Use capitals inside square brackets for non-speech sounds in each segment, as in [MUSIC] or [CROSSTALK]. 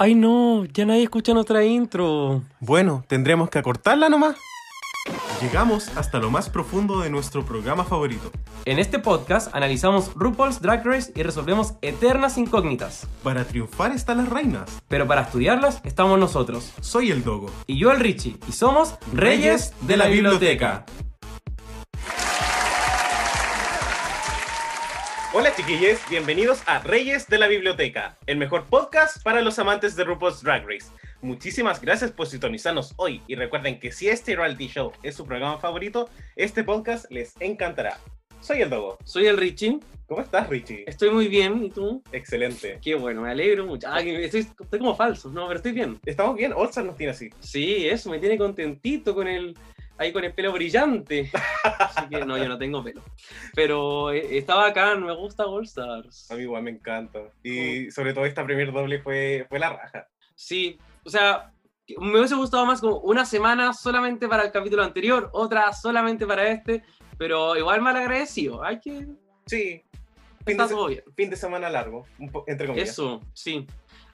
Ay no, ya nadie escucha nuestra intro. Bueno, tendremos que acortarla nomás. Llegamos hasta lo más profundo de nuestro programa favorito. En este podcast analizamos RuPaul's Drag Race y resolvemos eternas incógnitas. Para triunfar están las reinas. Pero para estudiarlas estamos nosotros. Soy el Dogo. Y yo el Richie. Y somos Reyes de la Biblioteca. Hola chiquillos, bienvenidos a Reyes de la Biblioteca, el mejor podcast para los amantes de RuPaul's Drag Race. Muchísimas gracias por sintonizarnos hoy y recuerden que si este reality show es su programa favorito, este podcast les encantará. Soy el Dogo. Soy el Richie. ¿Cómo estás, Richie? Estoy muy bien, ¿y tú? Excelente. Qué bueno, me alegro mucho. Ah, estoy, estoy como falso, no, pero estoy bien. ¿Estamos bien? Olsar nos tiene así. Sí, eso, me tiene contentito con el, ahí con el pelo brillante. Así que no, yo no tengo pelo. Pero eh, está bacán, me gusta All Stars. A mí igual me encanta. Y sobre todo esta primer doble fue, fue la raja. Sí, o sea, me hubiese gustado más como una semana solamente para el capítulo anterior, otra solamente para este, pero igual mal agradecido. Hay que. Sí. Fin de, bien. fin de semana largo, entre comillas. Eso, sí.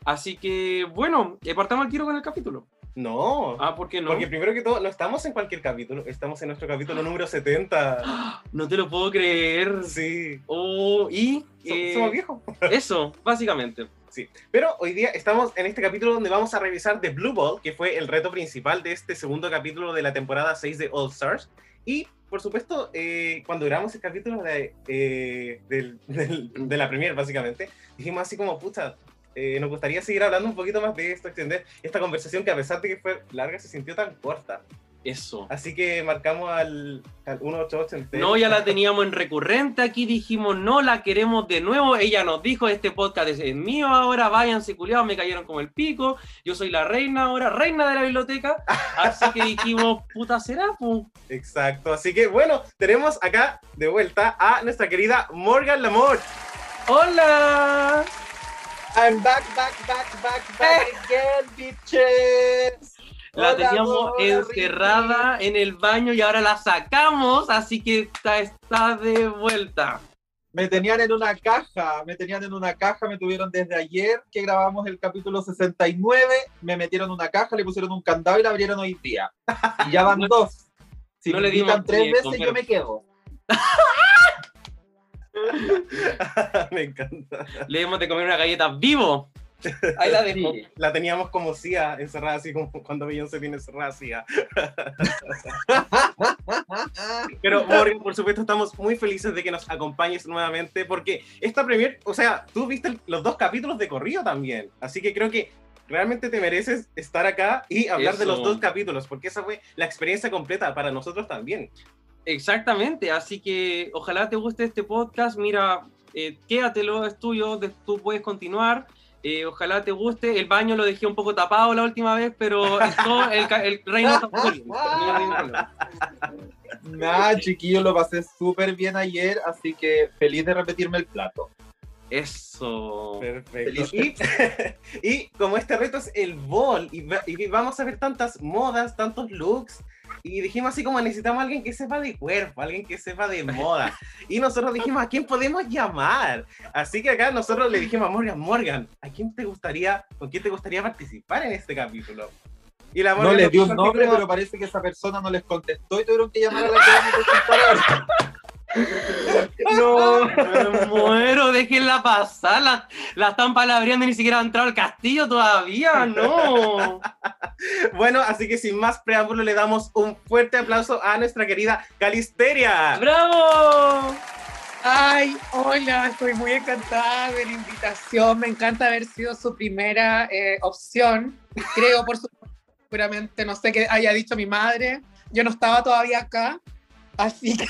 Así que, bueno, eh, partamos al tiro con el capítulo. No. Ah, ¿por qué no? Porque primero que todo, no estamos en cualquier capítulo, estamos en nuestro capítulo [GASPS] número 70. [GASPS] No te lo puedo creer. Sí. Oh, y. So- eh, Somos viejos. [LAUGHS] eso, básicamente. Sí. Pero hoy día estamos en este capítulo donde vamos a revisar The Blue Ball, que fue el reto principal de este segundo capítulo de la temporada 6 de All Stars. Y, por supuesto, eh, cuando grabamos el capítulo de, eh, del- del- de la premier, básicamente, dijimos así como, pucha, eh, nos gustaría seguir hablando un poquito más de esto, extender esta conversación que a pesar de que fue larga, se sintió tan corta. Eso. Así que marcamos al, al 188 entero. No, ya la teníamos en recurrente aquí, dijimos, no la queremos de nuevo. Ella nos dijo, este podcast es mío ahora, váyanse culiados, me cayeron como el pico. Yo soy la reina ahora, reina de la biblioteca. Así que dijimos, [LAUGHS] puta será, pu. Exacto, así que bueno, tenemos acá de vuelta a nuestra querida Morgan Lamotte. ¡Hola! I'm back, back, back, back, back again, bitches. La Hola, teníamos hola, encerrada en el baño y ahora la sacamos, así que está, está de vuelta. Me tenían en una caja, me tenían en una caja, me tuvieron desde ayer que grabamos el capítulo 69, me metieron en una caja, le pusieron un candado y la abrieron hoy día. Y ya van [LAUGHS] No- dos. Si no me le invitan tres veces, comer. yo me quedo. [LAUGHS] [LAUGHS] Me encanta. Le dimos de comer una galleta vivo. Ahí la dejo. Sí. La teníamos como Cia encerrada así como cuando Beyoncé tiene encerrada Cia. [LAUGHS] Pero Morgan, por supuesto, estamos muy felices de que nos acompañes nuevamente porque esta premier, o sea, tú viste los dos capítulos de corrido también. Así que creo que realmente te mereces estar acá y hablar de los Eso. dos capítulos porque esa fue la experiencia completa para nosotros también. Exactamente, así que ojalá te guste este podcast. Mira, eh, quédatelo, es tuyo, de- tú puedes continuar. Eh, ojalá te guste. El baño lo dejé un poco tapado la última vez, pero esto, el, el reino está. [LAUGHS] Nada, chiquillos, lo pasé súper bien ayer, así que feliz de repetirme el plato. Eso. Perfecto. Y, [LAUGHS] y como este reto es el ball y, y vamos a ver tantas modas, tantos looks, y dijimos así como necesitamos a alguien que sepa de cuerpo, alguien que sepa de moda. Y nosotros dijimos, ¿a quién podemos llamar? Así que acá nosotros le dijimos a Morgan, Morgan, ¿a quién te gustaría, con quién te gustaría participar en este capítulo? Y la No Morgan les nos di un nombre, como, pero parece que esa persona no les contestó y tuvieron que llamar a la que [LAUGHS] No, me muero, déjenla pasar. La, la están palabreando y ni siquiera ha entrado al castillo todavía, no. Bueno, así que sin más preámbulo le damos un fuerte aplauso a nuestra querida Calisteria. ¡Bravo! Ay, hola, estoy muy encantada de la invitación. Me encanta haber sido su primera eh, opción. Creo, por supuesto, seguramente, no sé qué haya dicho mi madre. Yo no estaba todavía acá, así que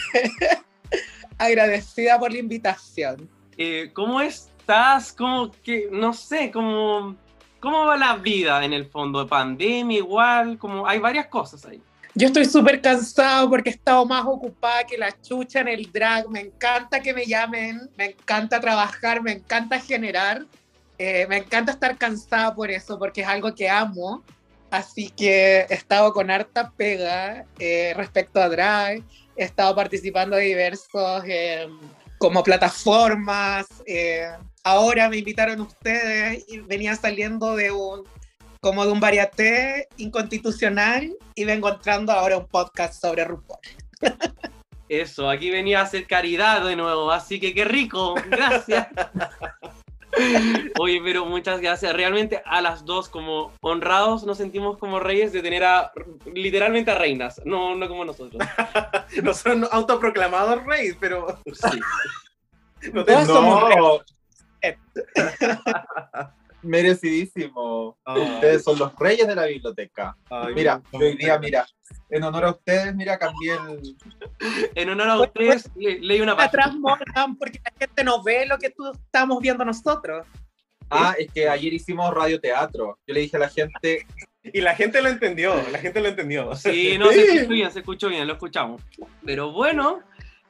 agradecida por la invitación. Eh, ¿Cómo estás? ¿Cómo que, no sé, cómo, cómo va la vida en el fondo? ¿Pandemia igual? Como, hay varias cosas ahí. Yo estoy súper cansado porque he estado más ocupada que la chucha en el drag. Me encanta que me llamen, me encanta trabajar, me encanta generar. Eh, me encanta estar cansada por eso, porque es algo que amo. Así que he estado con harta pega eh, respecto a drag. He estado participando de diversos eh, como plataformas. eh, ahora me invitaron ustedes y venía saliendo de un como de un variaté inconstitucional y vengo entrando ahora un podcast sobre RuPaul. Eso, aquí venía a hacer caridad de nuevo, así que qué rico, gracias. [LAUGHS] Oye, pero muchas gracias. Realmente a las dos, como honrados, nos sentimos como reyes de tener a literalmente a reinas, no, no como nosotros. [LAUGHS] no son autoproclamados reyes, pero. Sí. [LAUGHS] No, te... no. [LAUGHS] Merecidísimo. Ustedes son los reyes de la biblioteca. mira, hoy día, mira, en honor a ustedes, mira, cambié el. En honor a ustedes, leí una página. Atrás, Morgan, porque la gente no ve lo que tú estamos viendo nosotros. Ah, es que ayer hicimos radioteatro. Yo le dije a la gente. Y la gente lo entendió, la gente lo entendió. Sí, no, se escuchó bien, se escuchó bien, lo escuchamos. Pero bueno,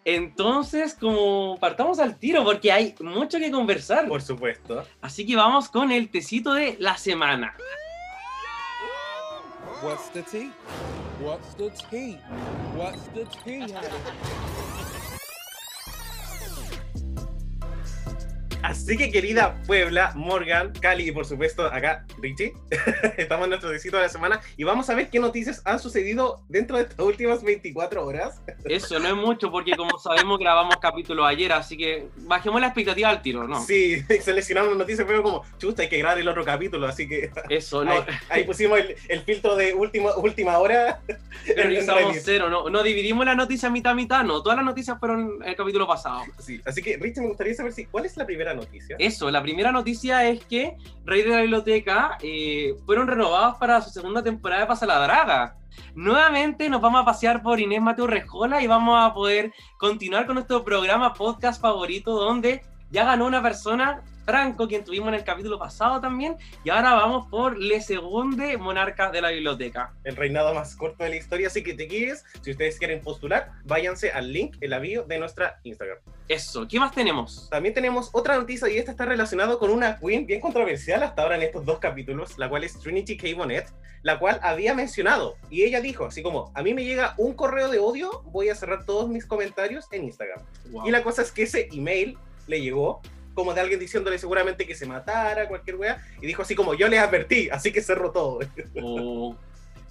entonces, como partamos al tiro, porque hay mucho que conversar. Por supuesto. Así que vamos con el tecito de la semana. What's the tea? What's the tea? What's the tea? Así que querida Puebla, Morgan, Cali y por supuesto acá Richie, [LAUGHS] estamos en nuestro visito de la semana y vamos a ver qué noticias han sucedido dentro de estas últimas 24 horas. Eso no es mucho porque como sabemos grabamos capítulo ayer, así que bajemos la expectativa al tiro, ¿no? Sí, [LAUGHS] seleccionamos noticias, pero como, chusta, hay que grabar el otro capítulo, así que... Eso, ¿no? Ahí, pusimos el, filtro de última, última hora. [LAUGHS] Pero cero, no, no dividimos la noticia mitad a mitad, no, todas las noticias fueron el capítulo pasado. Sí, así que Richie, me gustaría saber si, ¿cuál es la primera noticia? Eso, la primera noticia es que Rey de la Biblioteca eh, fueron renovados para su segunda temporada de Pasa la Draga. Nuevamente nos vamos a pasear por Inés Mateo Rejola y vamos a poder continuar con nuestro programa podcast favorito donde ya ganó una persona Franco, quien tuvimos en el capítulo pasado también, y ahora vamos por Le Segunde Monarca de la Biblioteca. El reinado más corto de la historia, así que te quieres, si ustedes quieren postular, váyanse al link en la bio de nuestra Instagram. Eso, ¿qué más tenemos? También tenemos otra noticia y esta está relacionada con una queen bien controversial hasta ahora en estos dos capítulos, la cual es Trinity K. Bonnet, la cual había mencionado y ella dijo así como, a mí me llega un correo de odio, voy a cerrar todos mis comentarios en Instagram. Y la cosa es que ese email le llegó como de alguien diciéndole seguramente que se matara, cualquier wea, y dijo así como yo les advertí, así que cerró todo. [LAUGHS] Oh.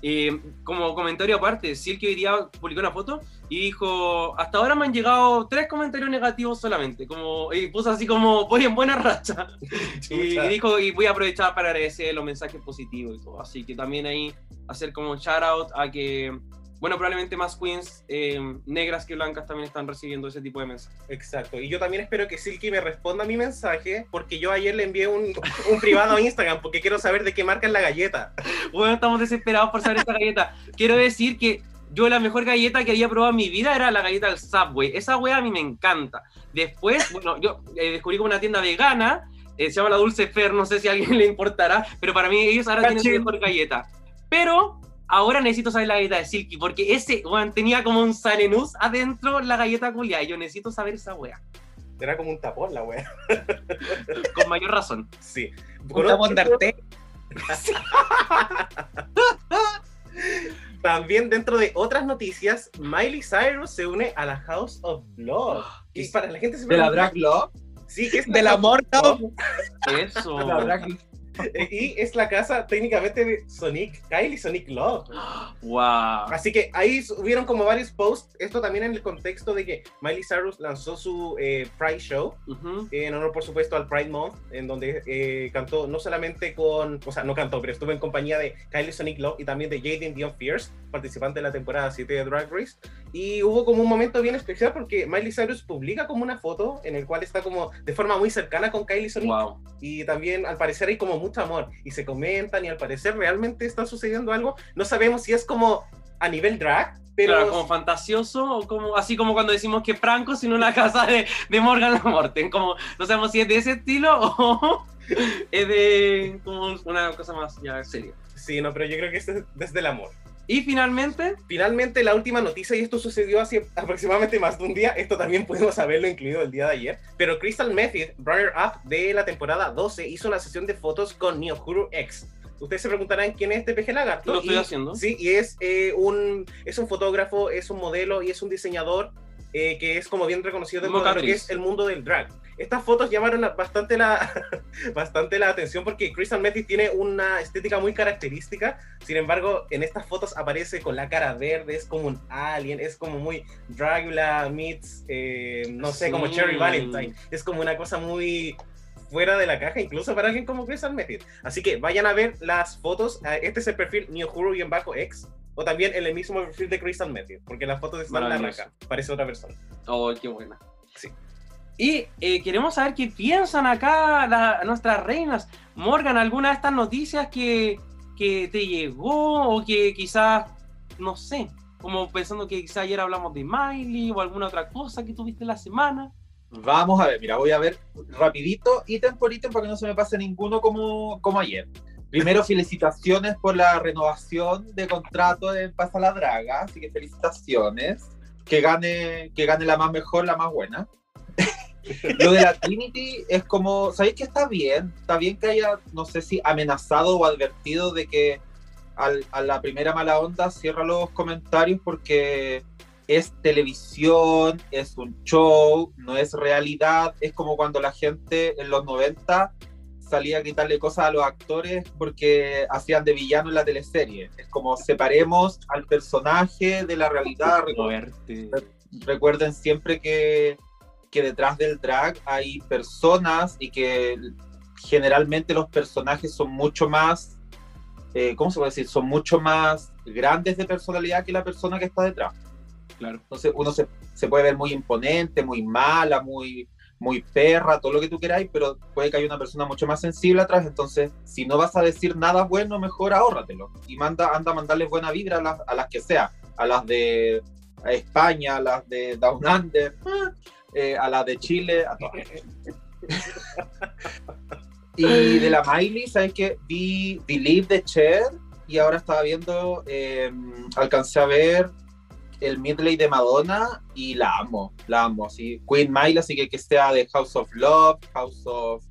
Eh, como comentario aparte, Silky hoy día publicó una foto y dijo, hasta ahora me han llegado tres comentarios negativos solamente, como, y puso así como, voy en buena racha. [LAUGHS] y, dijo, y voy a aprovechar para agradecer los mensajes positivos y todo. Así que también ahí hacer como un shout out a que bueno, probablemente más queens eh, negras que blancas también están recibiendo ese tipo de mensajes. Exacto. Y yo también espero que Silky me responda a mi mensaje, porque yo ayer le envié un, un privado a Instagram, porque quiero saber de qué marca es la galleta. Bueno, estamos desesperados por saber esta galleta. Quiero decir que yo la mejor galleta que había probado en mi vida era la galleta del Subway. Esa wea a mí me encanta. Después, bueno, yo eh, descubrí como una tienda vegana, eh, se llama la Dulce Fer, no sé si a alguien le importará, pero para mí ellos ahora tienen la mejor galleta. Pero ahora necesito saber la galleta de Silky, porque ese, weón, tenía como un salenus adentro la galleta culia, y yo necesito saber esa wea. Era como un tapón la wea. [LAUGHS] Con mayor razón. Sí. Un tapón de arte. [LAUGHS] También dentro de otras noticias, Miley Cyrus se une a la House of Love. [GASPS] Y para la gente se ¿De la Drag Love? Sí, que es del amor, Eso. La drag [LAUGHS] y es la casa técnicamente de Sonic, Kyle y Sonic Love. Wow. Así que ahí hubieron como varios posts, esto también en el contexto de que Miley Cyrus lanzó su eh, Pride Show, en honor por supuesto al Pride Month, en donde eh, cantó no solamente con, o sea, no cantó, pero estuvo en compañía de Kylie Sonic Love y también de Jaden Dion Fierce, participante de la temporada 7 de Drag Race. Y hubo como un momento bien especial porque Miley Cyrus publica como una foto en el cual está como de forma muy cercana con Kylie Sonic. Wow. Y también al parecer hay como mucho amor y se comentan y al parecer realmente está sucediendo algo. No sabemos si es como a nivel drag, pero... como fantasioso o como así como cuando decimos que Franco sino la casa de, de Morgan Morten, como no sabemos si es de ese estilo o [LAUGHS] es de como una cosa más ya seria. Sí, no, pero yo creo que es desde el amor. Y finalmente. Finalmente, la última noticia, y esto sucedió hace aproximadamente más de un día, esto también pudimos haberlo incluido el día de ayer, pero Crystal Method, runner-up de la temporada 12, hizo una sesión de fotos con Neohuru X. Ustedes se preguntarán quién es este peje lagarto. Lo estoy haciendo. Sí, y es, eh, un, es un fotógrafo, es un modelo y es un diseñador eh, que es como bien reconocido dentro de lo que es el mundo del drag. Estas fotos llamaron la- bastante la, [LAUGHS] bastante la atención porque Crystal Method tiene una estética muy característica. Sin embargo, en estas fotos aparece con la cara verde, es como un alien, es como muy Dracula meets, eh, no sé, como Sí. Cherry Valentine. Es como una cosa muy fuera de la caja, incluso para alguien como Crystal Method. Así que vayan a ver las fotos. Ah, Este es el perfil Niohuru y en bajo X. O también en el mismo perfil de Crystal Method, porque las fotos están en la raca. Parece otra persona. Oh, qué buena. Sí. Y eh, queremos saber qué piensan acá la- nuestras reinas. Morgan, ¿alguna de estas noticias que, que te llegó o que quizás, no sé, como pensando que quizás ayer hablamos de Miley o alguna otra cosa que tuviste la semana? Vamos a ver, mira, voy a ver rapidito, ítem por ítem, para que no se me pase ninguno como, como ayer. Primero, [LAUGHS] felicitaciones por la renovación de contrato de Pasa la Draga, así que felicitaciones. Que gane, que gane la más mejor, la más buena. Lo de la Trinity es como, ¿sabéis que está bien? Está bien que haya, no sé si amenazado o advertido de que al- a la primera mala onda cierra los comentarios porque es televisión, es un show, no es realidad. Es como cuando la gente en los 90 salía a gritarle cosas a los actores porque hacían de villano en la teleserie. Es como separemos al personaje de la realidad. Recuerden siempre que, que detrás del drag hay personas y que generalmente los personajes son mucho más, eh, ¿cómo se puede decir? Son mucho más grandes de personalidad que la persona que está detrás. Claro. Entonces uno se, se puede ver muy imponente, muy mala, muy, muy perra, todo lo que tú queráis, pero puede que haya una persona mucho más sensible atrás. Entonces, si no vas a decir nada bueno, mejor ahórratelo. Y manda, anda a mandarles buena vibra a las, a las que sea, a las de España, a las de Down Under, eh, a las de Chile, a todas. y de la Miley, ¿sabes qué? Vi Believe de Cher y ahora estaba viendo, eh, alcancé a ver el medley de Madonna y la amo, la amo. Así, Queen Miley, así que que sea de House of Love, House of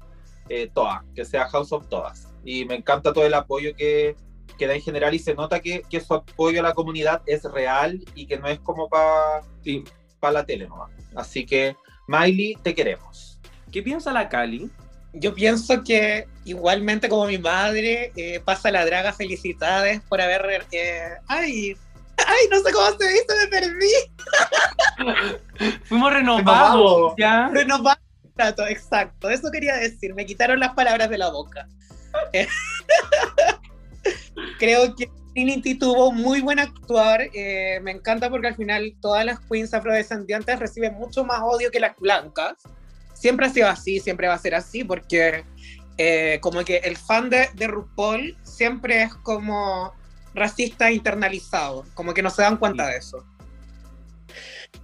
eh, todas, que sea House of todas. Y me encanta todo el apoyo que, que da en general y se nota que, que su apoyo a la comunidad es real y que no es como para Sí. la tele nomás. Así que, Miley, te queremos. ¿Qué piensa la Cali? Yo pienso que igualmente como mi madre, eh, pasa la draga felicidades por haber... eh, ay, [LAUGHS] ay, no sé cómo se dice, me perdí. [LAUGHS] Fuimos renovados. Renovado. ¿ya? Renovar contrato, exacto. Eso quería decir. Me quitaron las palabras de la boca. [LAUGHS] Creo que Trinity tuvo muy buen actuar. eh, me encanta porque al final todas las queens afrodescendientes reciben mucho más odio que las blancas. Siempre ha sido así, siempre va a ser así, porque eh, como que el fan de, de RuPaul siempre es como racista internalizado, como que no se dan cuenta de eso.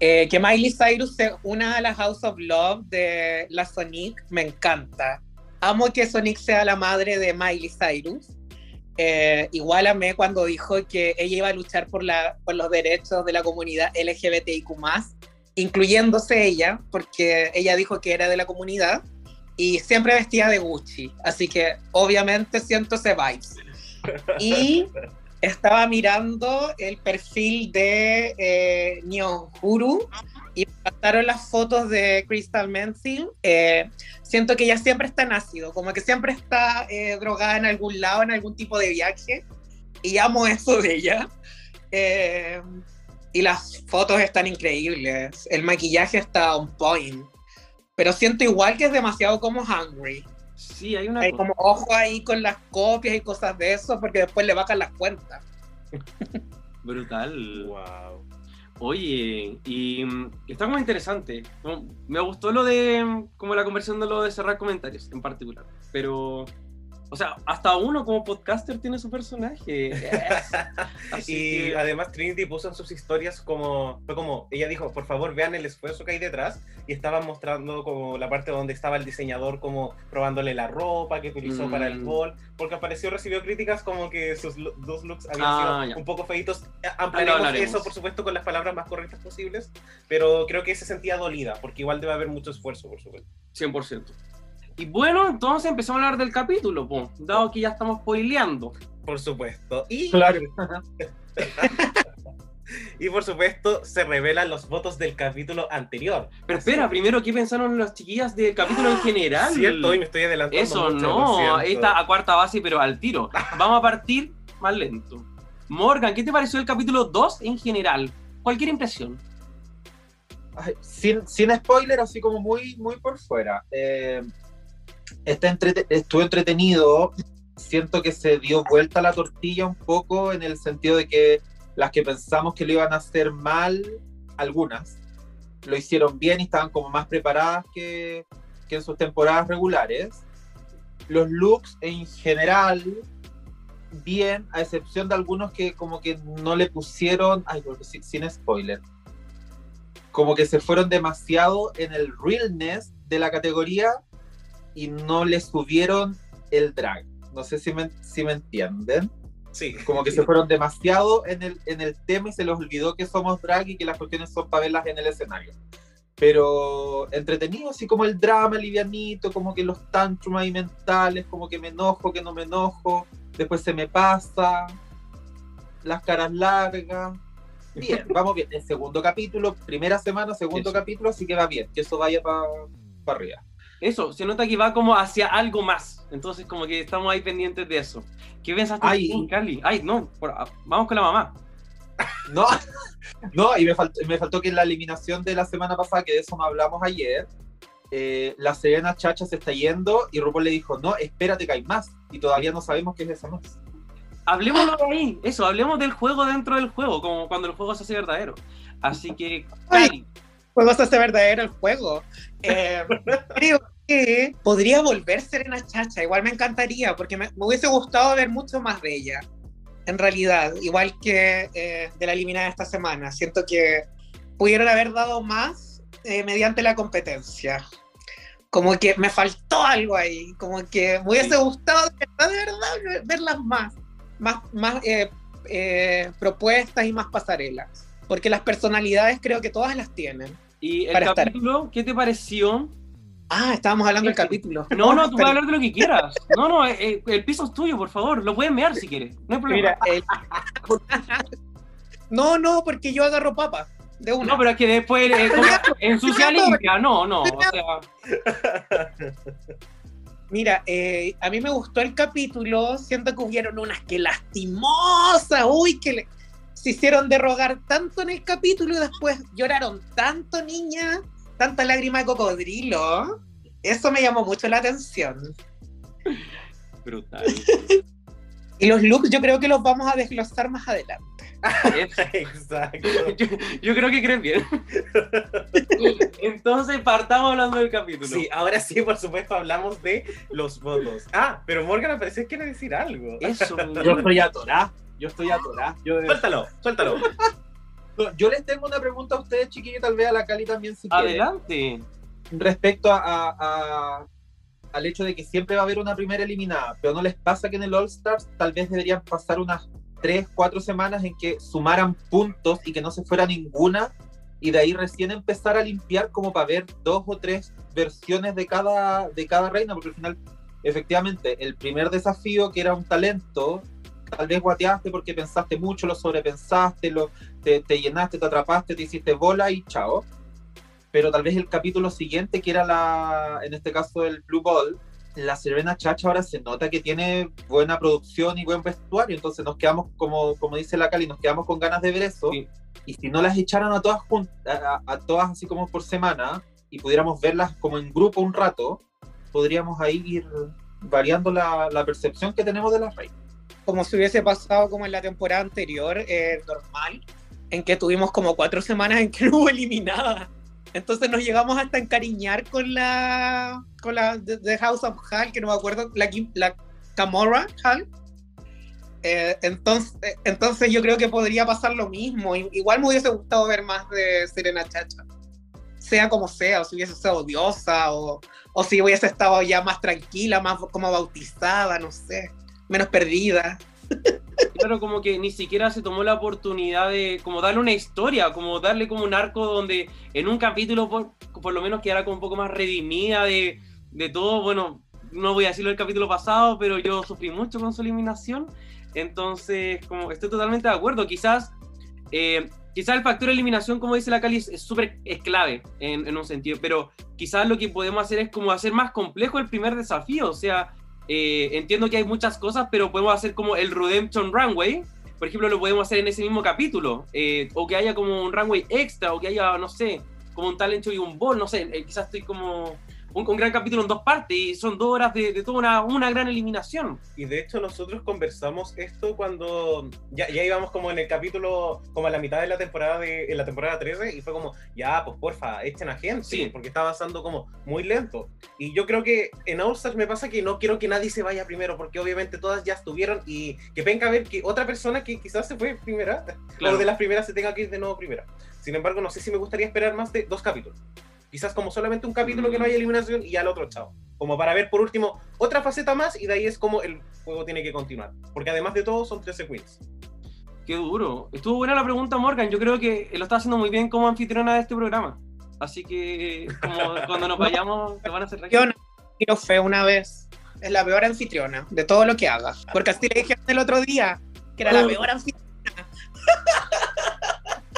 Eh, que Miley Cyrus se una a la House of Love de la Sonic, me encanta. Amo que Sonic sea la madre de Miley Cyrus. Eh, igual amé cuando dijo que ella iba a luchar por, la, por los derechos de la comunidad LGBTIQ, incluyéndose ella, porque ella dijo que era de la comunidad y siempre vestía de Gucci. Así que obviamente siento ese vibes. Y [LAUGHS] estaba mirando el perfil de eh, y me pasaron las fotos de Crystal Menzil. Eh, siento que ella siempre está en ácido, como que siempre está eh, drogada en algún lado, en algún tipo de viaje. Y amo eso de ella. Eh, y las fotos están increíbles. El maquillaje está on point. Pero siento igual que es demasiado como hungry. Sí, hay una Hay como ojo ahí con las copias y cosas de eso, porque después le bajan las cuentas. brutal. Wow. Oye, y mm, está como interesante. Me gustó lo de, mm, como la conversión de lo de cerrar comentarios en particular. Pero, o sea, hasta uno como podcaster tiene su personaje. [LAUGHS] Así Y que- además Trinity puso en sus historias como, fue como, ella dijo, por favor vean el esfuerzo que hay detrás y estaban mostrando como la parte donde estaba el diseñador como probándole la ropa que utilizó para el Mm. bol, porque apareció, recibió críticas como que sus dos looks habían Ah, sido ya. un poco feitos. Ampliaremos eso, por supuesto, con las palabras más correctas posibles, pero creo que se sentía dolida, porque igual debe haber mucho esfuerzo, por supuesto. 100%. Y bueno, entonces empezamos a hablar del capítulo, po, dado que ya estamos spoileando. Por supuesto. Y Claro. [LAUGHS] Y por supuesto, se revelan los votos del capítulo anterior. Pero espera, primero, ¿qué pensaron las chiquillas del capítulo en general? Cierto, hoy me estoy adelantando. Eso mucho, no, está a cuarta base, pero al tiro. [LAUGHS] Vamos a partir más lento. Morgan, ¿qué te pareció el capítulo 2 en general? Cualquier impresión. Ay, sin, sin spoiler, así como muy, muy por fuera. Eh, está estuvo entretenido. Siento que se dio vuelta la tortilla un poco en el sentido de que las que pensamos que lo iban a hacer mal, algunas, lo hicieron bien y estaban como más preparadas que, que en sus temporadas regulares. Los looks en general, bien, a excepción de algunos que como que no le pusieron, ay, sin, sin spoiler, como que se fueron demasiado en el realness de la categoría y no le subieron el drag. No sé si me, si me entienden. Sí. Como que se fueron demasiado en el, en el tema y se les olvidó que somos drag y que las cuestiones son para verlas en el escenario. Pero entretenido, así como el drama livianito, como que los tantrums ahí mentales, como que me enojo, que no me enojo, después se me pasa, las caras largas. Bien, [LAUGHS] vamos bien. El segundo capítulo, primera semana, segundo capítulo, así que va bien, que eso vaya para arriba. Eso, se nota que va como hacia algo más. Entonces, como que estamos ahí pendientes de eso. ¿Qué pensaste Ay. tú, Cali? Ay, no, por- ah, vamos con la mamá. [LAUGHS] No, no, y me faltó, me faltó que en la eliminación de la semana pasada, que de eso no hablamos ayer, eh, la Serena Chacha se está yendo y RuPaul le dijo, no, espérate que hay más. Y todavía no sabemos qué es esa más. Hablemos de ahí, eso, hablemos del juego dentro del juego, como cuando el juego se hace verdadero. Así que, juego se hace verdadero el juego. Eh, [LAUGHS] creo que podría volver Serena Chacha, igual me encantaría, porque me, me hubiese gustado ver mucho más de ella, en realidad, igual que eh, de la eliminada esta semana. Siento que pudieron haber dado más eh, mediante la competencia. Como que me faltó algo ahí, como que me hubiese gustado de verdad, de verdad, verlas más, más, más eh, eh, propuestas y más pasarelas, porque las personalidades creo que todas las tienen. Y el Para estar. capítulo, ¿qué te pareció? Ah, estábamos hablando del capítulo. No, no, tú puedes hablar de lo que quieras. No, no, eh, eh, el piso es tuyo, por favor. Lo puedes mear si quieres. No hay problema. Mira, el- no, no, porque yo agarro papa de una. No, pero es que después eh, [LAUGHS] ensucia limpia. No, no. O sea, Mira, eh, a mí me gustó el capítulo. Siento que hubieron unas que lastimosas. Uy, que le- se hicieron derrogar tanto en el capítulo y después lloraron tanto, niña. Tanta lágrima de cocodrilo. Eso me llamó mucho la atención. brutal. Y los looks yo creo que los vamos a desglosar más adelante. Exacto. [LAUGHS] yo, yo creo que crees bien. [LAUGHS] Entonces partamos hablando del capítulo. Sí, ahora sí, por supuesto, hablamos de los votos. Ah, pero Morgan al parecer quiere decir algo. Eso. [LAUGHS] Yo estoy atorada, yo estoy atorada. Yo, Suéltalo, suéltalo. yo les tengo una pregunta a ustedes, chiquillos, tal vez a la Cali también si quieren. Adelante. respecto a, a- a- al hecho de que siempre va a haber una primera eliminada, pero no les pasa que en el All Stars tal vez deberían pasar unas 3, 4 semanas en que sumaran puntos y que no se fuera ninguna y de ahí recién empezar a limpiar como para ver dos o tres versiones de cada, de cada reina, porque al final, efectivamente, el primer desafío que era un talento, tal vez guateaste porque pensaste mucho, lo sobrepensaste, lo, te, te llenaste, te atrapaste, te hiciste bola y chao pero tal vez el capítulo siguiente, que era la, en este caso el Blue Ball, la Serena Chacha ahora se nota que tiene buena producción y buen vestuario, entonces nos quedamos, como, como dice la Cali, nos quedamos con ganas de ver eso, Sí. y si no las echaran a todas juntas, a, a todas así como por semana, y pudiéramos verlas como en grupo un rato, podríamos ahí ir variando la, la percepción que tenemos de las reinas. Como si hubiese pasado como en la temporada anterior, eh, normal, en que tuvimos como cuatro semanas en que [LAUGHS] no hubo eliminada. Entonces nos llegamos hasta encariñar con la con la de House of Hall, que no me acuerdo, la, la Camorra Hall. Eh, entonces, eh, entonces yo creo que podría pasar lo mismo. Igual me hubiese gustado ver más de Serena Chacha. Sea como sea, o si hubiese sido odiosa, o, o si hubiese estado ya más tranquila, más como bautizada, no sé, menos perdida. Claro, como que ni siquiera se tomó la oportunidad de como darle una historia, como darle como un arco donde en un capítulo por, por lo menos quedara como un poco más redimida de, de todo. Bueno, no voy a decirlo del capítulo pasado, pero yo sufrí mucho con su eliminación. Entonces, como estoy totalmente de acuerdo. Quizás eh, quizás el factor eliminación, como dice la Cali, es súper es clave en, en, un sentido, pero quizás lo que podemos hacer es como hacer más complejo el primer desafío, o sea, eh, entiendo que hay muchas cosas, pero podemos hacer como el Redemption Runway, por ejemplo, lo podemos hacer en ese mismo capítulo, eh, o que haya como un runway extra, o que haya, no sé, como un talent show y un ball, no sé, eh, quizás estoy como un, un, gran capítulo en dos partes y son dos horas de, de toda una, una, gran eliminación. Y de hecho nosotros conversamos esto cuando ya, ya íbamos como en el capítulo, como a la mitad de la temporada de en la temporada 13 y fue como, ya, pues porfa, echen a gente, sí. porque está avanzando como muy lento. Y yo creo que en All Stars me pasa que no quiero que nadie se vaya primero, porque obviamente todas ya estuvieron y que venga a ver que otra persona que quizás se fue primera, [LAUGHS] claro. o de las primeras se tenga que ir de nuevo primera. Sin embargo, no sé si me gustaría esperar más de dos capítulos quizás como solamente un capítulo que no haya eliminación y ya el otro chao. Como para ver por último otra faceta más y de ahí es como el juego tiene que continuar. Porque además de todo son 13 queens. Qué duro. Estuvo buena la pregunta, Morgan. Yo creo que lo está haciendo muy bien como anfitriona de este programa. Así que como [LAUGHS] cuando nos vayamos te van a hacer Yo no fue una vez. Es la peor anfitriona de todo lo que haga. Porque así le dije el otro día que era la peor anfitriona. [LAUGHS]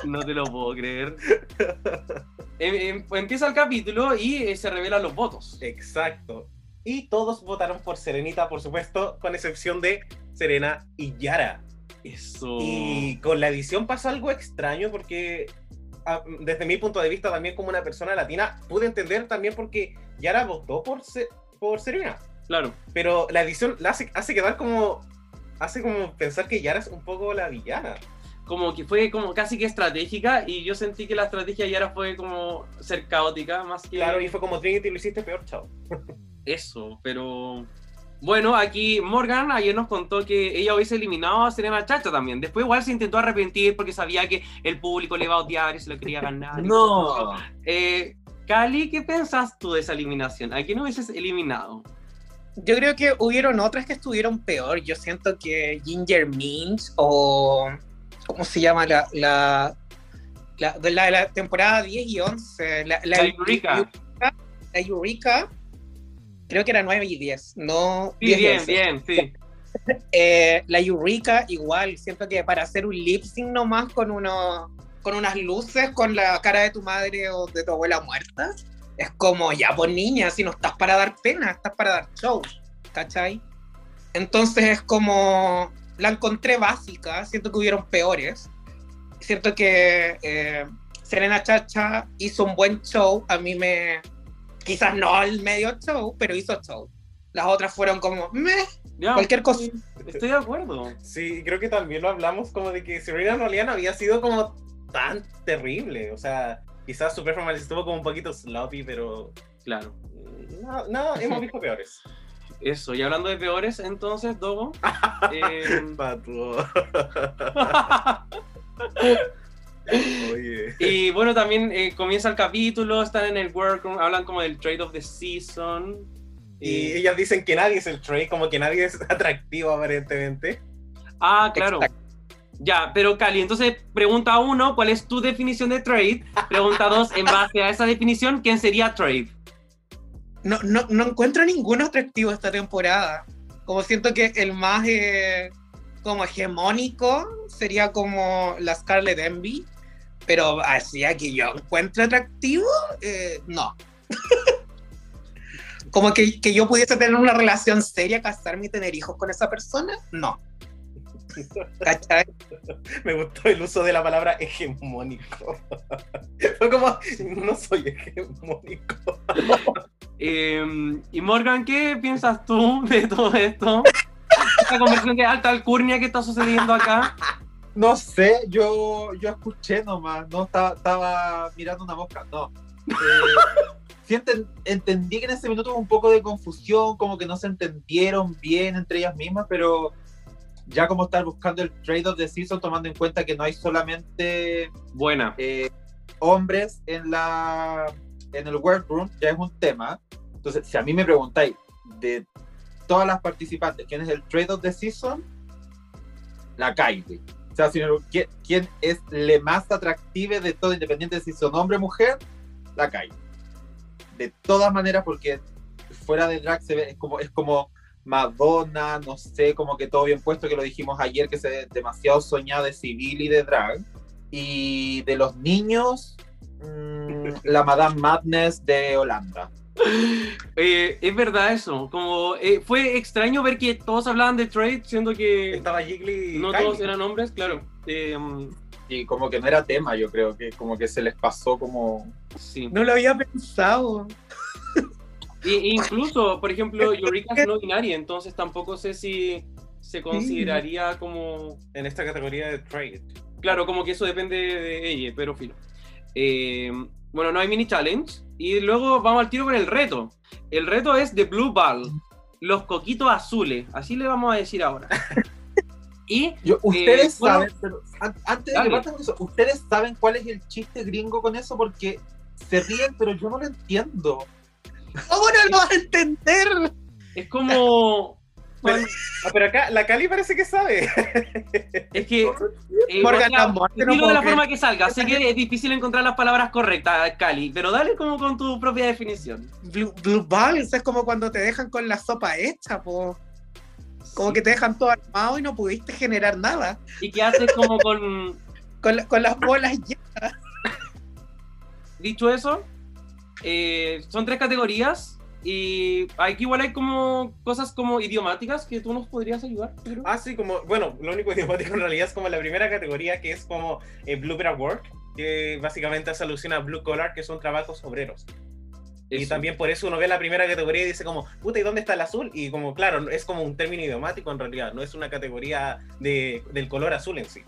No te lo puedo creer. [LAUGHS] Empieza el capítulo y se revelan los votos. Exacto. Y todos votaron por Serenita, por supuesto, con excepción de Serena y Yara. Eso. Y con la edición pasa algo extraño porque desde mi punto de vista también como una persona latina pude entender también porque Yara votó por, por Serena. Claro. Pero la edición la hace, hace quedar como hace como pensar que Yara es un poco la villana como que fue como casi que estratégica y yo sentí que la estrategia ya era fue como ser caótica más que... Claro, y fue como Trinity lo hiciste peor, chao. [LAUGHS] Eso, pero... Bueno, aquí Morgan ayer nos contó que ella hubiese eliminado a Serena Chacha también. Después igual se intentó arrepentir porque sabía que el público le iba a odiar y se lo quería ganar. [LAUGHS] no. Eh, Cali, ¿qué pensás tú de esa eliminación? ¿A quién hubieses eliminado? Yo creo que hubieron otras que estuvieron peor. Yo siento que Ginger Minch o ¿cómo se llama? La, la, la, de la, la temporada 10 y 11. La, la, la Eureka. La Eureka. Creo que era 9 y 10. No, Sí, 10 y bien, 11. bien, sí. [LAUGHS] Eh, la Eureka, igual. Siento que para hacer un lip sync nomás con, uno, con unas luces, con la cara de tu madre o de tu abuela muerta, es como, ya, pues niña, si no estás para dar pena, estás para dar show. ¿Cachai? Entonces es como la encontré básica, siento que hubieron peores. Siento que eh, Serena Chacha hizo un buen show, a mí me, quizás no el medio show, pero hizo show. Las otras fueron como, meh, Ya, cualquier cosa. Estoy de acuerdo. Sí, creo que también lo hablamos como de que Serena en realidad no había sido como tan terrible. O sea, quizás su performance estuvo como un poquito sloppy, pero Claro. no, no hemos visto peores. Eso, y hablando de peores, entonces, Dogo. [LAUGHS] [LAUGHS] eh, Pato. Oye. [LAUGHS] y bueno, también eh, comienza el capítulo, están en el workroom, hablan como del trade of the season. Y ellas dicen que nadie es el trade, como que nadie es atractivo aparentemente. Ah, claro. Exacto. Ya, pero Cali, entonces pregunta uno, ¿cuál es tu definición de trade? Pregunta dos, en base a esa definición, ¿quién sería trade? No, no, no encuentro ningún atractivo esta temporada. Como siento que el más eh, como hegemónico sería como la Scarlet Envy, pero así que yo encuentro atractivo, eh, no. [LAUGHS] como que, que yo pudiese tener una relación seria, casarme y tener hijos con esa persona, no. ¿Cachai? Me gustó el uso de la palabra hegemónico. [LAUGHS] Fue como, no soy hegemónico. [LAUGHS] Eh, y Morgan, ¿qué piensas tú de todo esto? Esta conversación de alta alcurnia que está sucediendo acá. No sé, yo, yo escuché nomás, no estaba, estaba mirando una mosca, no. Eh, sí enten- entendí que en ese minuto hubo un poco de confusión, como que no se entendieron bien entre ellas mismas, pero ya como estar buscando el trade of the season, tomando en cuenta que no hay solamente Buena. eh, hombres en la en el workroom, ya es un tema. Entonces, si a mí me preguntáis de todas las participantes, ¿quién es el trade of the season? La Kylie. O sea, si no- ¿quién, quién es la más atractiva de todo, independiente de si son hombre o mujer? La Kylie. De todas maneras, porque fuera de drag se ve, es como, es como Madonna, no sé, como que todo bien puesto, que lo dijimos ayer, que se ve demasiado soñada de civil y de drag. Y de los niños, mm, la Madame Madness de Holanda. [LAUGHS] Eh, es verdad eso, como eh, fue extraño ver que todos hablaban de Trade, siendo que Estaba Jiggly y no Kylie. todos eran hombres, claro. Eh, Y como que no era tema, yo creo que como que se les pasó como... sí. No lo había pensado. Y- e incluso, por ejemplo, Eureka es no binaria, entonces tampoco sé si se consideraría como. En esta categoría de trade. Claro, como que eso depende de ella, pero filo. Eh, bueno, no hay mini challenge. Y luego vamos al tiro con el reto. El reto es de Blue Ball, los coquitos azules. Así le vamos a decir ahora. [LAUGHS] Y Yo, ustedes bueno, saben, pero antes de que eso, ustedes saben cuál es el chiste gringo con eso porque se ríen, pero yo no lo entiendo. ¿Cómo no lo vas a entender? es como. [LAUGHS] Pero, ah, pero acá la Cali parece que sabe. [LAUGHS] Es que. eh, Morgan no de la creer. forma que salga. Sé que es difícil encontrar las palabras correctas, Cali, pero dale como con tu propia definición. Blue, blue balls es como cuando te dejan con la sopa hecha, po. Como que te dejan todo armado y no pudiste generar nada. Y que haces como con. [LAUGHS] Con, la- con las bolas llenas. Dicho eso, eh, son tres categorías. Y aquí igual hay como cosas como idiomáticas que tú nos podrías ayudar. Pedro? Ah, sí, como, bueno, lo único [LAUGHS] idiomático en realidad es como la primera categoría que es como eh, Blue Collar Work, que básicamente hace alusión a Blue Collar, que son trabajos obreros. Y Eso. también por eso uno ve la primera categoría y dice como, puta, ¿y dónde está el azul? Y como, claro, es como un término idiomático en realidad, no es una categoría de, del color azul en sí.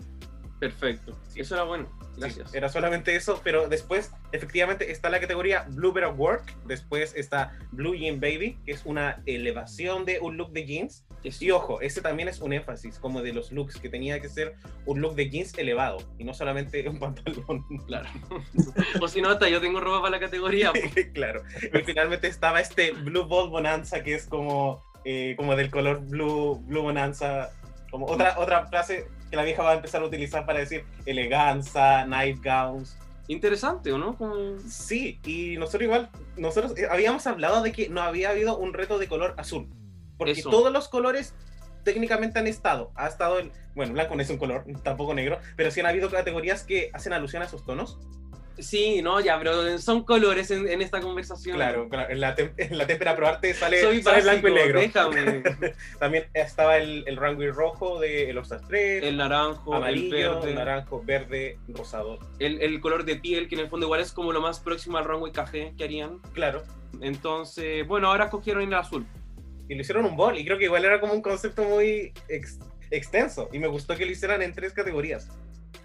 Perfecto. Eso era bueno. Gracias. Era solamente eso, pero después, efectivamente, está la categoría Blue Better Work, después está Blue Jean Baby, que es una elevación de un look de jeans. Eso. Y ojo, ese también es un énfasis como de los looks, que tenía que ser un look de jeans elevado y no solamente un [LAUGHS] pantalón. Claro. [LAUGHS] o si no, hasta yo tengo ropa para la categoría. pues. [LAUGHS] claro. Y finalmente estaba este Blue Ball Bonanza, que es como, eh, como del color Blue, Blue Bonanza. Como otra, otra frase que la vieja va a empezar a utilizar para decir eleganza, nightgowns. Interesante, ¿o no? Como- Sí, y nosotros igual, nosotros eh, habíamos hablado de que no había habido un reto de color azul. Porque Eso. todos los colores técnicamente han estado. Ha estado el, bueno, blanco no es un color, tampoco negro, pero sí han habido categorías que hacen alusión a sus tonos. Sí, no, ya, pero son colores en, en esta conversación. Claro, claro, en la, [LAUGHS] en la témpera probarte sale, Soy sale básico, blanco y negro. déjame. [LAUGHS] También estaba el, el runway rojo de All-Star 3, El naranjo, amarillo, el verde, naranjo, verde, rosado. el, el color de piel, que en el fondo igual es como lo más próximo al runway café que harían. Claro. Entonces, bueno, ahora escogieron el azul. Y lo hicieron un bol, y creo que igual era como un concepto muy ex- extenso. Y me gustó que lo hicieran en tres categorías.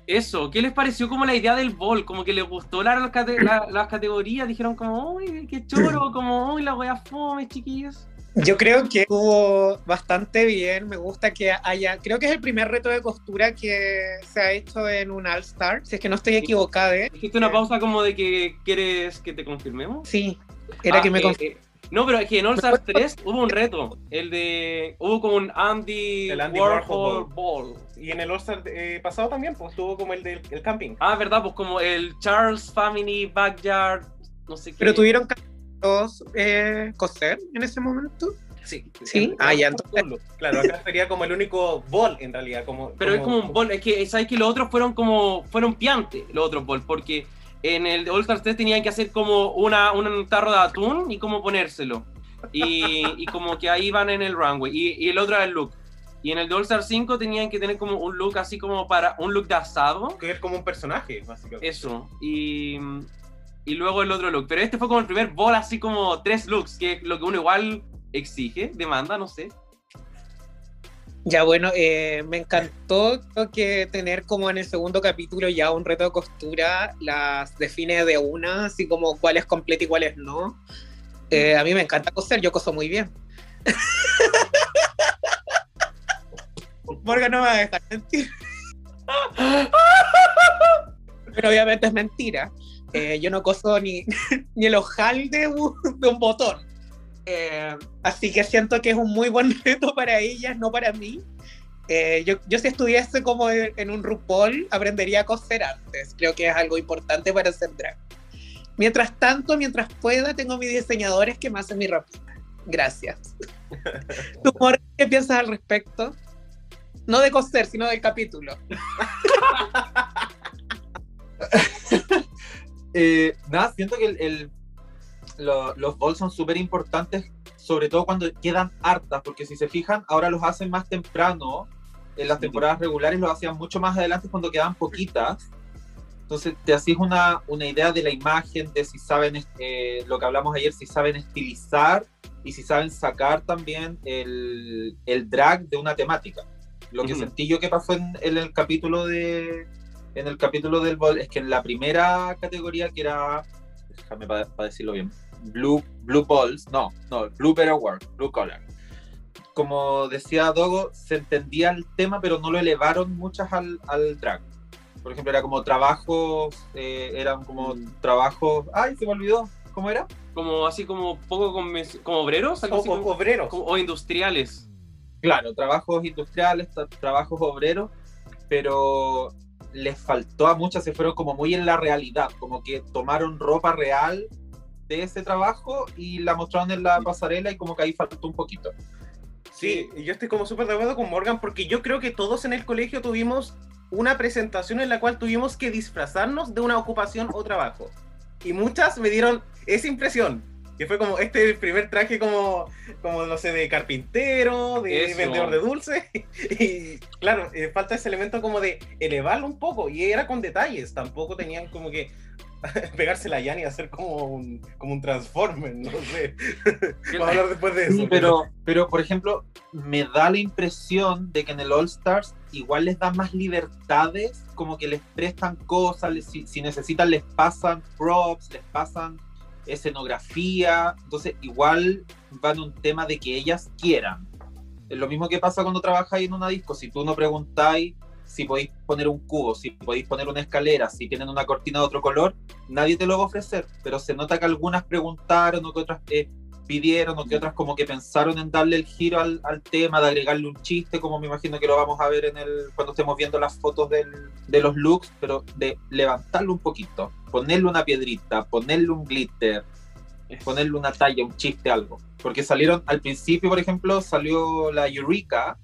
Eso, ¿qué les pareció como la idea del bol? Como que les gustó la- las cate- la- las categorías, dijeron como, uy, qué choro, [LAUGHS] como, uy, la wea fome, chiquillos. Yo creo que estuvo bastante bien. Me gusta que haya. Creo que es el primer reto de costura que se ha hecho en un All Star. Si es que no estoy equivocada. ¿eh? Dijiste una pausa como de que quieres que te confirmemos. Sí, era Ah, que me eh, eh, No, pero es que en All Stars 3 hubo un reto. El de. Hubo como un Andy, El Andy Warhol, Warhol Ball. Y en el All-Star eh, pasado también, pues tuvo como el del el camping. Ah, verdad, pues como el Charles Family Backyard. No sé qué. Pero tuvieron que todos, eh, coser en ese momento. Sí. Sí. Ah, ya, el- entonces- Claro, acá sería como el único ball en realidad. Como, Pero es como un bol, es que sabes que los otros fueron como, fueron piantes, los otros bol, porque en el All Stars 3 tenían que hacer como una, un tarro de atún y como ponérselo. Y, y como que ahí van en el runway. Y, y el otro era el look. Y en el de All Star 5 tenían que tener como un look así como para un look de asado. Que es como un personaje, básicamente. Eso. Y, y luego el otro look. Pero este fue como el primer bol así como tres looks, que es lo que uno igual exige, demanda, no sé. Ya bueno, eh, me encantó que tener como en el segundo capítulo ya un reto de costura, las define de una, así como cuál es completa y cuál es no. Eh, a mí me encanta coser, yo coso muy bien. Morgan no me va a dejar mentir. Pero obviamente es mentira. Eh, yo no coso ni, [LAUGHS] ni el ojal de un, de un botón. Eh, así que siento que es un muy buen [LAUGHS] reto para ellas, no para mí. Eh, yo, yo si estuviese como en, un RuPaul, aprendería a coser antes. Creo que es algo importante para hacer drag. Mientras tanto, mientras pueda, tengo mis diseñadores que me hacen mi ropita. Gracias. [LAUGHS] ¿Tú, Morgan, qué piensas al respecto? No de coser, sino del capítulo. [LAUGHS] Eh, nada, siento que el, el- lo- los balls son súper importantes, sobre todo cuando quedan hartas, porque si se fijan, ahora los hacen más temprano. En las temporadas regulares los hacían mucho más adelante cuando quedaban poquitas. Entonces te hacías una, una idea de la imagen, de si saben, eh, lo que hablamos ayer, si saben estilizar y si saben sacar también el, el drag de una temática. Lo que Ujú. sentí yo que pasó en, en el capítulo de en el capítulo del bol es que en la primera categoría que era déjame para decirlo bien blue blue balls no no blue better work blue color como decía Dogo se entendía el tema pero no lo elevaron muchas al, al drag por ejemplo era como trabajos eh, eran como Mm. trabajos ay se me olvidó cómo era Como así como poco como obreros, algo O, así o- como- obreros. como- o industriales. Claro, trabajos industriales, tra- trabajos obreros, pero les faltó a muchas, se fueron como muy en la realidad, como que tomaron ropa real de ese trabajo y la mostraron en la pasarela y como que ahí faltó un poquito. Sí, yo estoy como súper de acuerdo con Morgan porque yo creo que todos en el colegio tuvimos una presentación en la cual tuvimos que disfrazarnos de una ocupación o trabajo. Y muchas me dieron esa impresión, que fue como este primer traje como, como no sé, de carpintero, de Eso. vendedor de dulces. [LAUGHS] Y claro, eh, falta ese elemento como de elevarlo un poco y era con detalles, tampoco tenían como que [LAUGHS] pegarse la llana y hacer como un, como un transformer, no sé. [LAUGHS] Vamos a hablar después de eso. Sí, pero, pero por ejemplo, me da la impresión de que en el All Stars igual les dan más libertades, como que les prestan cosas, les- si, si necesitan les pasan props, les pasan escenografía, entonces igual van un tema de que ellas quieran. Es lo mismo que pasa cuando trabajáis en una disco, si tú no preguntáis si podéis poner un cubo, si podéis poner una escalera, si tienen una cortina de otro color, nadie te lo va a ofrecer, pero se nota que algunas preguntaron o que otras eh, pidieron o que otras como que pensaron en darle el giro al, al tema, de agregarle un chiste, como me imagino que lo vamos a ver en el, cuando estemos viendo las fotos del- de los looks, pero de levantarlo un poquito, ponerle una piedrita, ponerle un glitter, ponerle una talla, un chiste, algo. Porque salieron, al principio, por ejemplo, salió la Eureka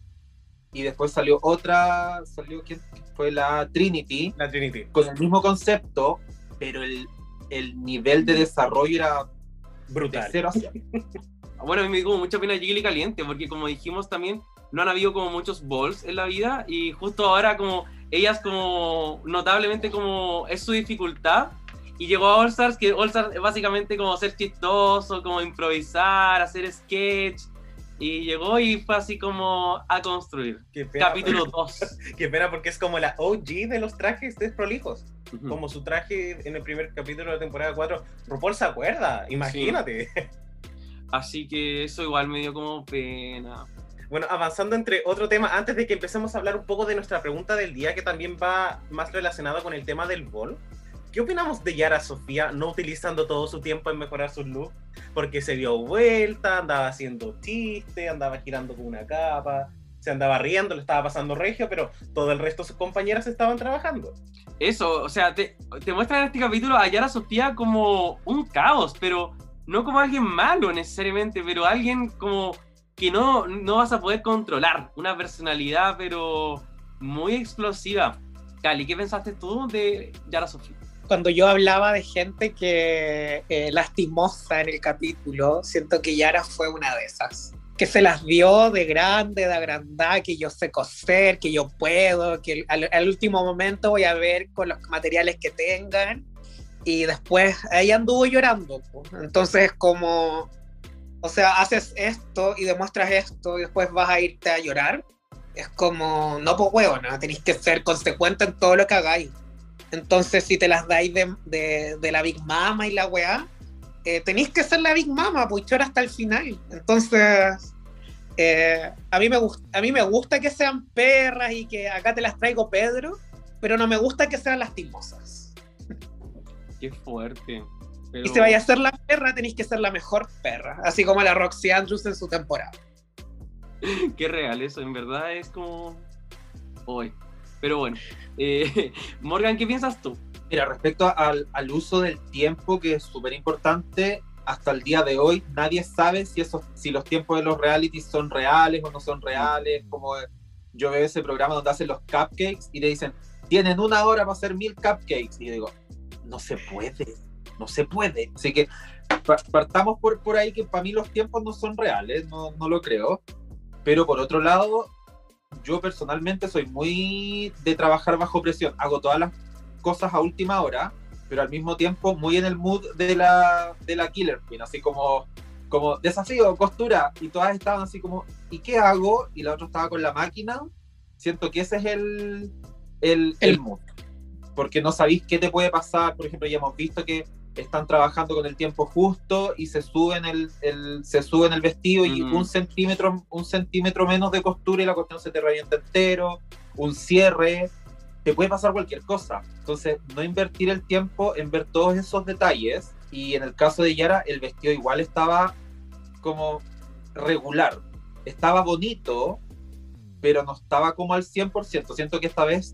y después salió otra, salió quién fue la Trinity, La Trinity. con el mismo concepto, pero el, el nivel de desarrollo era de Brutal. cero a cien. [LAUGHS] Bueno, a mí me dio como mucha pena Jiggly Caliente, porque como dijimos también, no han habido como muchos balls en la vida y justo ahora como ellas como notablemente como es su dificultad y llegó a All Stars, que All Stars es básicamente como ser chistoso, como improvisar, hacer sketch y llegó y fue así como a construir. Qué pena, Capítulo 2. [LAUGHS] Qué pena porque es como la OG de los trajes de prolijos. Como su traje en el primer capítulo de la temporada 4. RuPaul se acuerda, imagínate. Así que eso igual me dio como pena. Bueno, avanzando entre otro tema, antes de que empecemos a hablar un poco de nuestra pregunta del día, que también va más relacionada con el tema del bol. ¿Qué opinamos de Yara Sofía no utilizando todo su tiempo en mejorar sus looks? Porque se dio vuelta, andaba haciendo chistes, andaba girando con una capa, se andaba riendo, le estaba pasando regio, pero todo el resto de sus compañeras estaban trabajando. Eso, o sea, te, te en este capítulo a Yara Sofía como un caos, pero no como alguien malo necesariamente, pero alguien como que no, no vas a poder controlar. Una personalidad, pero muy explosiva. Cali, ¿qué pensaste tú de Yara Sofía? Cuando yo hablaba de gente que eh, lastimosa en el capítulo, siento que Yara fue una de esas. Que se las dio de grande, de agrandada, que yo sé coser, que yo puedo, que al, al último momento voy a ver con los materiales que tengan. Y después ahí anduvo llorando. po. Entonces, como, o sea, haces esto y demuestras esto y después vas a irte a llorar. Es como, no, pues huevo, ¿no? tenéis que ser consecuente en todo lo que hagáis. Entonces, si te las dais de, de, de la Big Mama y la weá, eh, tenéis que ser la Big Mama, pues llorar hasta el final. Entonces, eh, a, mí me gust- a mí me gusta que sean perras y que acá te las traigo Pedro, pero no me gusta que sean lastimosas. Qué fuerte. Pero... Y si vaya a ser la perra, tenéis que ser la mejor perra, así como la Roxy Andrews en su temporada. [LAUGHS] Qué real eso, en verdad es como... Hoy. Pero bueno. Eh, [LAUGHS] Morgan, ¿qué piensas tú? Mira, respecto al, al uso del tiempo, que es súper importante, hasta el día de hoy nadie sabe si, esos, si los tiempos de los realities son reales o no son reales. Como yo veo ese programa donde hacen los cupcakes y le dicen, tienen una hora para hacer mil cupcakes. Y yo digo, no se puede, no se puede. Así que pa- partamos por, por ahí que para mí los tiempos no son reales, no, no lo creo. Pero por otro lado, yo personalmente soy muy de trabajar bajo presión. Hago todas las cosas a última hora, pero al mismo tiempo muy en el mood de la, de la Killer Queen, así como, como desafío, costura, y todas estaban así como, ¿y qué hago? Y la otra estaba con la máquina. Siento que ese es el, el, el El- mood. Porque no sabéis qué te puede pasar. Por ejemplo, ya hemos visto que están trabajando con el tiempo justo y se suben el, el- se suben el vestido y un centímetro un centímetro menos de costura y la cuestión se te revienta entero un cierre. Te puede pasar cualquier cosa. Entonces no invertir el tiempo en ver todos esos detalles. Y en el caso de Yara el vestido igual estaba como regular. Estaba bonito pero no estaba como al 100% siento que esta vez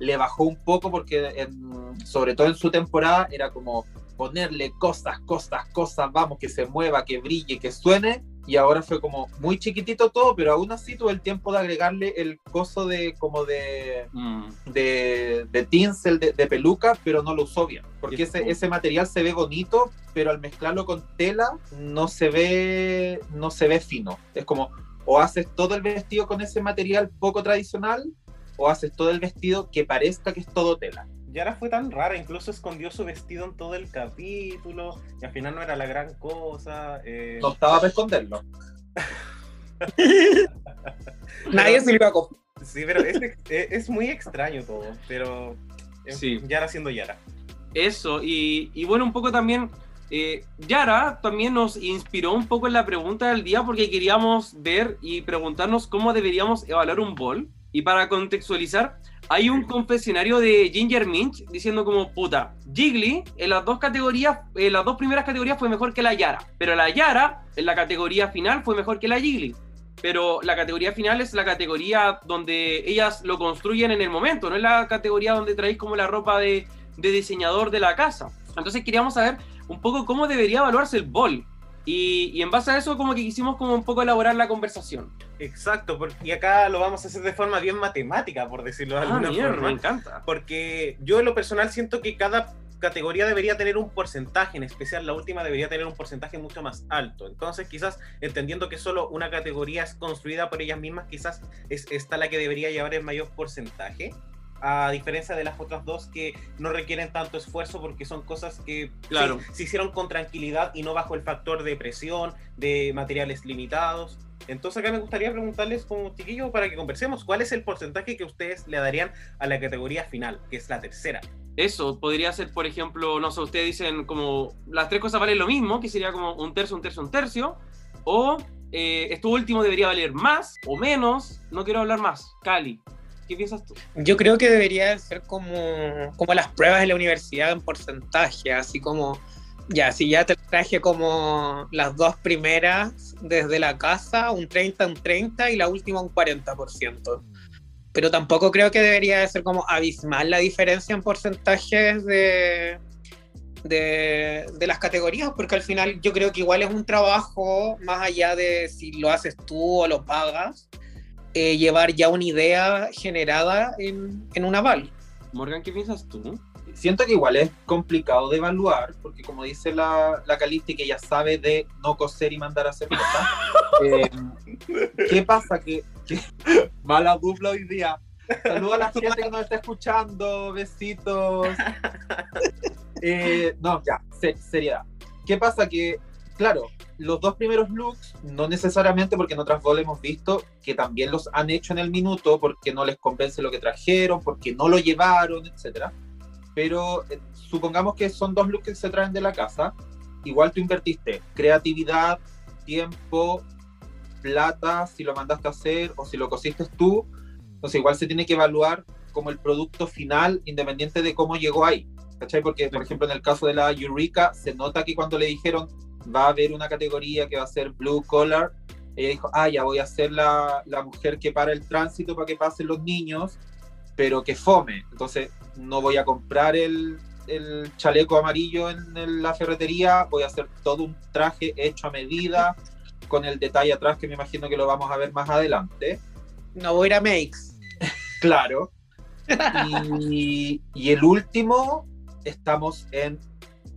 le bajó un poco porque en- sobre todo en su temporada era como ponerle cosas, cosas, cosas, vamos, que se mueva, que brille, que suene. Y ahora fue como muy chiquitito todo, pero aún así tuve el tiempo de agregarle el coso de como de, Mm. de, de tinsel, de, de peluca, pero no lo usó bien. Porque ese, ese material se ve bonito, pero al mezclarlo con tela no se ve, no se ve fino. Es como, o haces todo el vestido con ese material poco tradicional, o haces todo el vestido que parezca que es todo tela. Yara fue tan rara, incluso escondió su vestido en todo el capítulo, y al final no era la gran cosa. eh, No estaba para esconderlo. [LAUGHS] Nadie se lo iba a. Sí, pero es, es- es muy extraño todo, pero en Sí. Yara siendo Yara. Eso, y, y bueno, un poco también, eh, Yara también nos inspiró un poco en la pregunta del día porque queríamos ver y preguntarnos cómo deberíamos evaluar un bol. Y para contextualizar, hay un confesionario de Ginger Minch diciendo como, puta, Jiggly en las dos categorías, en las dos primeras categorías fue mejor que la Yara, pero la Yara en la categoría final fue mejor que la Jiggly. Pero la categoría final es la categoría donde ellas lo construyen en el momento, no es la categoría donde traéis como la ropa de, de diseñador de la casa. Entonces queríamos saber un poco cómo debería evaluarse el bol. Y, y en base a eso como que quisimos como un poco elaborar la conversación. Exacto, porque, y acá lo vamos a hacer de forma bien matemática, por decirlo de Ah, alguna mierda, forma. me encanta. Porque yo en lo personal siento que cada categoría debería tener un porcentaje, en especial la última debería tener un porcentaje mucho más alto. Entonces, quizás entendiendo que solo una categoría es construida por ellas mismas, quizás es esta la que debería llevar el mayor porcentaje. A diferencia de las otras dos que no requieren tanto esfuerzo porque son cosas que Claro. se, se hicieron con tranquilidad y no bajo el factor de presión, de materiales limitados. Entonces acá me gustaría preguntarles como chiquillos para que conversemos, ¿cuál es el porcentaje que ustedes le darían a la categoría final, que es la tercera? Eso podría ser, por ejemplo, no sé, ustedes dicen como las tres cosas valen lo mismo, que sería como un tercio, un tercio, un tercio. O eh, esto último debería valer más o menos. No quiero hablar más. Cali, ¿qué piensas tú? Yo creo que debería ser como, como las pruebas de la universidad en porcentaje, así como, ya, si ya te traje como las dos primeras desde la casa, un 30, un 30 y la última un 40%. Pero tampoco creo que debería de ser como abismal la diferencia en porcentajes de, de, de las categorías, porque al final yo creo que igual es un trabajo, más allá de si lo haces tú o lo pagas, eh, llevar ya una idea generada en, en un aval. Morgan, ¿qué piensas tú? Siento que igual es complicado de evaluar, porque como dice la, la Calisti, que ella sabe de no coser y mandar a hacer cosas. [LAUGHS] eh, ¿Qué pasa? Que, que- mala dupla hoy día. Saludos a la gente que nos está escuchando, besitos. [LAUGHS] Eh, no, ya, se- seriedad. ¿Qué pasa? Que, claro, los dos primeros looks, no necesariamente porque en otras bolas hemos visto que también los han hecho en el minuto porque no les convence lo que trajeron, porque no lo llevaron, etcétera. Pero eh, supongamos que son dos looks que se traen de la casa. Igual tú invertiste creatividad, tiempo, plata, si lo mandaste a hacer o si lo cosiste tú. Entonces igual se tiene que evaluar como el producto final independiente de cómo llegó ahí. ¿Cachai? Porque, por ejemplo, en el caso de la Eureka, se nota que cuando le dijeron va a haber una categoría que va a ser blue collar, ella dijo, ah, ya voy a ser la, la mujer que para el tránsito para que pasen los niños, pero que fome. Entonces, no voy a comprar el, el chaleco amarillo en la ferretería, voy a hacer todo un traje hecho a medida, con el detalle atrás que me imagino que lo vamos a ver más adelante. No voy a ir a Makes. [LAUGHS] Claro. Y, y el último, estamos en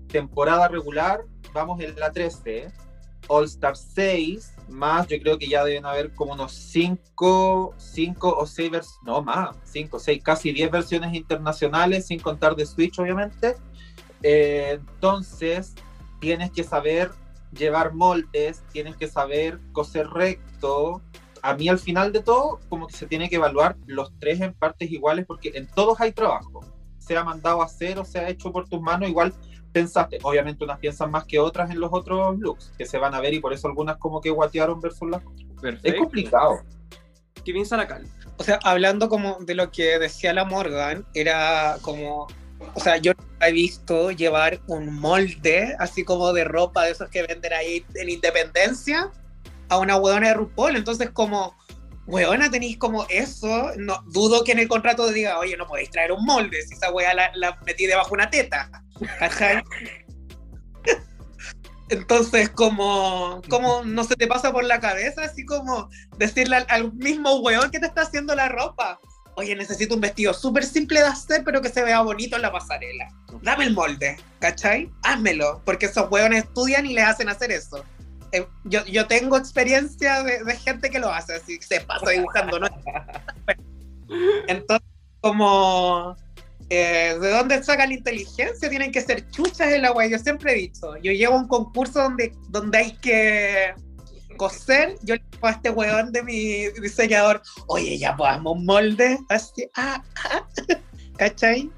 temporada regular, vamos en la 13, All Star 6, más yo creo que ya deben haber como unos 5 cinco o 6 versiones, no más, 5, 6, casi 10 versiones internacionales, sin contar de Switch obviamente. Eh, entonces, tienes que saber llevar moldes, tienes que saber coser recto. A mí al final de todo, como que se tiene que evaluar los tres en partes iguales porque en todos hay trabajo. Sea mandado a hacer o sea hecho por tus manos, igual pensaste. Obviamente unas piensan más que otras en los otros looks que se van a ver y por eso algunas como que guatearon versus las Perfecto. Es complicado. Qué bien Salacal. O sea, hablando como de lo que decía la Morgan, era como, o sea, yo he visto llevar un molde, así como de ropa de esos que venden ahí en Independencia, a una huevona de RuPaul. Entonces, como, huevona, tenéis como eso. No, dudo que en el contrato diga, oye, no podéis traer un molde si esa hueá la, la metí debajo de una teta. ¿Cachai? Entonces, como, como no se te pasa por la cabeza, así como decirle al, al mismo weón que te está haciendo la ropa, oye, necesito un vestido súper simple de hacer, pero que se vea bonito en la pasarela. Dame el molde, ¿cachai? Házmelo, porque esos weones estudian y le hacen hacer eso. Eh, yo, yo tengo experiencia de, de gente que lo hace, así se pasa dibujando, ¿no? [LAUGHS] Entonces, como eh, ¿de dónde sacan la inteligencia? Tienen que ser chuchas en la web. Yo siempre he dicho, yo llevo un concurso donde, donde hay que coser, yo le digo a este weón de mi diseñador, oye, ya podamos un molde, así, ah, ah, [LAUGHS] ¿cachai?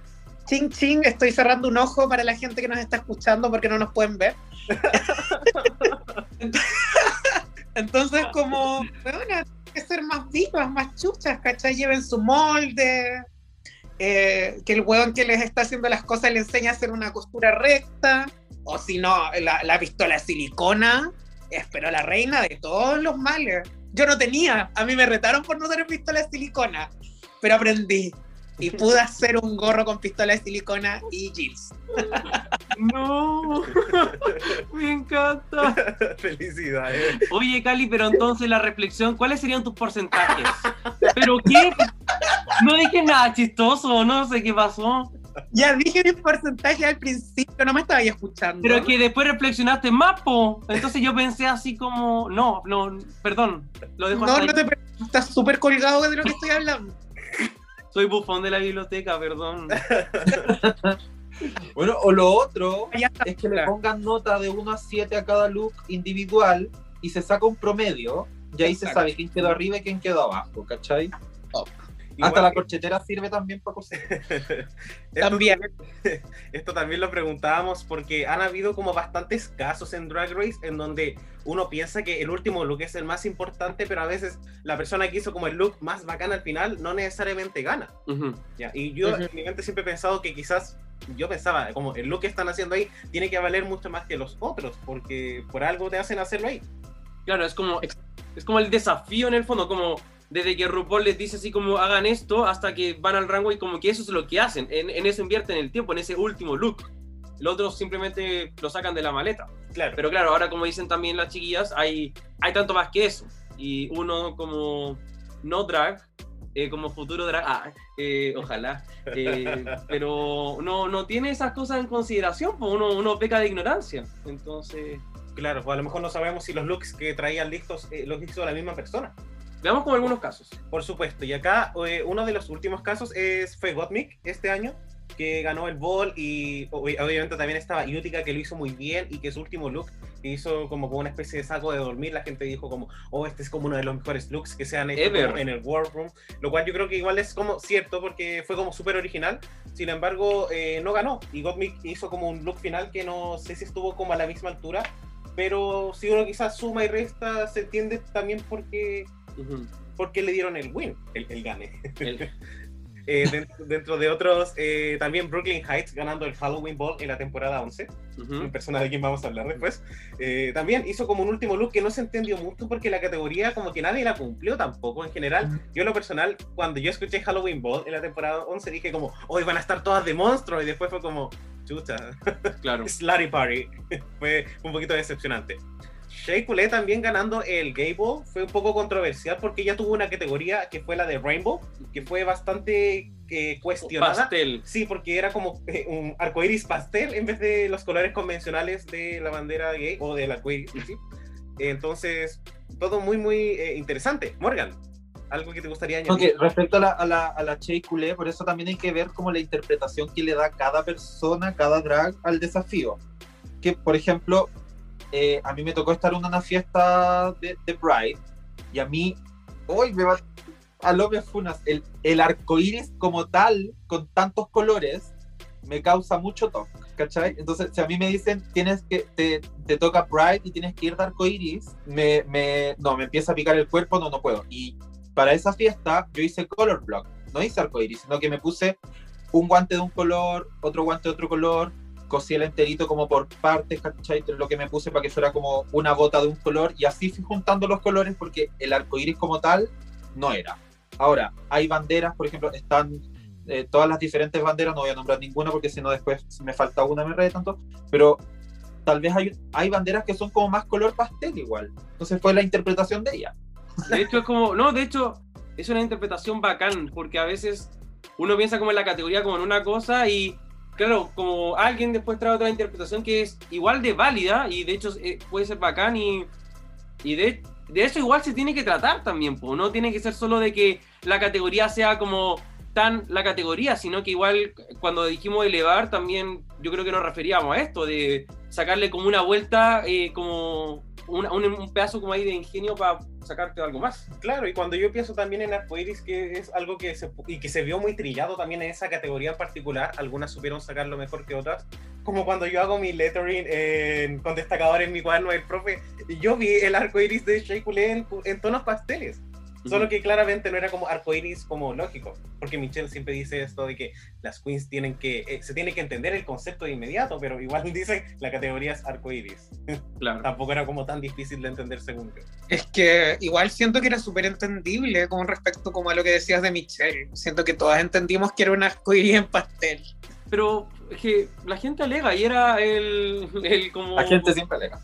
Ching, ching, estoy cerrando un ojo para la gente que nos está escuchando porque no nos pueden ver. [LAUGHS] Entonces, como, bueno, hay que ser más vivas, más chuchas, ¿cachai? Lleven su molde, eh, que el weón que les está haciendo las cosas le enseña a hacer una costura recta, o si no, la, la pistola silicona, es pero la reina de todos los males. Yo no tenía, a mí me retaron por no tener pistola silicona, pero aprendí y pude hacer un gorro con pistola de silicona y jeans. No, [LAUGHS] me encanta. Felicidades. Oye, Cali, pero entonces la reflexión, ¿cuáles serían tus porcentajes? ¿Pero qué? No dije nada chistoso, no sé qué pasó. Ya dije mi porcentaje al principio, no me estaba escuchando. Pero que después reflexionaste más, po. Entonces yo pensé así como, no, no, perdón, lo dejo no, hasta no ahí. te estás súper colgado de lo que estoy hablando. Soy bufón de la biblioteca, perdón. [LAUGHS] Bueno, o lo otro es que le pongan nota de 1 a 7 a cada look individual y se saca un promedio y ahí se sabe quién quedó arriba y quién quedó abajo, ¿cachai? Igual Hasta la que- corchetera sirve también para coser. [LAUGHS] esto También. [LAUGHS] Esto también lo preguntábamos porque han habido como bastantes casos en Drag Race en donde uno piensa que el último look es el más importante, pero a veces la persona que hizo como el look más bacán al final no necesariamente gana. Ujú. ¿ya? Y yo Ujú. en mi mente siempre he pensado que quizás, yo pensaba, como el look que están haciendo ahí tiene que valer mucho más que los otros, porque por algo te hacen hacerlo ahí. Claro, es como, es como el desafío en el fondo, como desde que RuPaul les dice así como hagan esto hasta que van al rango y como que eso es lo que hacen, en, en eso invierten el tiempo, en ese último look. Los otros simplemente lo sacan de la maleta. Claro. Pero claro, ahora como dicen también las chiquillas, hay, hay tanto más que eso. Y uno como no drag, eh, como futuro drag, ah, eh, ojalá, eh, [LAUGHS] pero no, no tiene esas cosas en consideración, pues uno, uno peca de ignorancia. Entonces, Claro, o a lo mejor no sabemos si los looks que traían listos eh, los hizo la misma persona. Veamos como algunos casos. Por supuesto, y acá eh, uno de los últimos casos es, fue Gottmik este año, que ganó el ball y ob- obviamente también estaba Utica que lo hizo muy bien y que su último look hizo como con una especie de saco de dormir, la gente dijo como, oh, este es como uno de los mejores looks que se han hecho en el War Room, lo cual yo creo que igual es como cierto porque fue como súper original, sin embargo eh, no ganó y Gottmik hizo como un look final que no sé si estuvo como a la misma altura, pero si uno quizás suma y resta se entiende también porque Porque le dieron el win, el, el gane. El- [LAUGHS] Eh, dentro, dentro de otros, eh, también Brooklyn Heights ganando el Halloween Ball en la temporada 11, ujú. un persona de quien vamos a hablar después. Eh, también hizo como un último look que no se entendió mucho porque la categoría como que nadie la cumplió tampoco en general. Yo en lo personal, cuando yo escuché Halloween Ball en la temporada 11 dije como, hoy van a estar todas de monstruo y después fue como, chucha, Claro. [LAUGHS] Slutty Party. [LAUGHS] fue un poquito decepcionante. Shea Coulee también ganando el Gable fue un poco controversial porque ella tuvo una categoría que fue la de Rainbow, que fue bastante eh, cuestionada. Pastel. Sí, porque era como eh, un arcoiris pastel en vez de los colores convencionales de la bandera gay o del arcoiris. ¿sí? Entonces, todo muy, muy eh, interesante. Morgan, algo que te gustaría añadir. Ok, respecto a la, a la, a la Coulee, por eso también hay que ver como la interpretación que le da cada persona, cada drag al desafío. Que, por ejemplo, eh, a mí me tocó estar en una fiesta de, de Pride y a mí, hoy me va a me funas, el, el arco iris como tal, con tantos colores, me causa mucho toque, ¿cachai? Entonces, si a mí me dicen, tienes que, te, te toca Pride y tienes que ir de arco iris, me, me, no, me empieza a picar el cuerpo, no, no puedo. Y para esa fiesta yo hice color block, no hice arco iris, sino que me puse un guante de un color, otro guante de otro color, cosí el enterito como por partes, ¿cachai? Lo que me puse para que fuera como una gota de un color y así fui juntando los colores porque el arco iris como tal no era. Ahora, hay banderas, por ejemplo, están eh, todas las diferentes banderas, no voy a nombrar ninguna porque si no después si me falta una me re tanto, pero tal vez hay, hay banderas que son como más color pastel igual. Entonces fue la interpretación de ella. De hecho, es como, no, de hecho, es una interpretación bacán, porque a veces uno piensa como en la categoría como en una cosa y, claro, como alguien después trae otra interpretación que es igual de válida y de hecho eh, puede ser bacán y, y de, eso igual se tiene que tratar también, pues, no tiene que ser solo de que la categoría sea como tan la categoría, sino que igual cuando dijimos elevar también yo creo que nos referíamos a esto, de sacarle como una vuelta, eh, como una- un, un pedazo como ahí de ingenio para sacarte algo más. Claro, y cuando yo pienso también en arcoiris, que es algo que se, y que se vio muy trillado también en esa categoría en particular, algunas supieron sacarlo mejor que otras, como cuando yo hago mi lettering en- con destacador en mi cuaderno del profe, yo vi el arcoiris de Shea Coulee en, en tonos pasteles, solo que claramente no era como arcoiris como lógico, porque Michelle siempre dice esto de que las queens tienen que, eh, se tiene que entender el concepto de inmediato, pero igual [LAUGHS] dice la categoría es arcoiris, Claro. tampoco era como tan difícil de entender según yo. Es que igual siento que era súper entendible con respecto como a lo que decías de Michelle. Siento que todas entendimos que era un arcoíris en pastel. Pero es que la gente alega y era el, el como... La gente siempre alega.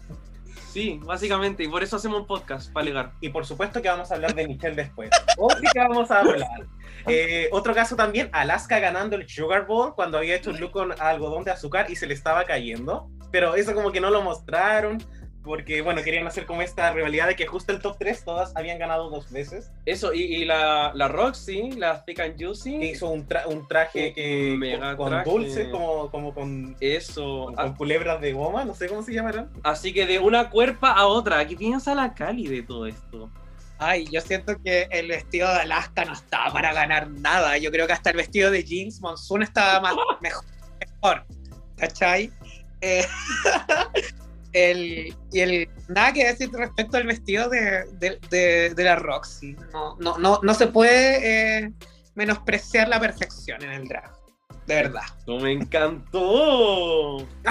Sí, básicamente, y por eso hacemos un podcast, para alegar. Y por supuesto que vamos a hablar de Michelle después. [LAUGHS] Hoy sí que vamos a hablar. Eh, otro caso también, Alaska ganando el Sugar Bowl cuando había hecho un look con algodón de azúcar y se le estaba cayendo. Pero eso como que no lo mostraron. Porque, bueno, querían hacer como esta rivalidad de que justo el top 3 todas habían ganado dos veces. Eso, y, y la, la Roxy, la Thick and Juicy, Hizo un, tra- un traje que mega con, con traje. dulces, como, como con, eso. con, Ah, con culebras de goma, no sé cómo se llamarán. Así que de una cuerpa a otra, ¿qué piensa la Cali de todo esto? Ay, yo siento que el vestido de Alaska no estaba para ganar nada. Yo creo que hasta el vestido de jeans Monsoon estaba más, [LAUGHS] mejor, mejor. ¿Cachai? Eh, [LAUGHS] el, y el, nada que decir respecto al vestido de, de- de- de la Roxy. No, no, no, no se puede eh, menospreciar la perfección en el drag. De verdad. ¡No me encantó! [LAUGHS]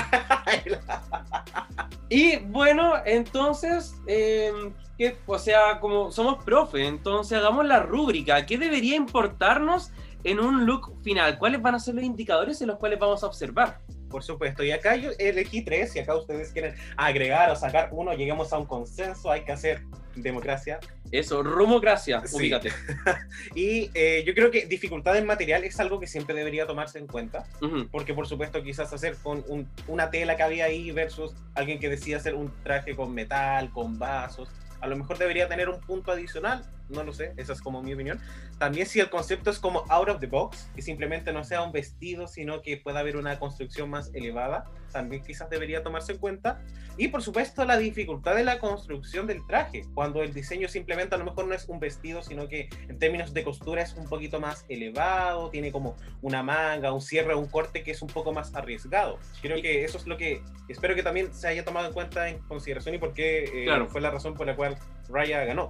Y bueno, entonces, eh, que, o sea, como somos profe, entonces hagamos la rúbrica. ¿Qué debería importarnos en un look final? ¿Cuáles van a ser los indicadores en los cuales vamos a observar? Por supuesto, y acá yo elegí tres, y acá ustedes quieren agregar o sacar uno, lleguemos a un consenso, hay que hacer democracia. Eso, rumocracia, Sí. ubícate. [LAUGHS] Y eh, yo creo que dificultad en material es algo que siempre debería tomarse en cuenta, porque por supuesto quizás hacer con un- una tela que había ahí versus alguien que decía hacer un traje con metal, con vasos, a lo mejor debería tener un punto adicional, no lo sé, esa es como mi opinión. También si el concepto es como out of the box, que simplemente no sea un vestido, sino que pueda haber una construcción más elevada, también quizás debería tomarse en cuenta. Y por supuesto la dificultad de la construcción del traje, cuando el diseño simplemente a lo mejor no es un vestido, sino que en términos de costura es un poquito más elevado, tiene como una manga, un cierre, un corte que es un poco más arriesgado. Creo que eso es lo que espero que también se haya tomado en cuenta en consideración y por qué eh, Claro. fue la razón por la cual Raya ganó.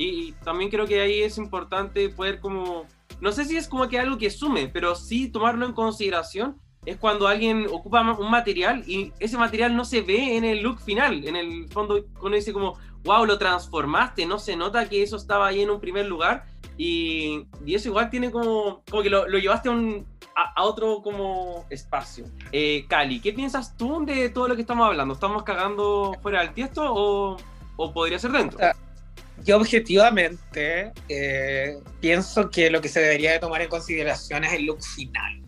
Y, y también creo que ahí es importante poder como, no sé si es como que algo que sume, pero sí tomarlo en consideración es cuando alguien ocupa un material y ese material no se ve en el look final. En el fondo uno dice como, wow, lo transformaste, no se nota que eso estaba ahí en un primer lugar y, y eso igual tiene como, como que lo, lo llevaste a, un, a, otro como espacio. Eh, Cali, ¿qué piensas tú de todo lo que estamos hablando? ¿Estamos cagando fuera del tiesto o ¿O podría ser dentro? Ah. Yo objetivamente eh, pienso que lo que se debería de tomar en consideración es el look final.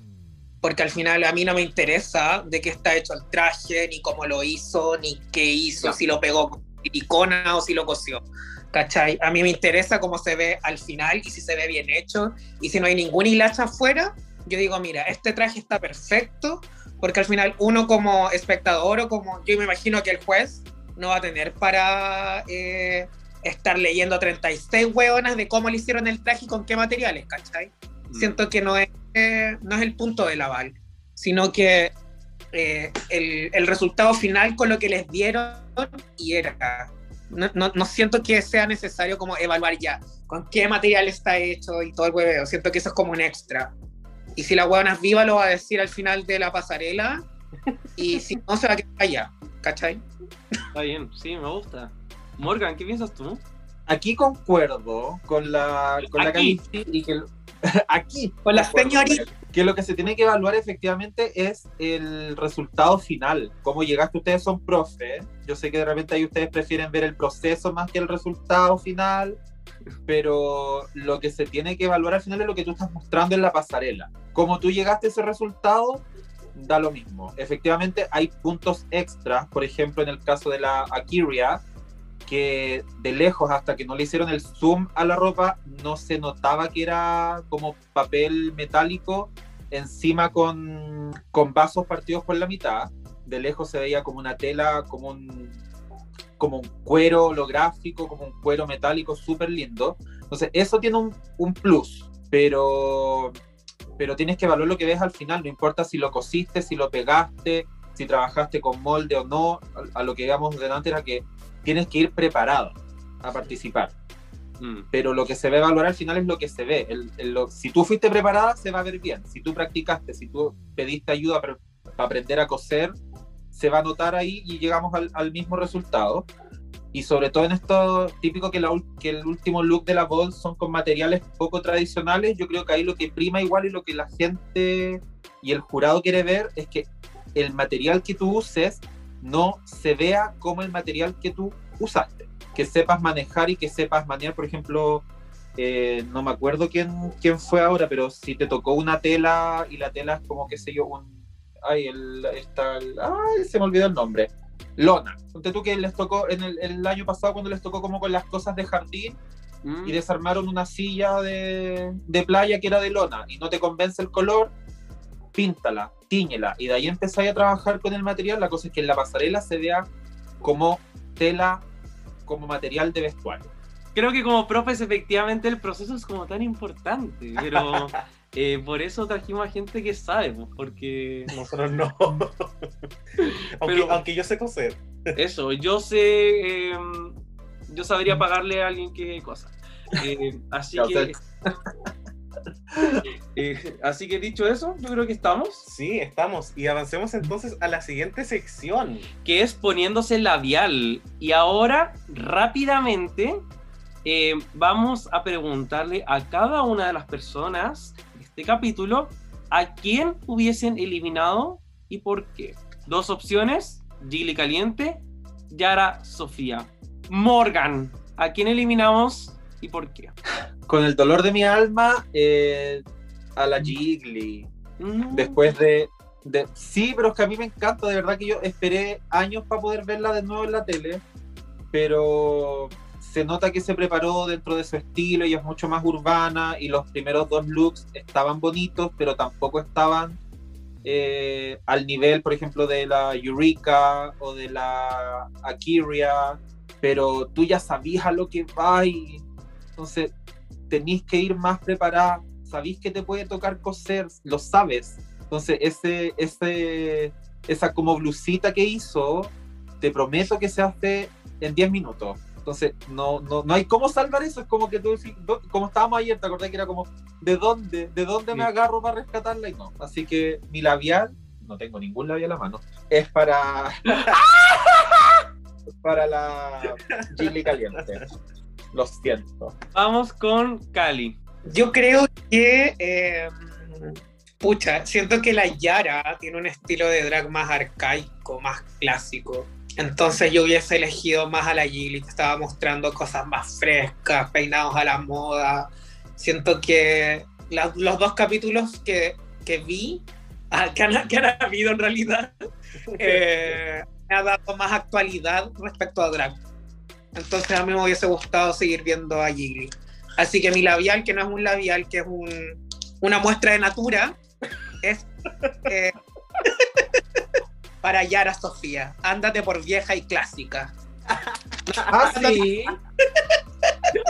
Porque al final a mí no me interesa de qué está hecho el traje, ni cómo lo hizo, ni qué hizo, No. si lo pegó con silicona o si lo cosió. ¿Cachai? A mí me interesa cómo se ve al final y si se ve bien hecho. Y si no hay ningún hilacha afuera, yo digo, mira, este traje está perfecto, porque al final uno como espectador o como yo me imagino que el juez no va a tener para eh, estar leyendo 36 hueonas de cómo le hicieron el traje y con qué materiales, ¿cachai? Mm. Siento que no es, eh, no es el punto del aval, sino que eh, el, el resultado final con lo que les dieron y era. No, no, no siento que sea necesario como evaluar ya con qué material está hecho y todo el hueveo. Siento que eso es como un extra. Y si la huevona es viva, lo va a decir al final de la pasarela. Y si no, se va a quedar allá. ¿Cachai? Está bien, sí, me gusta. Morgan, ¿qué piensas tú? Aquí concuerdo con la, con la Aquí. Calici y que [LAUGHS] aquí Con la concuerdo señorita. con él. que lo que se tiene que evaluar efectivamente es el resultado final. Cómo llegaste, ustedes son profe. Yo sé que de repente ahí ustedes prefieren ver el proceso más que el resultado final, pero lo que se tiene que evaluar al final es lo que tú estás mostrando en la pasarela. Como tú llegaste a ese resultado, da lo mismo. Efectivamente hay puntos extras, por ejemplo en el caso de la Akiria, que de lejos hasta que no le hicieron el zoom a la ropa no se notaba que era como papel metálico encima con, con vasos partidos por la mitad. De lejos se veía como una tela, como un, como un cuero holográfico, como un cuero metálico súper lindo. Entonces eso tiene un, un plus, pero, pero tienes que evaluar lo que ves al final, no importa si lo cosiste, si lo pegaste, si trabajaste con molde o no, a, lo que digamos delante era que tienes que ir preparado a participar. Mm. Pero lo que se ve evaluar al final es lo que se ve. El- el- lo- si tú fuiste preparada, se va a ver bien. Si tú practicaste, si tú pediste ayuda para, para aprender a coser, se va a notar ahí y llegamos al, al mismo resultado. Y sobre todo en esto típico que, la ul- que el último look de la Ball son con materiales poco tradicionales, yo creo que ahí lo que prima igual y lo que la gente y el jurado quiere ver es que el material que tú uses no se vea como el material que tú usaste. Que sepas manejar y que sepas manejar, por ejemplo, eh, no me acuerdo quién, quién fue ahora, pero si te tocó una tela y la tela es como, qué sé yo, un... Ay, el, está el- ay, se me olvidó el nombre. Lona. Ponte tú que les tocó en el, el año pasado cuando les tocó como con las cosas de jardín Mm. y desarmaron una silla de, de playa que era de lona y no te convence el color, píntala, tíñela y de ahí empezáis a trabajar con el material. La cosa es que en la pasarela se vea como tela, como material de vestuario. Creo que como profes efectivamente el proceso es como tan importante, pero [LAUGHS] eh, por eso trajimos a gente que sabe, pues, porque Nosotros no. [LAUGHS] aunque, Pero- aunque yo sé coser. eso, yo sé, eh, yo sabría pagarle a alguien que cosa. Eh, así que, [LAUGHS] [LAUGHS] eh, así que dicho eso, yo creo que estamos, Sí, estamos. Y avancemos entonces a la siguiente sección. que es poniéndose labial. Y ahora, rápidamente, eh, vamos a preguntarle a cada una de las personas de este capítulo a quién hubiesen eliminado y por qué. Dos opciones, Gilly Caliente, Yara Sofía. Morgan, ¿a quién eliminamos y por qué? [LAUGHS] Con el dolor de mi alma, eh, a la Jiggly. No. Después de, de- Sí, pero es que a mí me encanta, de verdad que yo esperé años para poder verla de nuevo en la tele, pero se nota que se preparó dentro de su estilo y es mucho más urbana y los primeros dos looks estaban bonitos, pero tampoco estaban eh, al nivel, por ejemplo, de la Eureka o de la Akiria, pero tú ya sabías a lo que va y entonces tenéis que ir más preparada, sabéis que te puede tocar coser, lo sabes. Entonces, ese, ese, esa como blusita que hizo, te prometo que se hace en 10 minutos. Entonces, no, no, no hay cómo salvar eso. Es como que tú como estábamos ayer, te acordás que era como, ¿de dónde? ¿De dónde me agarro para rescatarla? Y no. Así que mi labial, no tengo ningún labial a mano, es para. [LAUGHS] para la [LAUGHS] Gilly Caliente. Lo siento. Vamos con Cali. Yo creo que. eh, pucha, siento que la Yara tiene un estilo de drag más arcaico, más clásico. Entonces yo hubiese elegido más a la Gilly, que estaba mostrando cosas más frescas, peinados a la moda. Siento que la- los dos capítulos que, que vi, ah, que, han, que han habido en realidad, [LAUGHS] eh, me ha dado más actualidad respecto a Drag. Entonces a mí me hubiese gustado seguir viendo a Gigli. Así que mi labial, que no es un labial, que es un- una muestra de natura, es eh, para Yara Sofía. Ándate por vieja y clásica. Ah, sí.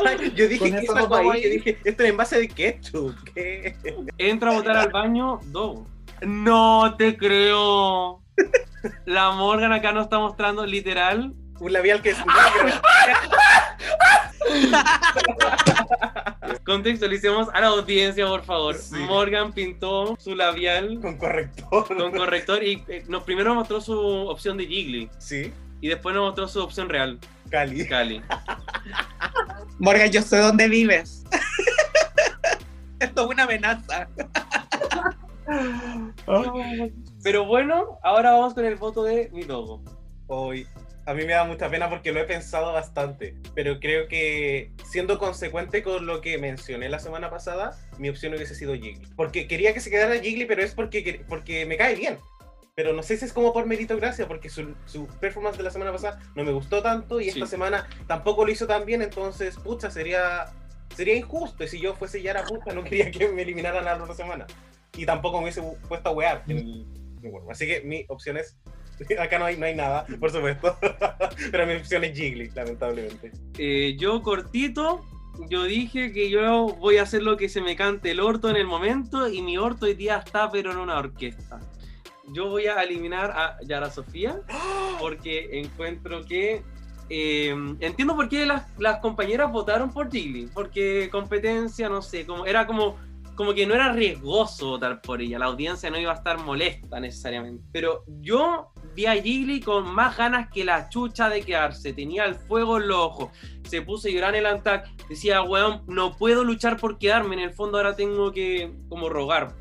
Ay, [LAUGHS] Yo dije, ¿qué eso vamos ahí? a Yo dije, esto es en base de ketchup. ¿qué? Entra a botar al baño, Dogo. No te creo. La Morgan acá nos está mostrando literal. Un labial que es negro. Contextualicemos a la audiencia, por favor. Sí. Morgan pintó su labial con corrector. con corrector y eh, nos primero mostró su opción de Jiggly Sí, y después nos mostró su opción real, Cali. Cali. Morgan, yo sé dónde vives. Esto es una amenaza. Pero bueno, ahora vamos con el voto de mi logo. Hoy. A mí me da mucha pena porque lo he pensado bastante, pero creo que siendo consecuente con lo que mencioné la semana pasada, mi opción hubiese sido Jiggly. Porque quería que se quedara Jiggly, pero es porque, que- porque me cae bien. Pero no sé si es como por meritocracia, porque su, su performance de la semana pasada no me gustó tanto y esta Sí. semana tampoco lo hizo tan bien, entonces, pucha, sería, sería injusto. Y si yo fuese Yara puta, no quería que me eliminaran a la otra semana. Y tampoco me hubiese puesto a wear. bueno. Así que mi opción es [LAUGHS] Acá no hay, no hay nada, por supuesto. [LAUGHS] Pero mi opción es Jiggly, lamentablemente. Eh, yo cortito, yo dije que yo voy a hacer lo que se me cante el orto en el momento y mi orto hoy día está pero en una orquesta. Yo voy a eliminar a Yara Sofía porque encuentro que... eh, entiendo por qué las, las compañeras votaron por Jiggly, porque competencia, no sé, como era como, como que no era riesgoso votar por ella, la audiencia no iba a estar molesta necesariamente. Pero yo vi a Jiggly con más ganas que la chucha de quedarse, tenía el fuego en los ojos, se puso a llorar en el antac, decía, weón, no puedo luchar por quedarme, en el fondo ahora tengo que como rogar.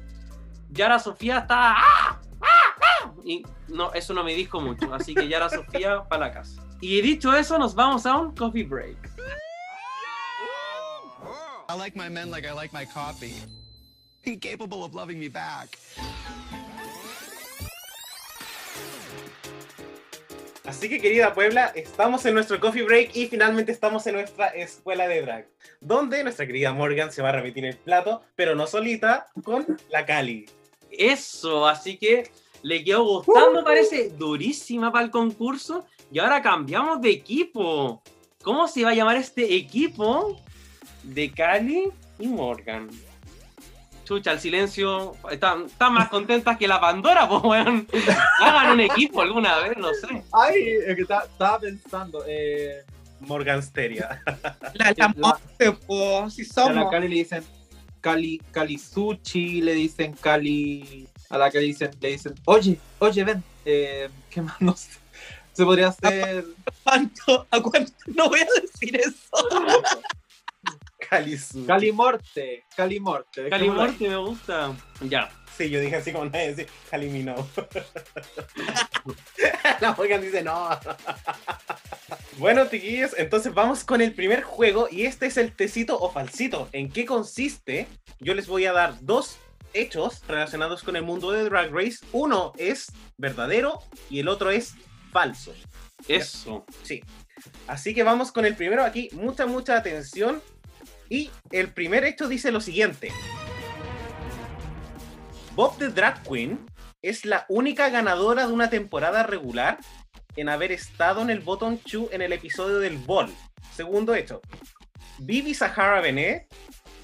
Yara Sofía está... ¡ah! ¡ah! ¡ah! Y no, eso no me dijo mucho, así que Yara Sofía [LAUGHS] para la casa. Y dicho eso, nos vamos a un coffee break. I like my men like I like my coffee. Incapable of loving me back. Así que, querida Puebla, estamos en nuestro coffee break y finalmente estamos en nuestra escuela de drag. Donde nuestra querida Morgan se va a repetir el plato, pero no solita, con la Cali. Eso, así que le quedó gustando, parece durísima para el concurso. Y ahora cambiamos de equipo. ¿Cómo se va a llamar este equipo? De Cali y Morgan. Chucha, el silencio. Están, están más contentas que la Pandora, [LAUGHS] pues, weón. Hagan un equipo alguna vez, no sé. Ay, es que ta- estaba pensando. Eh, Morgan Steria. [LAUGHS] La, la po, si a la somos. Cali le dicen Cali, Cali Sushi, le dicen Cali. A la Cali dicen, le dicen, oye, oye, ven. Eh, ¿Qué más? [LAUGHS] No sé. Se podría hacer. ¿Cuánto? ¿A cuánto? No voy a decir eso. Cali Su. Cali Morte, Cali Morte. Cali dejémoslo ahí. Morte me gusta. Ya. Sí, yo dije así como nadie dice Cali Mino. [LAUGHS] la Morgan dice no. bueno, tiquillos, entonces vamos con el primer juego y este es el tecito o falsito. ¿En qué consiste? Yo les voy a dar dos hechos relacionados con el mundo de Drag Race. Uno es verdadero y el otro es falso. Eso. Sí. Así que vamos con el primero aquí. Mucha, mucha atención. Y el primer hecho dice lo siguiente. Bob the Drag Queen es la única ganadora de una temporada regular en haber estado en el Bottom 2 en el episodio del Ball. Segundo hecho. Vivi Sahara Benet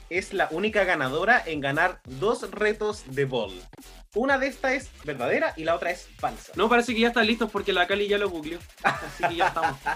es la única ganadora en ganar dos retos de Ball. Una de estas es verdadera y la otra es falsa. No, parece que ya están listos porque la Cali ya lo googleó. Así que ya estamos. [LAUGHS]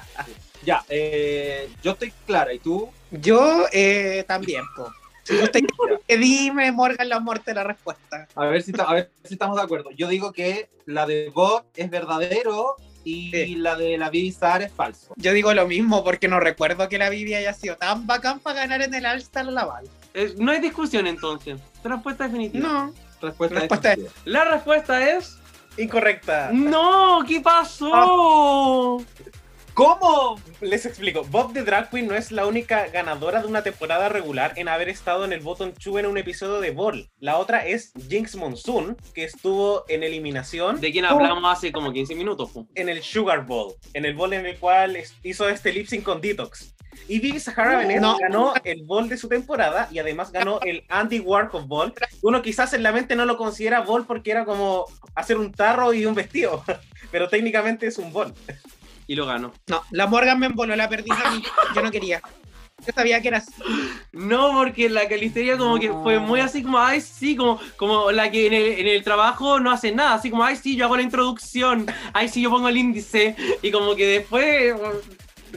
Ya, eh, yo estoy clara, ¿y tú? Yo eh, también, po. Si te [LAUGHS] que dime, Morgan, la muerte la respuesta. A ver, si ta- a ver si estamos de acuerdo. Yo digo que la de Bob es verdadero y Sí. la de la Vivi Sahara es falso. Yo digo lo mismo porque no recuerdo que la Bibi haya sido tan bacán para ganar en el All-Star Laval. Eh, no hay discusión entonces. Respuesta definitiva. No. Respuesta, Respuesta definitiva. La respuesta es Incorrecta. No, ¿qué pasó? ¿Cómo? Les explico. Bob the Drag Queen no es la única ganadora de una temporada regular en haber estado en el Bottom 2 en un episodio de Ball. La otra es Jinx Monsoon, que estuvo en eliminación De quien hablamos hace como 15 minutos. po. en el Sugar Bowl, en el bowl en el cual hizo este lip sync con Detox. Y Vivi Sahara Bennett No. ganó el bowl de su temporada y además ganó el Andy Warhol Bowl. Uno quizás en la mente no lo considera bowl porque era como hacer un tarro y un vestido, [LAUGHS] pero técnicamente es un bowl. Y lo ganó. No, la Morgan me emboló la perdiz a mí. Yo no quería. Yo sabía que era así. No, porque la calistería como que fue muy así como, ay, sí, como, como la que en el, en el trabajo no hace nada, así como, ay, sí, yo hago la introducción, ay, sí, yo pongo el índice, y como que después eh,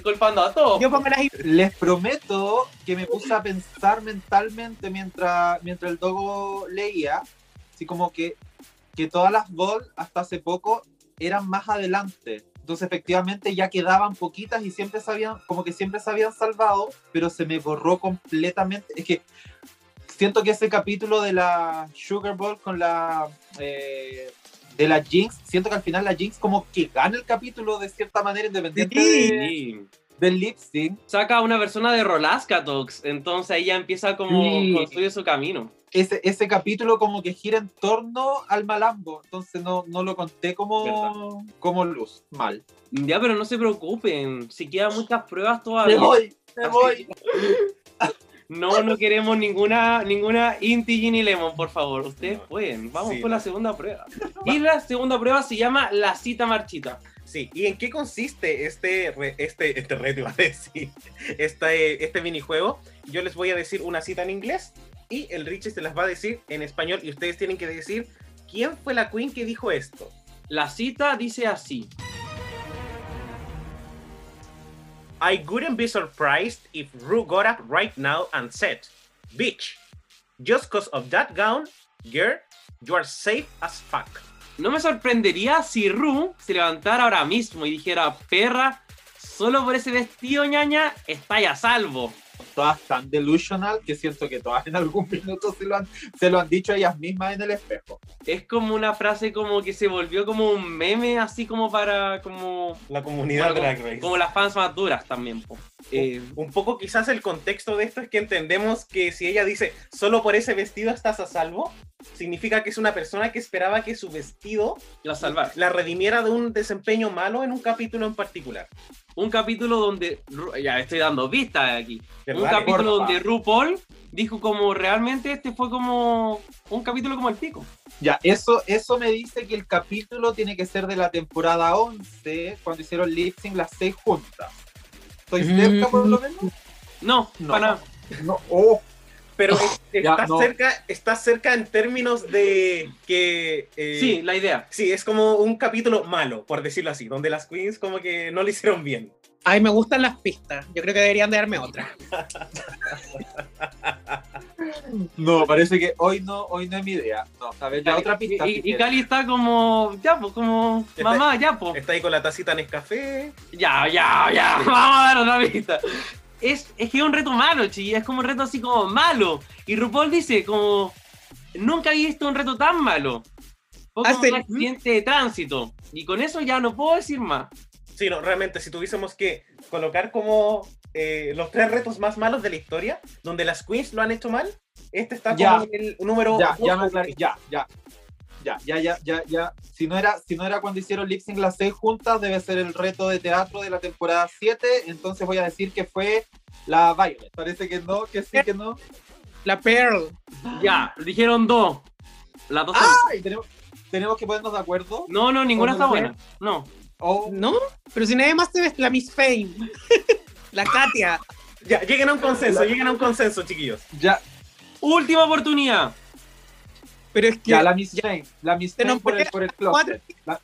culpando a todos. Yo pongo las Les prometo que me puse a pensar mentalmente mientras, mientras el dogo leía, así como que, que todas las ball hasta hace poco eran más adelante. Entonces efectivamente ya quedaban poquitas y siempre sabían, como que siempre se habían salvado, pero se me borró completamente. Es que siento que ese capítulo de la Sugar Bowl con la eh, de la Jinx, siento que al final la Jinx como que gana el capítulo de cierta manera independiente Sí. de- del lip sync. Saca a una persona de Rolasca Talks, entonces ya empieza como Sí. construye su camino. Ese, ese capítulo como que gira en torno al malambo, entonces no, no lo conté como, como luz, mal. Ya, pero no se preocupen, si quedan muchas pruebas todavía. Me voy, me voy. [LAUGHS] No, no queremos ninguna, ninguna Inti Ginny Lemon, por favor. Ustedes No. pueden. Vamos Sí, con no. la segunda prueba. [LAUGHS] Y la segunda prueba se llama la cita marchita. Sí, ¿y en qué consiste este, re- este, este reto, iba a decir? [LAUGHS] Este, este minijuego. Yo les voy a decir una cita en inglés y el Richie se las va a decir en español y ustedes tienen que decir quién fue la queen que dijo esto. La cita dice así. I wouldn't be surprised if Rue got up right now and said, Bitch, just cause of that gown, girl, you are safe as fuck. No me sorprendería si Ru se levantara ahora mismo y dijera, perra, solo por ese vestido, ñaña, está a salvo. Todas tan delusional que siento que todas en algún [LAUGHS] minuto se lo han, se lo han dicho ellas mismas en el espejo. Es como una frase como que se volvió como un meme, así como para, como, La comunidad como, Drag Race. como las fans más duras también. po. Eh, Un poco quizás el contexto de esto es que entendemos que si ella dice solo por ese vestido estás a salvo, significa que es una persona que esperaba que su vestido la salvar. la redimiera de un desempeño malo en un capítulo en particular. Un capítulo donde, ya estoy dando vistas aquí. Un ¿Verdad? capítulo porfa. donde RuPaul dijo como realmente este fue como un capítulo como el pico. Ya, eso, eso me dice que el capítulo tiene que ser de la temporada 11, cuando hicieron lip sync las seis juntas. ¿Estoy Mm. cerca por lo menos? No, No. para nada. No, oh, Pero [LAUGHS] Ya, está, no. cerca, está cerca en términos de que... eh, Sí, la idea. Sí, es como un capítulo malo, por decirlo así, donde las queens como que no lo hicieron bien. Ay, me gustan las pistas. Yo creo que deberían de darme otra. no, parece que hoy no, hoy no es mi idea. No, a ver, ya otra pista. Y, y. Cali está como, ya, pues, como, Está- mamá, ya, pues. Está ahí con la tacita en Nescafé. Ya, ya, ya, [LAUGHS] vamos a dar otra pista. Es, es que es un reto malo, chi, es como un reto así como malo. Y RuPaul dice como, nunca había visto un reto tan malo. Fue como un accidente de tránsito. Y con eso ya no puedo decir más. Sí, no, realmente, si tuviésemos que colocar como eh, los tres retos más malos de la historia, donde las queens lo han hecho mal, este está como Ya. en el número... Ya, ya ya, ya. Ya, ya, ya, ya, ya. Si no era, si no era cuando hicieron lip sync las seis juntas, debe ser el reto de teatro de la temporada 7. Entonces voy a decir que fue la Violet. Parece que no, que sí, que no. La Pearl. Ya, dijeron dos. Las dos son- Ay, tenemos, tenemos que ponernos de acuerdo. No, no, ninguna ¿O está buena. No. O ¿No? Pero si nadie más te ve, la Miss Fame. [LAUGHS] la Katia. Ya, lleguen a un consenso, lleguen a un consenso, chiquillos. ya, Última oportunidad. Pero es que, ya la Miss Fame. La Miss nos por el, por el closet. La,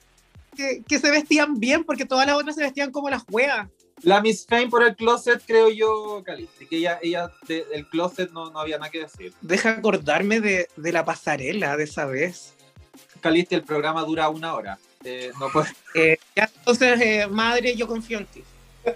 que, que se vestían bien porque todas las otras se vestían como las weas. la Miss Fame por el closet, creo yo, Calisti. Que ella, ella de- el closet no, no había nada que decir. Deja acordarme de, de la pasarela de esa vez. Calisti, el programa dura una hora. Eh, no puede. [LAUGHS] Eh, ya, entonces, eh, madre, yo confío en ti. [LAUGHS]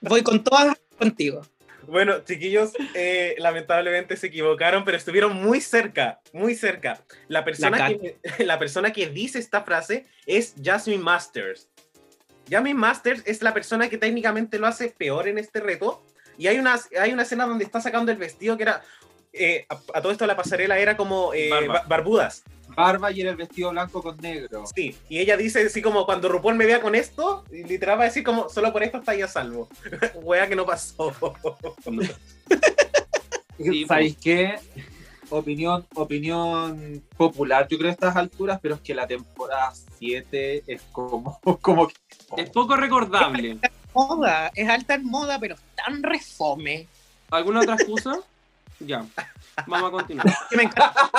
Voy con todas contigo. Bueno, chiquillos, eh, lamentablemente se equivocaron, pero estuvieron muy cerca, muy cerca. La persona, La que, [LAUGHS] la persona que dice esta frase es Jasmine Masters. Jasmine Masters es la persona que técnicamente lo hace peor en este reto. Y hay una, hay una escena donde está sacando el vestido que era. eh, a, a todo esto la pasarela era como eh, barbudas. Barba y era el vestido blanco con negro. Sí, y ella dice así como cuando RuPaul me vea con esto, y literal va a decir como solo por esto está ya salvo. [LAUGHS] Wea que no pasó. [LAUGHS] Sí, ¿Sabéis qué? Opinión, opinión popular, yo creo a estas alturas, pero es que la temporada 7 es como, [LAUGHS] como que- Es poco recordable. Moda, es alta en moda, pero tan refome. ¿Alguna otra excusa? Ya. Vamos a continuar. Me encanta.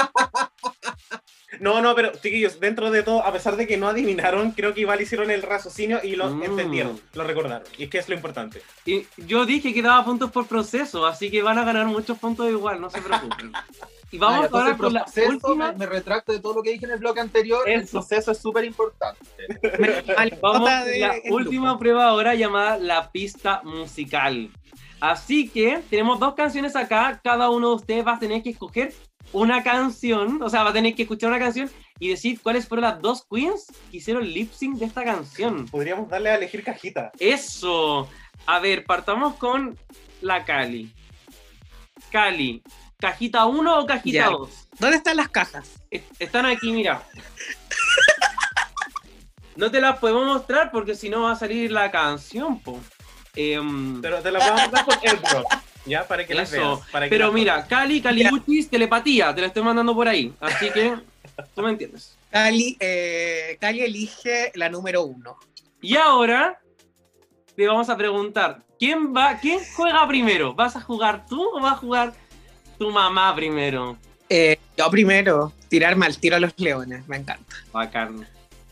No, no, pero chiquillos, dentro de todo, a pesar de que no adivinaron, creo que igual hicieron el raciocinio y lo Mm. entendieron, lo recordaron. Y es que es lo importante. Y yo dije que daba puntos por proceso, así que van a ganar muchos puntos igual, no se preocupen. [LAUGHS] Y vamos Ah, entonces ahora el con la proceso, última. me, me retracto de todo lo que dije en el bloque anterior. El Eso. proceso es súper importante. [LAUGHS] [LAUGHS] Vamos Nota con de- la última grupo. prueba ahora llamada la pista musical. Así que tenemos dos canciones acá, cada uno de ustedes va a tener que escoger una canción, o sea, va a tener que escuchar una canción y decir cuáles fueron las dos queens que hicieron lip sync de esta canción. Podríamos darle a elegir cajita. Eso. A ver, partamos con la Cali. Cali, ¿cajita 1 o cajita Ya. 2? ¿Dónde están las cajas? Están aquí, mira. No te las podemos mostrar porque si no va a salir la canción, po. Em, Pero te la vamos a dar con airdrop, ¿ya? Para que las veas. para que pero las- mira, Cali, Caliuchis, telepatía, te la estoy mandando por ahí. Así que, [LAUGHS] tú me entiendes. Cali, eh, Cali elige la número uno. Y ahora te vamos a preguntar, ¿quién va, quién juega primero? ¿Vas a jugar tú o va a jugar tu mamá primero? Eh, yo primero, tirarme al tiro a los leones, me encanta. Bacán.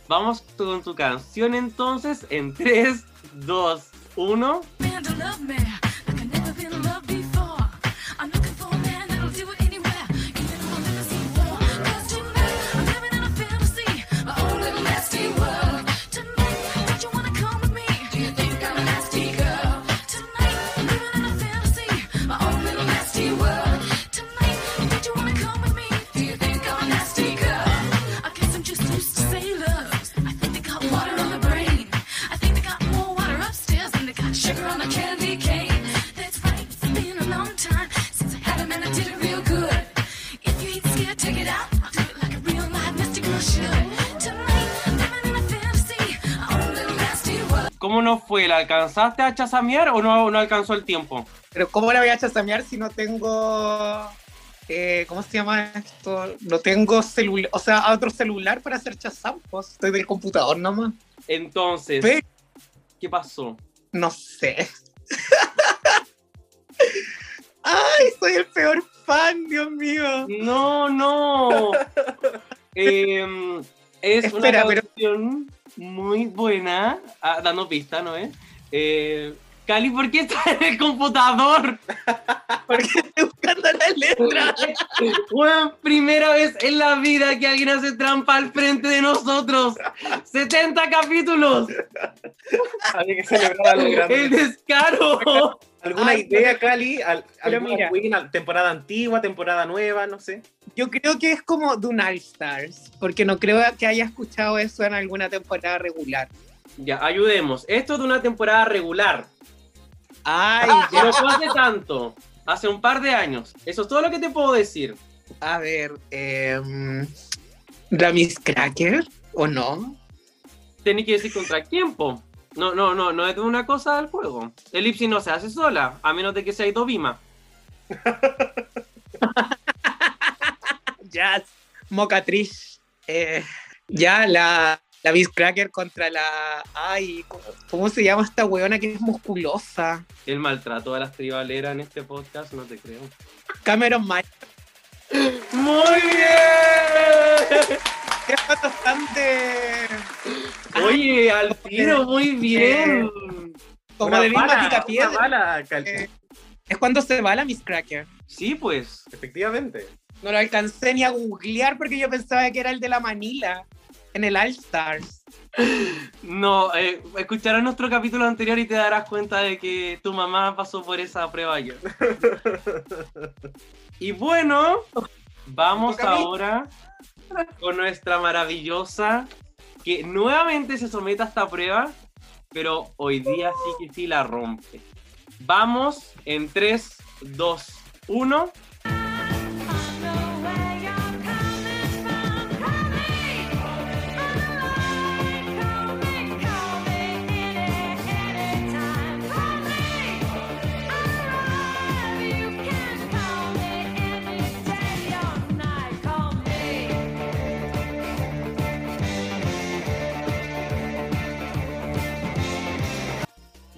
Vamos con tu canción entonces en 3, 2, 1. man world. ¿Cómo nos fue? ¿La alcanzaste a chasamear o no, no alcanzó el tiempo? Pero ¿cómo la voy a chasamear si no tengo... eh, ¿Cómo se llama esto? No tengo celular, o sea, otro celular para hacer chasampos. Estoy del computador nomás. Entonces. ¿qué pasó? No sé. [LAUGHS] Ay, soy el peor fan, Dios mío. No, no. [LAUGHS] Em, es Espera, una pero- canción muy buena. Ah, dando pista, ¿no es? Eh, Cali, ¿por qué estás en el computador? Porque estoy buscando la letra. Bueno, primera vez en la vida que alguien hace trampa al frente de nosotros. 70 capítulos. Había que celebrar algo grande. El descaro. ¿Alguna Ay, idea, Cali? Al- ¿Alguna mira. queen? Al- ¿Temporada antigua, temporada nueva? No sé. Yo creo que es como de un All Stars, porque no creo que haya escuchado eso en alguna temporada regular. Ya, ayudemos. Esto es de una temporada regular. Ay, No [LAUGHS] ya. fue hace tanto. Hace un par de años. Eso es todo lo que te puedo decir. A ver, eh, Ramis Cracker, ¿o no? Tenés que decir contra quién, po. No, no, no, no es de una cosa del juego. El Ipsi no se hace sola, a menos de que sea Itobima. Jazz, [LAUGHS] Mocatriz. Eh, ya, la, la Miss Cracker contra la. Ay, ¿cómo, cómo se llama esta weona que es musculosa? El maltrato a las tribaleras en este podcast, no te creo. Cameron Mike. ¡Muy bien! ¿Qué de. Oye, al tiro, muy bien. Como Una de bala, picapiedra. una bala, Cali. Eh, Es cuando se va la Miss Cracker. Sí, pues. Efectivamente. No lo alcancé ni a googlear porque yo pensaba que era el de la Manila. En el All Stars. No, eh, escucharás nuestro capítulo anterior y te darás cuenta de que tu mamá pasó por esa prueba ayer. [LAUGHS] y bueno, vamos ahora con nuestra maravillosa que nuevamente se somete a esta prueba, pero hoy día sí que sí la rompe. Vamos en 3, 2, 1.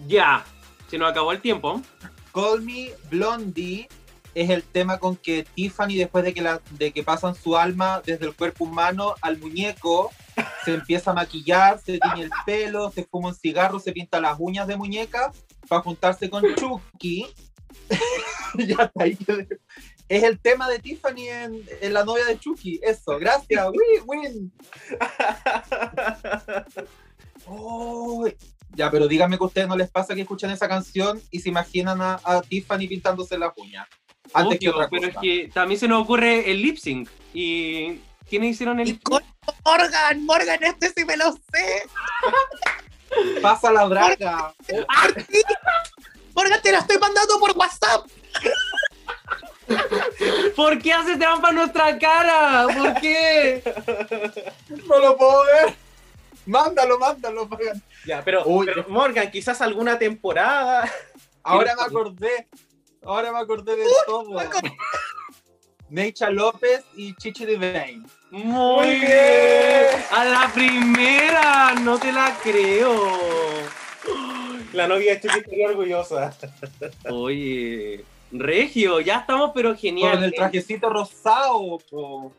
Ya, se nos acabó el tiempo. Call Me Blondie es el tema con que Tiffany, después de que, la, de que pasan su alma desde el cuerpo humano al muñeco, se empieza a maquillar, se tiñe el pelo, se fuma un cigarro, se pinta las uñas de muñeca para juntarse con Chucky. [LAUGHS] ya está ahí. Es el tema de Tiffany en, en La novia de Chucky. Eso, gracias. Win, win. [LAUGHS] Uy. Ya, pero díganme que a ustedes no les pasa que escuchan esa canción y se imaginan a, a Tiffany pintándose las uñas. Antes que otra pero es cosa. que también se nos ocurre el lip sync. ¿Y quiénes hicieron el Y lip con Morgan, Morgan, este sí me lo sé. Pasa la braga. ¡Arti! Morgan, te la estoy mandando por WhatsApp. ¿Por qué haces trampa en nuestra cara? ¿Por qué? No lo puedo ver. Mándalo, mándalo. Morgan. Ya, pero, Uy. pero, Morgan, quizás alguna temporada. Ahora me acordé. Ahora me acordé de todo. acordé. Necha López y Chichi Devane. Muy Muy bien. bien. A la primera, no te la creo. La novia de Chucky estaría orgullosa. Oye, Regio, ya estamos, pero genial. Con el trajecito rosado. po.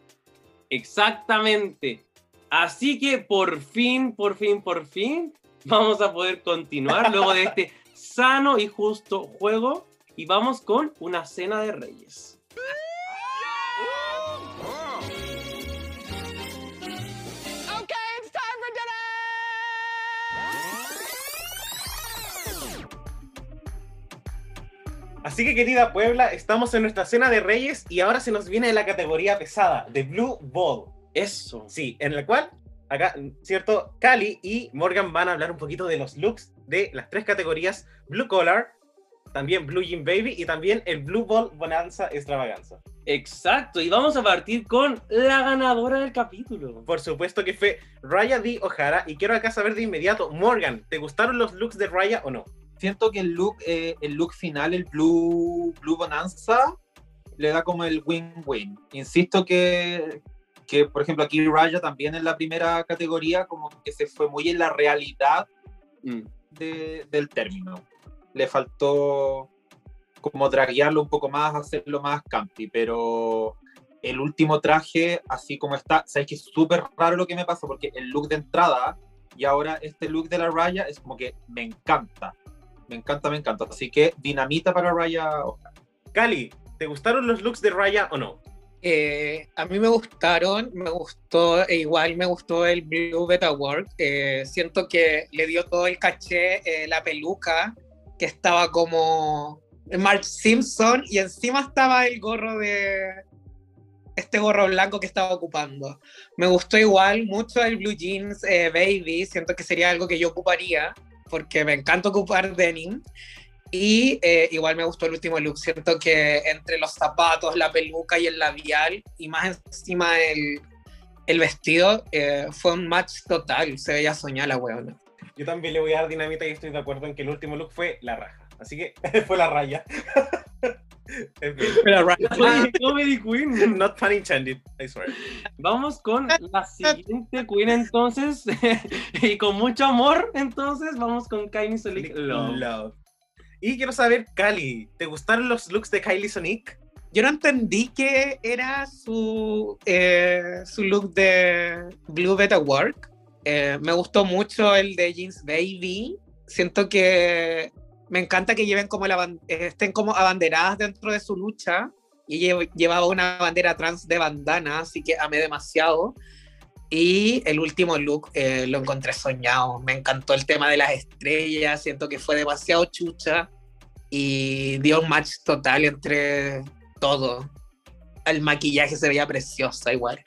Exactamente. Así que por fin, por fin, por fin, vamos a poder continuar luego de este sano y justo juego. Y vamos con una cena de reyes. Así que, querida Puebla, estamos en nuestra cena de reyes y ahora se nos viene la categoría pesada, de Blue Ball. Eso. Sí, en la cual, acá, ¿cierto? Cali y Morgan van a hablar un poquito de los looks de las tres categorías Blue Collar, también Blue Jean Baby y también el Blue Ball Bonanza Extravaganza. Exacto. Y vamos a partir con la ganadora del capítulo. Por supuesto que fue Raya D. O'Hara y quiero acá saber de inmediato, Morgan, ¿te gustaron los looks de Raya o no? Siento que el look, eh, el look final, el Blue, Blue Bonanza, le da como el win-win. Insisto que, que, por ejemplo, aquí Raya también en la primera categoría, como que se fue muy en la realidad Mm. de- del término. Le faltó como draguearlo un poco más, hacerlo más campi, pero el último traje, así como está, sabes que es súper raro lo que me pasa, porque el look de entrada y ahora este look de la raya es como que me encanta, me encanta, me encanta. Así que dinamita para Raya. Cali, ¿te gustaron los looks de Raya o no? Eh, a mí me gustaron, me gustó, e igual me gustó el Blue Beta Work. eh, siento que le dio todo el caché eh, la peluca, que estaba como Marge Simpson, y encima estaba el gorro de este gorro blanco que estaba ocupando. Me gustó igual mucho el Blue Jeans Baby, siento que sería algo que yo ocuparía, porque me encanta ocupar denim. Y eh, igual me gustó el último look. Siento que entre los zapatos, la peluca y el labial, y más encima el, el vestido, eh, fue un match total. Se veía soñar la weona. Yo también le voy a dar dinamita y estoy de acuerdo en que el último look fue la raja. Así que [LAUGHS] fue la raya. Pero right. Comedy Queen. Not pun intended, I swear. Vamos con la siguiente Queen entonces. [LAUGHS] y con mucho amor, entonces, vamos con Kylie Sonic Love. Love. Y quiero saber, Cali, ¿te gustaron los looks de Kylie Sonic? Yo no entendí que era su, eh, su look de Blue Beta Work. Eh, me gustó mucho el de Jeans Baby. Siento que me encanta que lleven como la eh, estén como abanderadas dentro de su lucha. Y lle- llevaba una bandera trans de bandana, así que amé demasiado. Y el último look eh, lo encontré soñado. Me encantó el tema de las estrellas. Siento que fue demasiado chucha y dio un match total entre todo. El maquillaje se veía preciosa igual.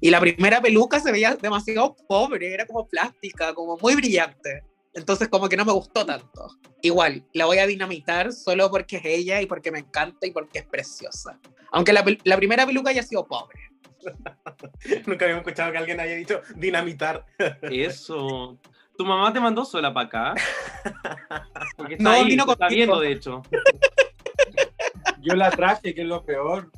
Y la primera peluca se veía demasiado pobre, era como plástica, como muy brillante. Entonces como que no me gustó tanto. Igual, la voy a dinamitar solo porque es ella y porque me encanta y porque es preciosa. Aunque la, la primera peluca haya sido pobre. [LAUGHS] Nunca habíamos escuchado que alguien haya dicho dinamitar. [LAUGHS] Eso. ¿Tu mamá te mandó sola para acá? Porque está No, ahí, vino está viendo, de hecho. [LAUGHS] Yo la traje, que es lo peor.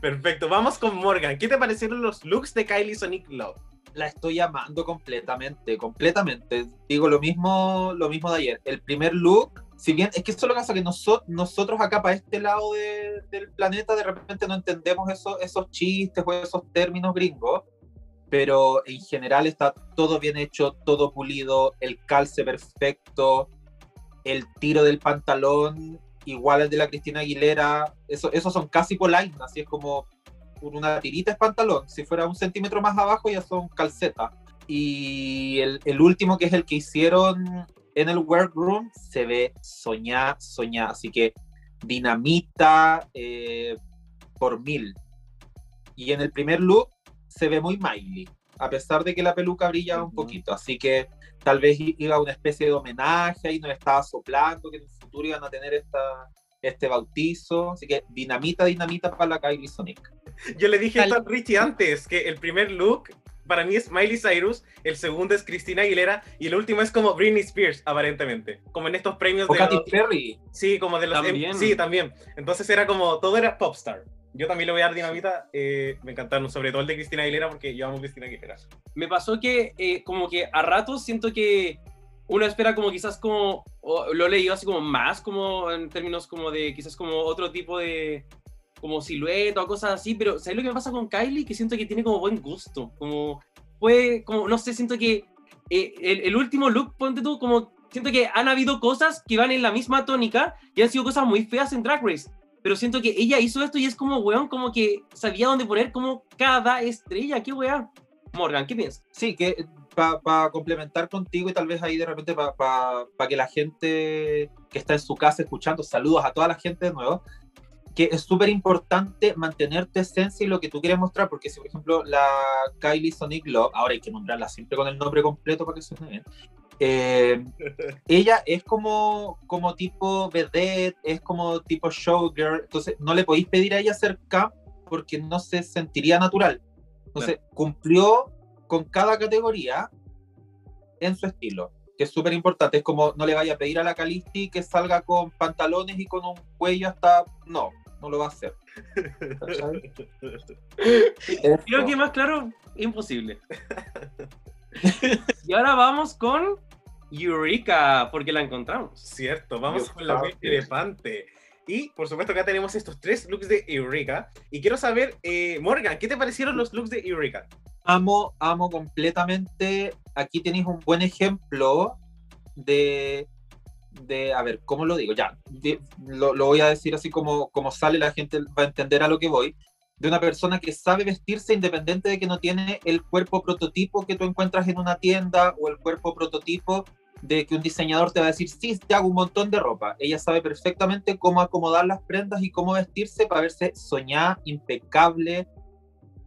Perfecto, vamos con Morgan. ¿Qué te parecieron los looks de Kylie Sonic Love? La estoy amando completamente, completamente. Digo lo mismo, lo mismo de ayer. El primer look, si bien es que eso es lo que pasa que noso- nosotros acá para este lado de- del planeta de repente no entendemos esos, esos chistes o esos términos gringos, pero en general está todo bien hecho, todo pulido, el calce perfecto, el tiro del pantalón igual al de la Cristina Aguilera, eso, esos son casi polainas, así es como una tirita es pantalón, si fuera un centímetro más abajo ya son calcetas. Y el, el último, que es el que hicieron en el workroom, se ve soñá, soñá, así que dinamita eh, por mil. Y en el primer look se ve muy Miley, a pesar de que la peluca brilla un poquito, así que tal vez iba una especie de homenaje y nos estaba soplando que en el futuro iban a tener esta, este bautizo, así que dinamita, dinamita para la Kylie Sonic. Yo le dije esto a Richie antes, que el primer look para mí es Miley Cyrus, el segundo es Cristina Aguilera y el último es como Britney Spears, aparentemente. Como en estos premios O de Katy los- Perry. Sí, como de los... También. Sí, también. Entonces era como, todo era popstar. Yo también le voy a dar dinamita, eh, me encantaron, sobre todo el de Cristina Aguilera, porque yo amo Cristina Aguilera. me pasó que eh, como que a ratos siento que uno espera como quizás como, lo he leído así como más como en términos como de quizás como otro tipo de como silueta o cosas así, pero ¿sabes lo que me pasa con Kylie? Que siento que tiene como buen gusto, como fue, como, no sé, siento que eh, el, el último look, ponte tú, como siento que han habido cosas que van en la misma tónica y han sido cosas muy feas en Drag Race. Pero siento que ella hizo esto y es como, weón, como que sabía dónde poner como cada estrella. ¿Qué weá? Morgan, ¿qué piensas? Sí, que para complementar contigo y tal vez ahí de repente para que la gente que está en su casa escuchando, saludos a toda la gente de nuevo, que es súper importante mantener tu esencia y lo que tú quieres mostrar, porque si por ejemplo la Kylie Sonic Love, ahora hay que nombrarla siempre con el nombre completo para que suene bien, eh, ella es como, como tipo vedette, es como tipo showgirl, entonces no le podéis pedir a ella hacer camp porque no se sentiría natural. Entonces cumplió con cada categoría en su estilo, que es súper importante. Es como no le vaya a pedir a la Calisti que salga con pantalones y con un cuello hasta... No, no lo va a hacer. [LAUGHS] Creo que más claro, imposible. y ahora vamos con Eureka, porque la encontramos. Cierto, vamos Yo con la mente elefante. Y por supuesto acá tenemos estos tres looks de Eureka. Y quiero saber, eh, Morgan, ¿qué te parecieron los looks de Eureka? Amo, amo completamente. Aquí tenéis un buen ejemplo de, de a ver, ¿cómo lo digo? Ya, lo, lo voy a decir así como, como sale, la gente va a entender a lo que voy. De una persona que sabe vestirse independiente de que no tiene el cuerpo prototipo que tú encuentras en una tienda o el cuerpo prototipo de que un diseñador te va a decir, sí, te hago un montón de ropa. Ella sabe perfectamente cómo acomodar las prendas y cómo vestirse para verse soñada, impecable.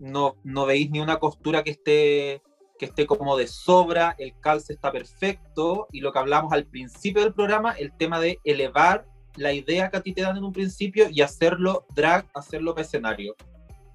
No, no veis ni una costura que esté, que esté como de sobra, el calce está perfecto. Y lo que hablamos al principio del programa, el tema de elevar la idea que a ti te dan en un principio y hacerlo drag, hacerlo para escenario.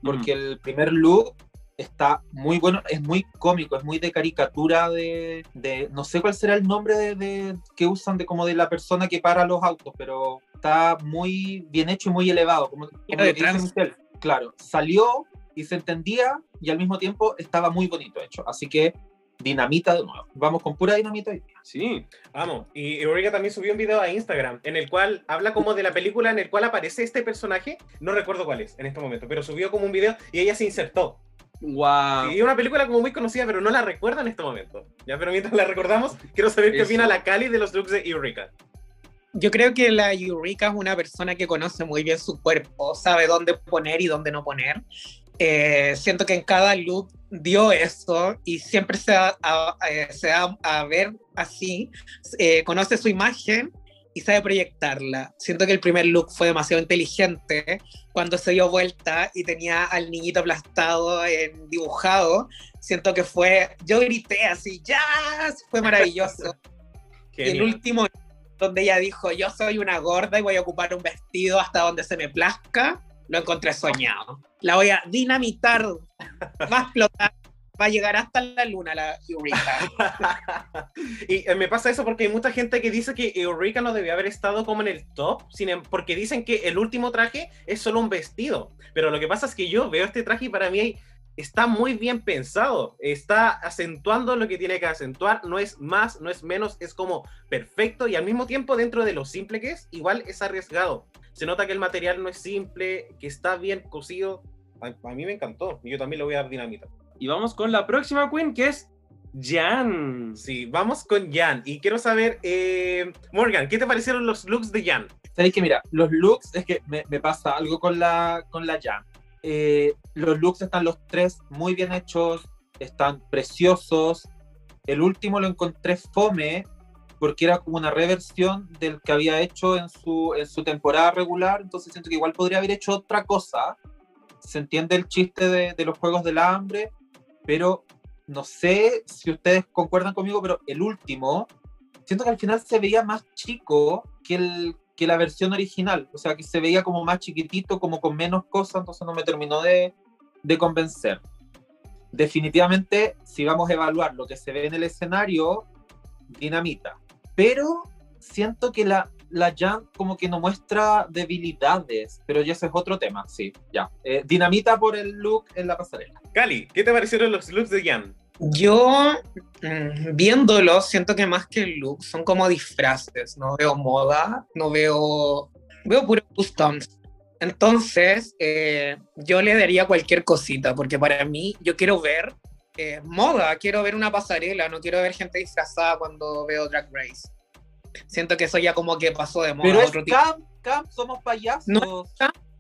Porque el primer look está muy bueno, es muy cómico, es muy de caricatura de, de- no sé cuál será el nombre de, de- que usan de como de la persona que para los autos, pero está muy bien hecho y muy elevado, como, como de trans. Michelle. Claro, salió y se entendía y al mismo tiempo estaba muy bonito hecho, así que dinamita de nuevo. Vamos con pura dinamita hoy. Sí. Amo. Y Eureka también subió un video a Instagram en el cual habla como de la película en el cual aparece este personaje. No recuerdo cuál es en este momento, pero subió como un video y ella se insertó. Wow. Y una película como muy conocida, pero no la recuerdo en este momento. Ya, pero mientras la recordamos, quiero saber qué Eso. opina la Cali de los looks de Eureka. Yo creo que la Eureka es una persona que conoce muy bien su cuerpo, sabe dónde poner y dónde no poner. Eh, siento que en cada look dio eso y siempre se va a, a- se va a ver así, eh, conoce su imagen y sabe proyectarla. Siento que el primer look fue demasiado inteligente cuando se dio vuelta y tenía al niñito aplastado en dibujado. Siento que fue, yo grité así, ¡ya! Fue maravilloso. [LAUGHS] Y el último, donde ella dijo, yo soy una gorda y voy a ocupar un vestido hasta donde se me plazca, lo encontré soñado. La voy a dinamitar, va a explotar, va a llegar hasta la luna la Eureka. [LAUGHS] y eh, me pasa eso porque hay mucha gente que dice que Eureka no debía haber estado como en el top, sin em- porque dicen que el último traje es solo un vestido. Pero lo que pasa es que yo veo este traje y para mí está muy bien pensado. Está acentuando lo que tiene que acentuar. No es más, no es menos, es como perfecto y al mismo tiempo dentro de lo simple que es, igual es arriesgado. Se nota que el material no es simple, que está bien cosido. A, a mí me encantó y yo también le voy a dar dinamita. Y vamos con la próxima queen, que es Jan. Sí, vamos con Jan. Y quiero saber, eh, Morgan, ¿qué te parecieron los looks de Jan? Sabéis que mira, los looks, es que me, me pasa algo con la, con la Jam. Eh, los looks están los tres muy bien hechos, están preciosos. El último lo encontré fome porque era como una reversión del que había hecho en su, en su temporada regular, entonces siento que igual podría haber hecho otra cosa. Se entiende el chiste de, de los Juegos del Hambre, pero no sé si ustedes concuerdan conmigo, pero el último, siento que al final se veía más chico que, el, que la versión original, o sea, que se veía como más chiquitito, como con menos cosas, entonces no me terminó de, de convencer. Definitivamente, si vamos a evaluar lo que se ve en el escenario, dinamita. Pero siento que la, la Jan como que no muestra debilidades, pero ya ese es otro tema, sí, ya. Eh, dinamita por el look en la pasarela. Cali, ¿qué te parecieron los looks de Jan? Yo, mm, viéndolo, siento que más que el look, son como disfraces. No veo moda, no veo. Veo puros customs. Entonces, eh, yo le daría cualquier cosita, porque para mí, yo quiero ver eh, moda, quiero ver una pasarela, no quiero ver gente disfrazada cuando veo Drag Race. Siento que eso ya como que pasó de moda. Pero es otro tipo. camp, camp, somos payasos. No.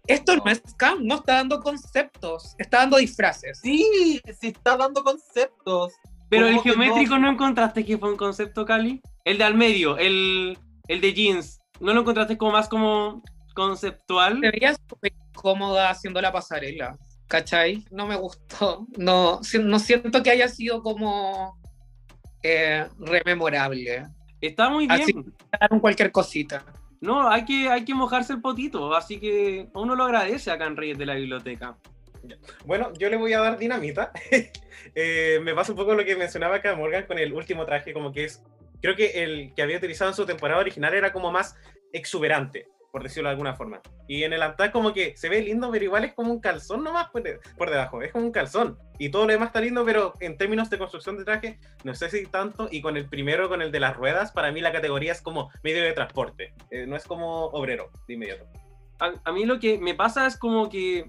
Esto no es scam, no está dando conceptos, está dando disfraces. Sí, sí está dando conceptos. Pero el ¿Cómo que geométrico no? encontraste que fue un concepto, Cali. El de al medio, el, el de jeans. ¿No lo encontraste como más como conceptual? Me veía súper cómoda haciendo la pasarela, ¿cachai? No me gustó. No, no siento que haya sido como eh, rememorable. Está muy Así- bien. Daron cualquier cosita. No, hay que, hay que mojarse el potito, así que uno lo agradece acá en Reyes de la Biblioteca. Bueno, yo le voy a dar dinamita. [LAUGHS] Eh, me pasa un poco lo que mencionaba acá Morgan con el último traje, como que es, creo que el que había utilizado en su temporada original era como más exuberante, por decirlo de alguna forma. Y en el Antac como que se ve lindo, pero igual es como un calzón nomás por, de- por debajo, es como un calzón. Y todo lo demás está lindo, pero en términos de construcción de traje, no sé si tanto. Y con el primero, con el de las ruedas, para mí la categoría es como medio de transporte, eh, no es como obrero de inmediato. A, a mí lo que me pasa es como que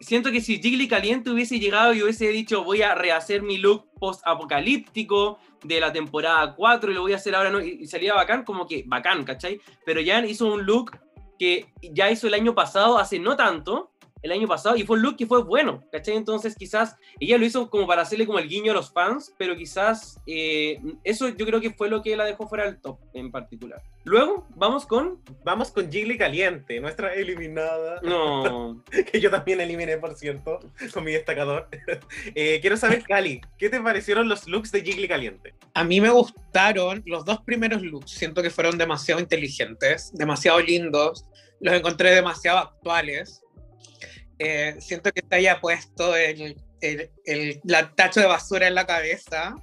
siento que si Jiggly Caliente hubiese llegado y hubiese dicho voy a rehacer mi look post-apocalíptico de la temporada 4 y lo voy a hacer ahora, ¿no? y, salía bacán, como que bacán, ¿cachai? Pero Jan hizo un look que ya hizo el año pasado, hace no tanto, el año pasado, y fue un look que fue bueno, ¿cachai? Entonces quizás ella lo hizo como para hacerle como el guiño a los fans, pero quizás eh, eso yo creo que fue lo que la dejó fuera del top en particular. Luego, vamos con... Vamos con Jiggly Caliente, nuestra eliminada. No... [LAUGHS] que yo también eliminé, por cierto, con mi destacador. [LAUGHS] Eh, quiero saber, Cali, ¿qué te parecieron los looks de Jiggly Caliente? A mí me gustaron los dos primeros looks. Siento que fueron demasiado inteligentes, demasiado lindos. Los encontré demasiado actuales. Eh, siento que se haya puesto el, el, el- tacho de basura en la cabeza.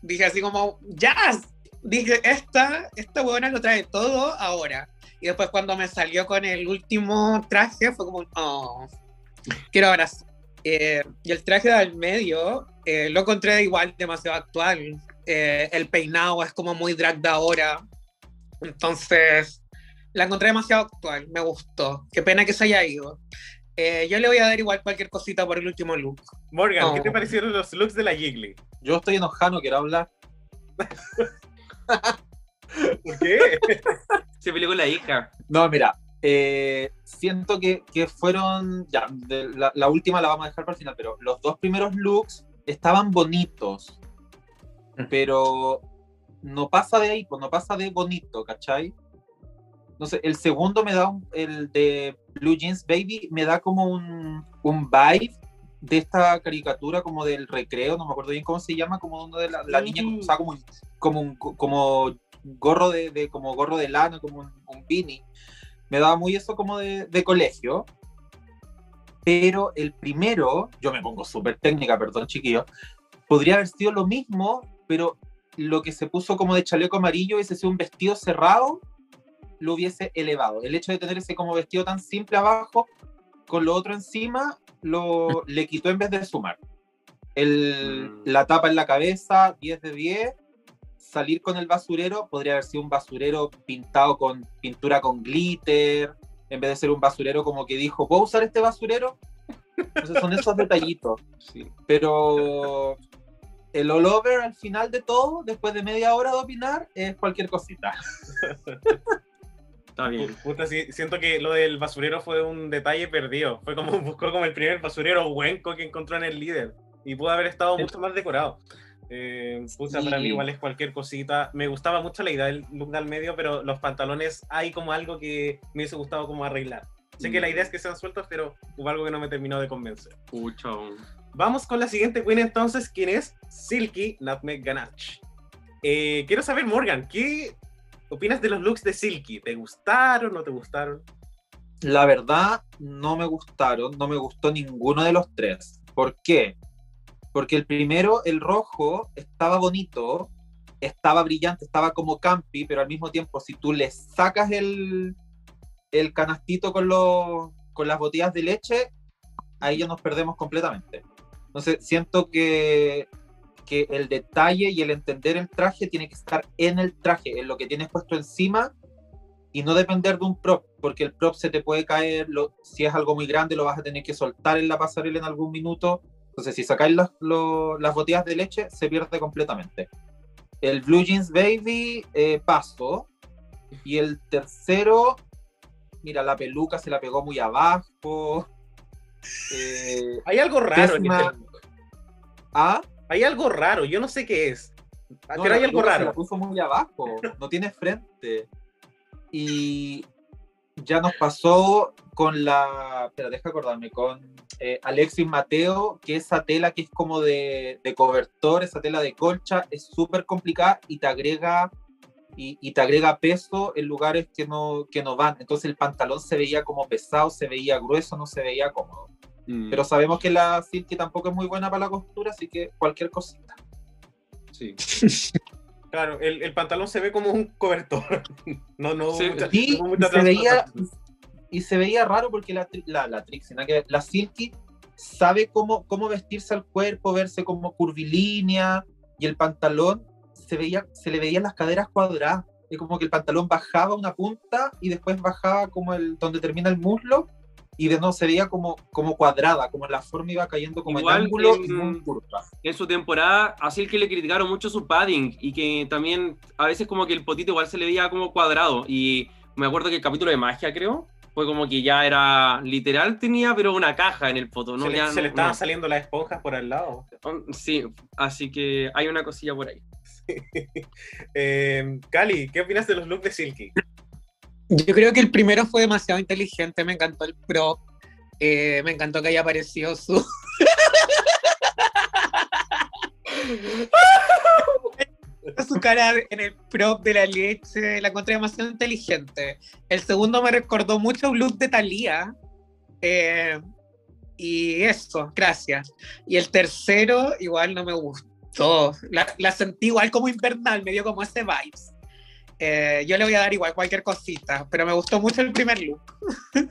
Dije así como, ¡Jazz! Dije, esta, esta buena lo trae todo ahora. Y después cuando me salió con el último traje fue como, oh, quiero abrazar. Eh, y el traje del medio eh, lo encontré igual demasiado actual. Eh, el peinado es como muy drag de ahora. Entonces, la encontré demasiado actual. Me gustó. Qué pena que se haya ido. Eh, yo le voy a dar igual cualquier cosita por el último look. Morgan, ¿qué te parecieron los looks de la Jiggly? Yo estoy enojado, no quiero hablar. [LAUGHS] ¿Por qué? Se peleó con la hija. No, mira, Eh, siento que, que fueron, ya, de- la, la última la vamos a dejar para el final, pero los dos primeros looks estaban bonitos, pero no pasa de ahí, pues no pasa de bonito, ¿cachai? No sé, el segundo me da, un- el de Blue Jeans Baby, me da como un, un vibe de esta caricatura como del recreo, no me acuerdo bien cómo se llama, como uno de la, la niña Mm. usaba como, como, un, como gorro de, de- como gorro de lana, como un, un beanie. Me daba muy eso como de, de colegio. Pero el primero, yo me pongo súper técnica, perdón chiquillos, podría haber sido lo mismo, pero lo que se puso como de chaleco amarillo, ese sido un vestido cerrado, lo hubiese elevado. El hecho de tener ese como vestido tan simple abajo, con lo otro encima, lo, [LAUGHS] le quitó en vez de sumar. El, Mm. La tapa en la cabeza, 10 de 10. Salir con el basurero, podría haber sido un basurero pintado con pintura con glitter, en vez de ser un basurero como que dijo, ¿puedo usar este basurero? Entonces son esos detallitos. [LAUGHS] Sí. Pero el all over al final de todo, después de media hora de opinar, es cualquier cosita. [LAUGHS] Está bien. Puta, sí, siento que lo del basurero fue un detalle perdido. Fue como [LAUGHS] buscó como el primer basurero huenco que encontró en el líder. Y pudo haber estado mucho más decorado. Eh, puta, para mí Sí. igual es cualquier cosita. Me gustaba mucho la idea del look del medio, pero los pantalones hay como algo que me hubiese gustado como arreglar. Sé que la idea es que sean sueltos, pero hubo algo que no me terminó de convencer. Pucha. Vamos con la siguiente queen entonces, quien es Silky Nutmeg Ganache. Eh, quiero saber, Morgan, ¿qué opinas de los looks de Silky? ¿Te gustaron o no te gustaron? La verdad, no me gustaron, no me gustó ninguno de los tres. ¿Por qué? Porque el primero, el rojo, estaba bonito, estaba brillante, estaba como campi, pero al mismo tiempo, si tú le sacas el, el canastito con, los, con las botellas de leche, ahí ya nos perdemos completamente. Entonces, siento que, que el detalle y el entender el traje tiene que estar en el traje, en lo que tienes puesto encima y no depender de un prop, porque el prop se te puede caer, lo- si es algo muy grande lo vas a tener que soltar en la pasarela en algún minuto. Entonces, si sacáis las, lo- las botellas de leche, se pierde completamente. El Blue Jeans Baby, eh, paso. Y el tercero, mira, la peluca se la pegó muy abajo. Eh, Hay algo raro en este ah, Hay algo raro, yo no sé qué es. No, pero hay algo peluca se La raro. puso muy abajo, no tiene frente. Y ya nos pasó con la. Pero deja acordarme, con eh, Alexis Mateo, que esa tela que es como de, de cobertor, esa tela de colcha, es súper complicada y te agrega. Y, y te agrega peso en lugares que no, que no van. Entonces el pantalón se veía como pesado, se veía grueso, no se veía cómodo. Mm, Pero sabemos que la Silky tampoco es muy buena para la costura, así que cualquier cosita. sí. [LAUGHS] Claro, el, el pantalón se ve como un cobertor. [LAUGHS] No, no, hubo Sí, mucha- Sí, no hubo y mucha se veía, y se veía raro porque la, la, la Trixie, nada que ver, la Silky sabe cómo, cómo vestirse al cuerpo, verse como curvilínea, y el pantalón se, veía, se le veían las caderas cuadradas. Es como que el pantalón bajaba una punta y después bajaba como el donde termina el muslo y de no se veía como, como cuadrada, como la forma iba cayendo como Igual en ángulo y en- muy curva. en su temporada, así que le criticaron mucho su padding y que también a veces como que el potito igual se le veía como cuadrado y me acuerdo que el capítulo de magia creo fue como que ya era literal tenía pero una caja en el poto, ¿no? se, le, Ya se le estaban no. saliendo las esponjas por al lado. Sí, así que hay una cosilla por ahí. [LAUGHS] Eh, Cali, ¿qué opinas de los looks de Silky? Yo creo que el primero fue demasiado inteligente, me encantó el prop, eh, me encantó que haya aparecido su... [LAUGHS] su cara en el prop de la leche, la encontré demasiado inteligente. El segundo me recordó mucho look de Thalía. eh, y eso, gracias. Y el tercero igual no me gustó. La, la sentí igual como invernal, me dio como ese vibes. Eh, yo le voy a dar igual cualquier cosita, pero me gustó mucho el primer look.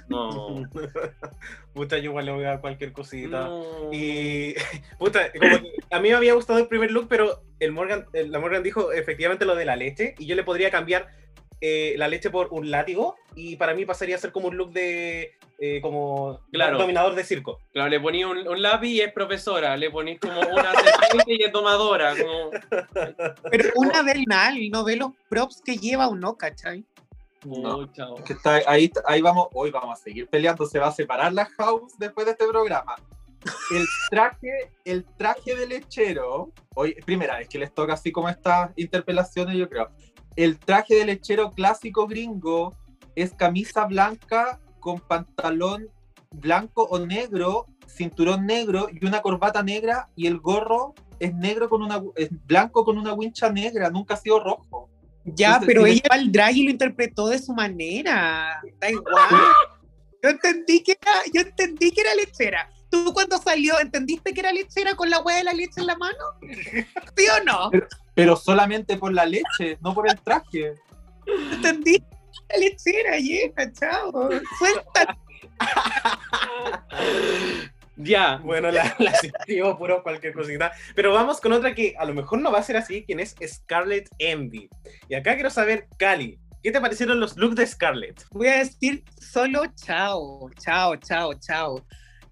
No. [LAUGHS] Puta, yo igual le voy a dar cualquier cosita. no. Y, [LAUGHS] puta, como que a mí me había gustado el primer look, pero el Morgan, el- la Morgan dijo efectivamente lo de la leche, y yo le podría cambiar eh, la leche por un látigo, y para mí pasaría a ser como un look de, eh, como Claro. dominador de circo. Claro, le ponía un, un lápiz y es profesora, le ponís como una serpiente y es domadora, como... Pero una ve el mal, no ve los props que lleva o no, ¿cachai? No. Chao. Que está, ahí, ahí vamos, hoy vamos a seguir peleando, se va a separar la house después de este programa. El traje, el traje de lechero, hoy, primera vez que les toca así como estas interpelaciones, yo creo. El traje de lechero clásico gringo es camisa blanca con pantalón blanco o negro, cinturón negro y una corbata negra y el gorro es negro con una es blanco con una wincha negra, nunca ha sido rojo. Ya, Entonces, pero ella al drag y lo interpretó de su manera. Da igual. [LAUGHS] Yo entendí que era, yo entendí que era lechera. ¿Tú cuando salió entendiste que era lechera con la hueá de la leche en la mano? ¿Sí o no? Pero solamente por la leche, no por el traje. ¿Entendí? La lechera, yeah, chao. Suelta. Ya. Bueno, la, la sentimos puro cualquier cosita. Pero vamos con otra que a lo mejor no va a ser así, quien es Scarlett Envy. Y acá quiero saber, Cali, ¿qué te parecieron los looks de Scarlett? Voy a decir solo chao, chao, chao, chao.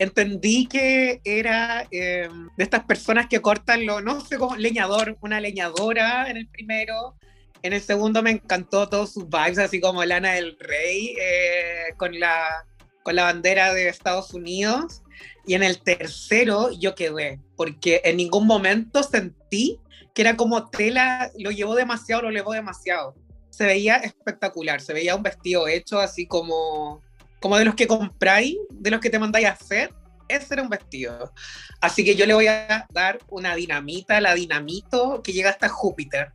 Entendí que era eh, de estas personas que cortan lo, no sé cómo, leñador, una leñadora en el primero. En el segundo me encantó todos sus vibes, así como Lana del Rey, eh, con, la, con la bandera de Estados Unidos. Y en el tercero yo quedé, porque en ningún momento sentí que era como tela, lo llevó demasiado, lo llevó demasiado se veía espectacular, se veía un vestido hecho así como, como de los que compráis, de los que te mandáis a hacer, ese era un vestido. Así que yo le voy a dar una dinamita, la dinamito que llega hasta Júpiter,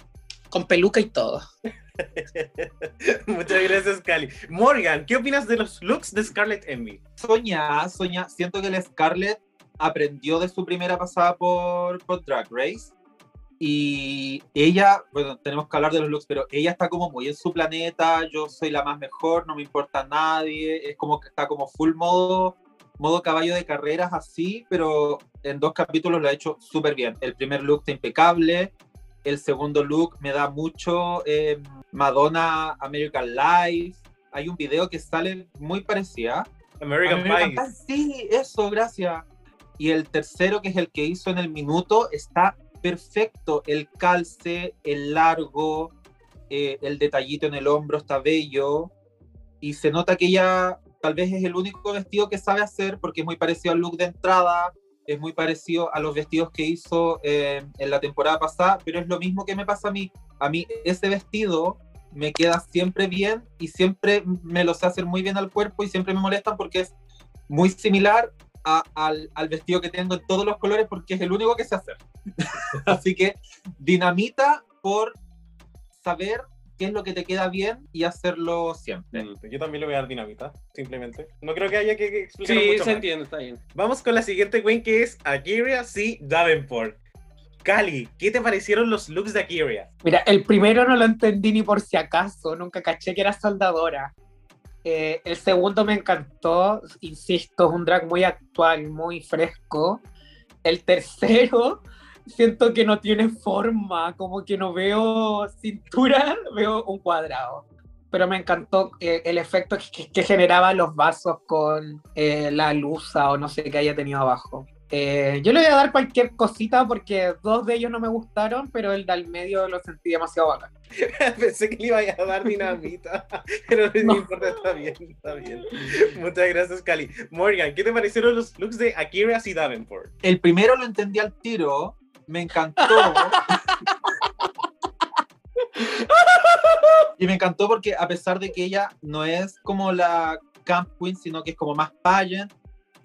con peluca y todo. [LAUGHS] Muchas gracias, Cali. Morgan, ¿qué opinas de los looks de Scarlett Envy? Soña, Soña, siento que la Scarlett aprendió de su primera pasada por, por Drag Race y ella, bueno, tenemos que hablar de los looks, pero ella está como muy en su planeta, yo soy la más mejor, no me importa nadie, es como que está como full modo, modo caballo de carreras así, pero en dos capítulos lo ha hecho súper bien. El primer look está impecable, el segundo look me da mucho eh, Madonna American Life, hay un video que sale muy parecida. American, American. Pie, Sí, eso, gracias. Y el tercero, que es el que hizo en el minuto, está perfecto. El calce, el largo, eh, el detallito en el hombro está bello. Y se nota que ella tal vez es el único vestido que sabe hacer porque es muy parecido al look de entrada, es muy parecido a los vestidos que hizo eh, en la temporada pasada, pero es lo mismo que me pasa a mí. A mí ese vestido me queda siempre bien y siempre me lo sé hacer muy bien al cuerpo y siempre me molestan porque es muy similar a- al, al vestido que tengo en todos los colores porque es el único que sé hacer. [LAUGHS] Así que dinamita por saber qué es lo que te queda bien y hacerlo siempre. Mm. Yo también le voy a dar dinamita, simplemente. No creo que haya que, que explicar Sí, mucho se más. entiende, está bien. Vamos con la siguiente queen que es Akiria C. Davenport. Cali, ¿qué te parecieron los looks de Akiria? Mira, el primero no lo entendí ni por si acaso, nunca caché que era soldadora. Eh, el segundo me encantó, insisto, es un drag muy actual, muy fresco. El tercero, [LAUGHS] siento que no tiene forma, como que no veo cintura, [LAUGHS] veo un cuadrado. Pero me encantó eh, el efecto que, que generaba los vasos con eh, la luza o no sé qué haya tenido abajo. Eh, yo le voy a dar cualquier cosita porque dos de ellos no me gustaron, pero el del medio lo sentí demasiado bacán. [LAUGHS] Pensé que le iba a dar dinamita, [LAUGHS] pero no, No. importa, está bien, está bien. Muchas gracias, Cali. Morgan, ¿qué te parecieron los looks de Akira C. Davenport? El primero lo entendí al tiro, me encantó. y me encantó porque a pesar de que ella no es como la Camp Queen, sino que es como más pageant,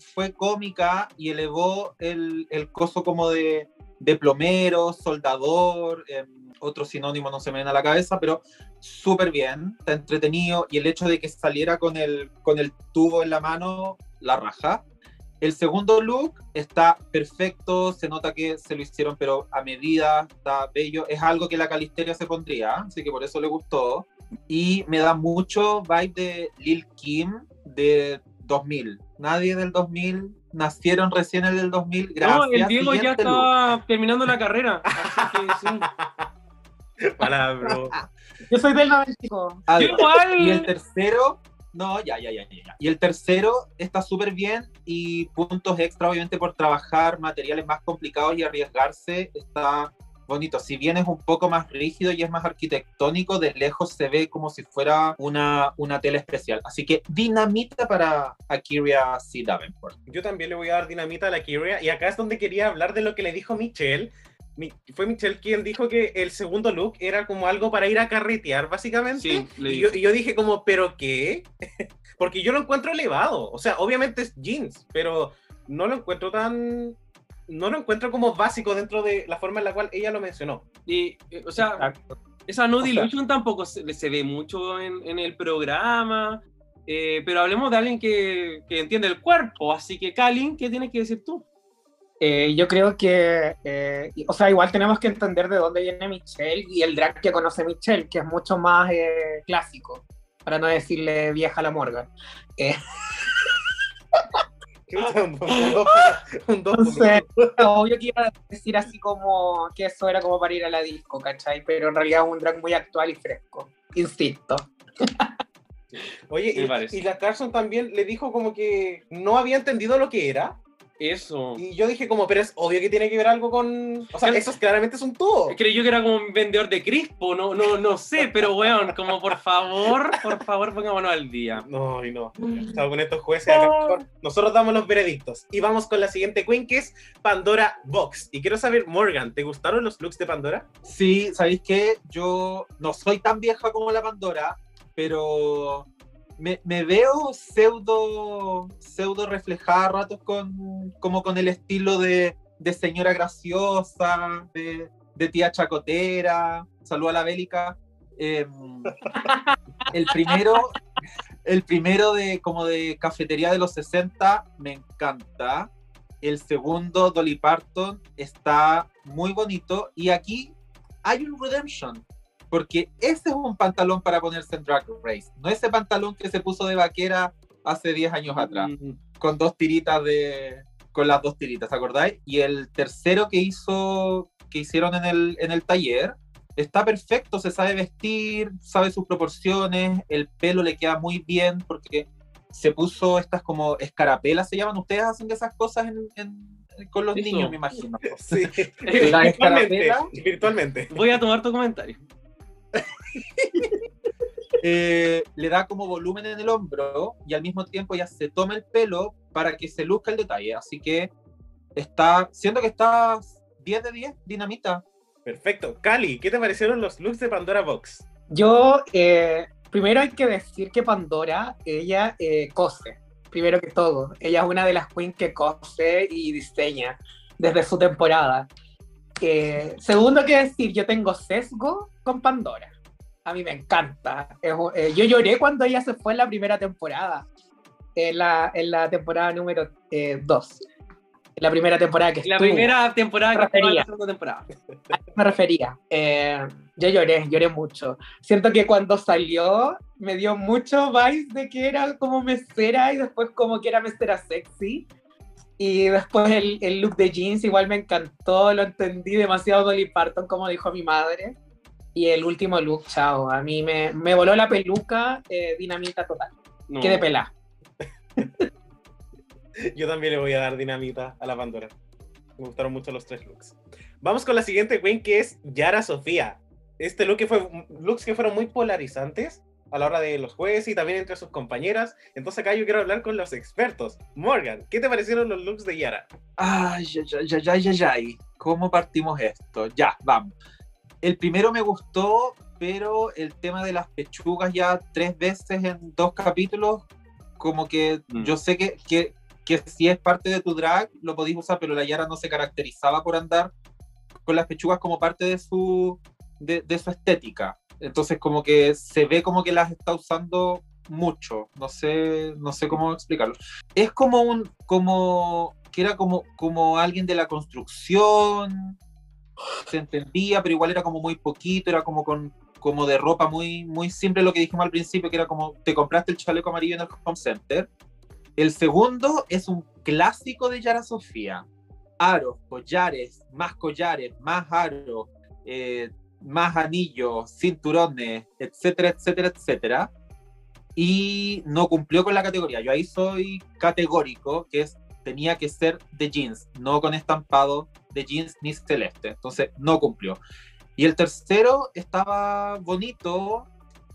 fue cómica y elevó el, el coso como de, de plomero, soldador, em, otro sinónimo no se me viene a la cabeza, pero súper bien, está entretenido y el hecho de que saliera con el, con el tubo en la mano, la raja. El segundo look está perfecto, se nota que se lo hicieron pero a medida, está bello, es algo que la Calisteria se pondría, así que por eso le gustó. Y me da mucho vibe de Lil Kim de 2000. Nadie del 2000, nacieron recién el del 2000, gracias. No, el Diego ya look. está terminando la carrera. Así que sí. [LAUGHS] Palabra. Yo soy del 95. Yo Adiós. igual. Y el tercero, no, ya, ya, ya, ya. ya. Y el tercero está súper bien y puntos extra, obviamente, por trabajar materiales más complicados y arriesgarse, está bonito. Si bien es un poco más rígido y es más arquitectónico, de lejos se ve como si fuera una, una tela especial. Así que dinamita para Akiria C. Davenport. Yo también le voy a dar dinamita a la Kyria. Y acá es donde quería hablar de lo que le dijo Michelle. Mi- fue Michelle quien dijo que el segundo look era como algo para ir a carretear, básicamente. Sí, y, yo, dije. y yo dije como, ¿pero qué? [LAUGHS] Porque yo lo encuentro elevado. O sea, obviamente es jeans, pero no lo encuentro tan... No lo encuentro como básico dentro de la forma en la cual ella lo mencionó. Y, eh, o sea, Exacto. esa Nude O sea- Illusion tampoco se, se ve mucho en, en el programa. eh, pero hablemos de alguien que, que entiende el cuerpo. Así que, Kalin, ¿qué tienes que decir tú? Eh, yo creo que, eh, o sea, igual tenemos que entender de dónde viene Michelle y el drag que conoce Michelle, que es mucho más eh, clásico, para no decirle vieja la morga. [LAUGHS] Eh, [LAUGHS] un dos, un Entonces, [LAUGHS] obvio que iba a decir así como que eso era como para ir a la disco, ¿cachai? Pero en realidad es un drag muy actual y fresco, insisto. Oye, y, y la Carson también le dijo como que no había entendido lo que era. Eso. Y yo dije como, pero es obvio que tiene que ver algo con... O sea, Claro. eso es, claramente es un tubo. Creyó que era como un vendedor de crispo, no, no, no sé, pero weón, como por favor, por favor, pongámonos al día. No, y no. Chao con estos jueces. Nosotros damos los veredictos. Y vamos con la siguiente queen, que es Pandora Box. Y quiero saber, Morgan, ¿te gustaron los looks de Pandora? Sí, ¿sabéis qué? Yo no soy tan vieja como la Pandora, pero me, me veo pseudo, pseudo reflejada a ratos con, como con el estilo de, de señora graciosa, de, de tía chacotera. Saluda a la bélica. Em, [LAUGHS] el primero, el primero de como de cafetería de los 60 me encanta. El segundo, Dolly Parton, está muy bonito. Y aquí hay un redemption. Porque ese es un pantalón para ponerse en Drag Race. No ese pantalón que se puso de vaquera hace 10 años atrás. Mm, Con dos tiritas de. Con las dos tiritas, ¿acordáis? Y el tercero que hizo. que hicieron en el, en el taller. Está perfecto, se sabe vestir, sabe sus proporciones, el pelo le queda muy bien porque se puso estas como escarapelas, se llaman. Ustedes hacen de esas cosas en- en- con los Eso. niños, me imagino. Sí. [LAUGHS] La virtualmente. escarapela. Virtualmente. Voy a tomar tu comentario. [LAUGHS] eh, le da como volumen en el hombro y al mismo tiempo ya se toma el pelo para que se luzca el detalle. Así que está, siento que está 10 de 10, dinamita. Perfecto. Cali, ¿qué te parecieron los looks de Pandora Box? Yo, eh, primero hay que decir que Pandora, ella eh, cose, primero que todo. Ella es una de las queens que cose y diseña desde su temporada. Eh, segundo que decir, yo tengo sesgo con Pandora. A mí me encanta. Es eh, yo lloré cuando ella se fue en la primera temporada, en la, en la temporada número 2. en la primera temporada que La estuvo primera temporada que estaba en la Refería. segunda temporada. [LAUGHS] me refería. Eh, yo lloré, lloré mucho. Siento que cuando salió me dio mucho vibe de que era como mesera y después como que era mesera sexy. Y después el, el look de jeans igual me encantó, lo entendí demasiado Dolly Parton, como dijo mi madre. Y el último look, chao, a mí me, me voló la peluca, eh, dinamita total. No. Quedé pelada. [LAUGHS] Yo también le voy a dar dinamita a la Pandora. Me gustaron mucho los tres looks. Vamos con la siguiente queen que es Yara Sofía. Este look que fue looks que fueron muy polarizantes a la hora de los jueces y también entre sus compañeras. Entonces acá yo quiero hablar con los expertos. Morgan, ¿qué te parecieron los looks de Yara? Ay, ay, ay, ay, ay, ay. ¿Cómo partimos esto? Ya, vamos. El primero me gustó, pero el tema de las pechugas ya tres veces en dos capítulos, como que Mm. yo sé que, que, que si es parte de tu drag, lo podéis usar, pero la Yara no se caracterizaba por andar con las pechugas como parte de su, de, de su estética. Entonces como que se ve como que las está usando mucho. No sé, no sé cómo explicarlo. Es como un, como que era como, como alguien de la construcción, se entendía, pero igual era como muy poquito, era como con como de ropa muy, muy simple, lo que dijimos al principio, que era como te compraste el chaleco amarillo en el home center. El segundo es un clásico de Yara Sofía. Aros, collares, más collares, más aros, eh, más anillos, cinturones, etcétera, etcétera, etcétera. Y no cumplió con la categoría. Yo ahí soy categórico, que es tenía que ser de jeans, no con estampado de jeans ni celeste. Entonces no cumplió. Y el tercero estaba bonito,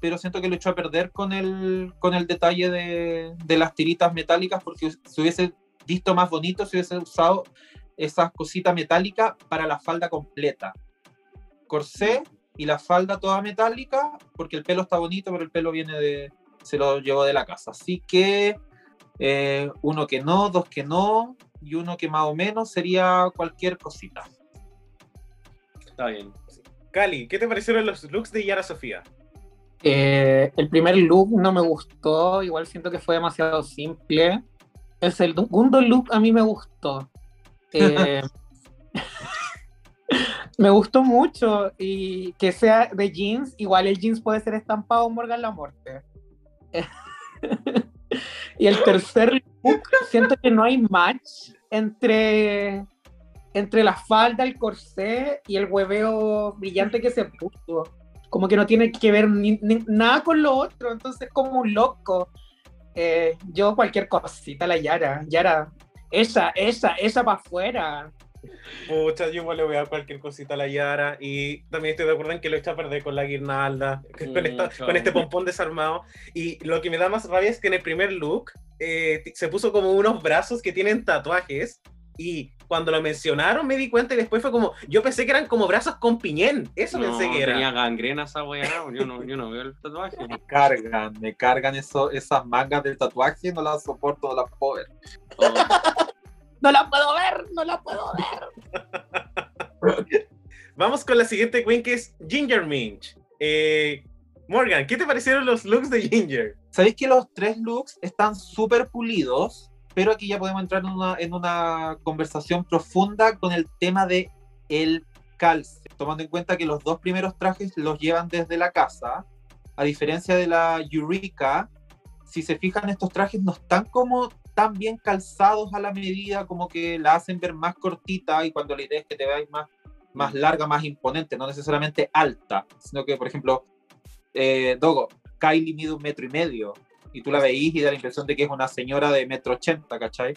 pero siento que lo echó a perder con el, con el detalle de, de las tiritas metálicas, porque se hubiese visto más bonito si hubiese usado esas cositas metálicas para la falda completa. Corsé y la falda toda metálica, porque el pelo está bonito, pero el pelo viene de. se lo llevó de la casa. Así que eh, uno que no, dos que no, y uno que más o menos sería cualquier cosita. Está bien. Cali, ¿qué te parecieron los looks de Yara Sofía? Eh, el primer look no me gustó, igual siento que fue demasiado simple. El segundo look a mí me gustó. Eh, [LAUGHS] [LAUGHS] me gustó mucho y que sea de jeans, igual el jeans puede ser estampado Morgan la muerte. [LAUGHS] y el tercer look, siento que no hay match entre, entre la falda, el corsé y el hueveo brillante que se puso. Como que no tiene que ver ni- ni- nada con lo otro, entonces como un loco. Eh, yo cualquier cosita, la Yara, Yara, esa, esa, esa para afuera. Pucha, yo igual le voy a dar cualquier cosita a la Yara y también estoy de acuerdo en que lo echa a perder con la guirnalda, [LAUGHS] con, esta- Mucho. con este pompón desarmado. Y lo que me da más rabia es que en el primer look eh, se puso como unos brazos que tienen tatuajes y cuando lo mencionaron me di cuenta y después fue como, yo pensé que eran como brazos con piñén, eso No, pensé que era. tenía gangrena esa weá, yo no, yo no veo el tatuaje. Me cargan, me cargan eso, esas mangas del tatuaje, no las soporto, las puedo ver. Oh, No la puedo ver, no la puedo ver. [LAUGHS] Vamos con la siguiente queen que es Ginger Minch. Eh, Morgan, ¿qué te parecieron los looks de Ginger? Sabéis que los tres looks están súper pulidos, pero aquí ya podemos entrar en una, en una conversación profunda con el tema de el calce, tomando en cuenta que los dos primeros trajes los llevan desde la casa, a diferencia de la Eureka, si se fijan estos trajes no están como tan bien calzados a la medida, como que la hacen ver más cortita y cuando la idea es que te veáis más, más larga, más imponente, no necesariamente alta, sino que, por ejemplo, eh, Dogo, Kylie mide un metro y medio y tú la veís y da la impresión de que es una señora de metro ochenta, ¿cachai?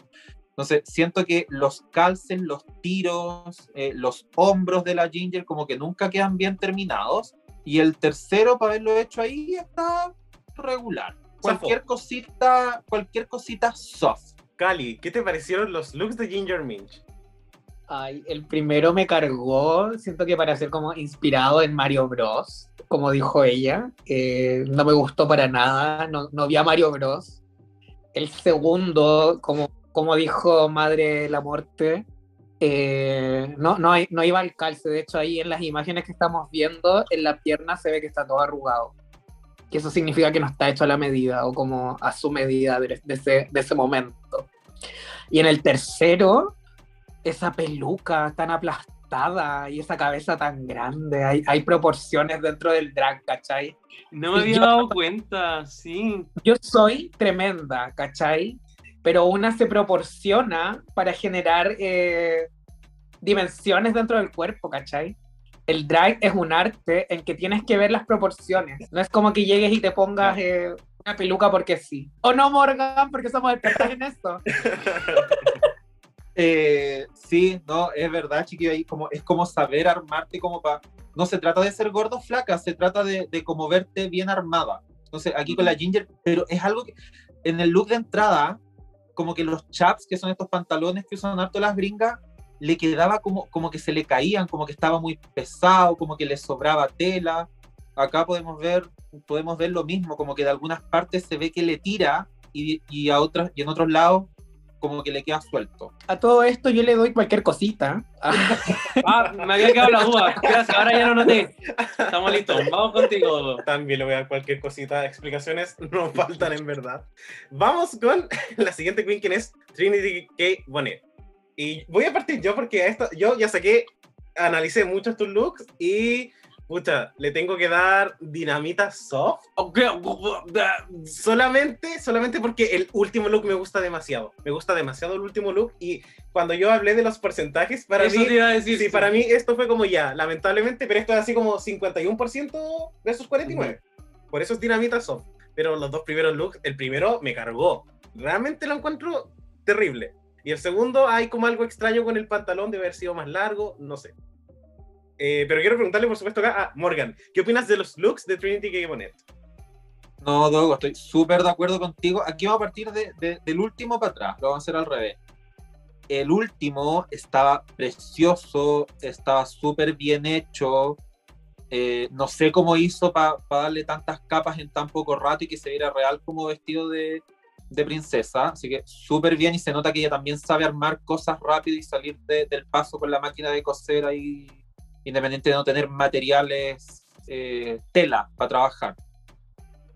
Entonces, siento que los calces, los tiros, eh, los hombros de la Ginger como que nunca quedan bien terminados. Y el tercero, para haberlo hecho ahí, está regular. Cualquier cosita, cualquier cosita soft. Cali, ¿qué te parecieron los looks de Ginger Minch? Ay, el primero me cargó, siento que para ser como inspirado en Mario Bros, como dijo ella, eh, no me gustó para nada, no, no vi a Mario Bros. El segundo, como, como dijo Madre la Muerte, eh, no, no, hay- no iba al calce, de hecho ahí en las imágenes que estamos viendo, en la pierna se ve que está todo arrugado. Que eso significa que no está hecho a la medida o como a su medida de, de ese, de ese momento. Y en el tercero, esa peluca tan aplastada y esa cabeza tan grande. Hay, hay proporciones dentro del drag, ¿cachai? no me Y había yo- dado [LAUGHS] cuenta, sí. Yo soy tremenda, ¿cachai? Pero una se proporciona para generar eh, dimensiones dentro del cuerpo, ¿cachai? El drag es un arte en que tienes que ver las proporciones. No es como que llegues y te pongas eh, una peluca porque sí. O no, Morgan, porque somos expertos en esto. [LAUGHS] Eh, sí, no, es verdad, chiquillo, ahí como, es como saber armarte como para... No se trata de ser gordo o flaca, se trata de, de como verte bien armada. Entonces, aquí con la Ginger, pero es algo que en el look de entrada, como que los chaps, que son estos pantalones que usan harto las gringas, le quedaba como, como que se le caían, como que estaba muy pesado, como que le sobraba tela. Acá podemos ver, podemos ver lo mismo, como que de algunas partes se ve que le tira y, y a otras, y en otros lados como que le queda suelto. A todo esto yo le doy cualquier cosita. Ah, [LAUGHS] me había quedado la duda. Gracias, ahora ya lo noté. Estamos listos, vamos contigo. También le voy a dar cualquier cosita. Explicaciones no faltan en verdad. Vamos con la siguiente queen, quien es Trinity K. Bonnet. Y voy a partir yo porque esto, yo ya saqué, analicé muchos tus looks y, pucha, le tengo que dar dinamita soft. Ok, Solamente, solamente porque el último look me gusta demasiado. Me gusta demasiado el último look y cuando yo hablé de los porcentajes, para Eso mí... te iba a decir. Sí, para mí esto fue como ya, lamentablemente, pero esto es así como 51% versus 49. Por eso es dinamita soft. Pero los dos primeros looks, el primero me cargó. Realmente lo encuentro terrible. Y el segundo, hay como algo extraño con el pantalón de haber sido más largo, no sé. Eh, pero quiero preguntarle, por supuesto, acá a Morgan, ¿qué opinas de los looks de Trinity K. Bonnet? No, Dogo, estoy súper de acuerdo contigo. Aquí vamos a partir de- de- del último para atrás, lo vamos a hacer al revés. El último estaba precioso, estaba súper bien hecho. eh, no sé cómo hizo para darle tantas capas en tan poco rato y que se viera real como vestido de, de princesa. Así que súper bien y se nota que ella también sabe armar cosas rápido y salir de- del paso con la máquina de coser ahí, independiente de no tener materiales, eh, tela para trabajar.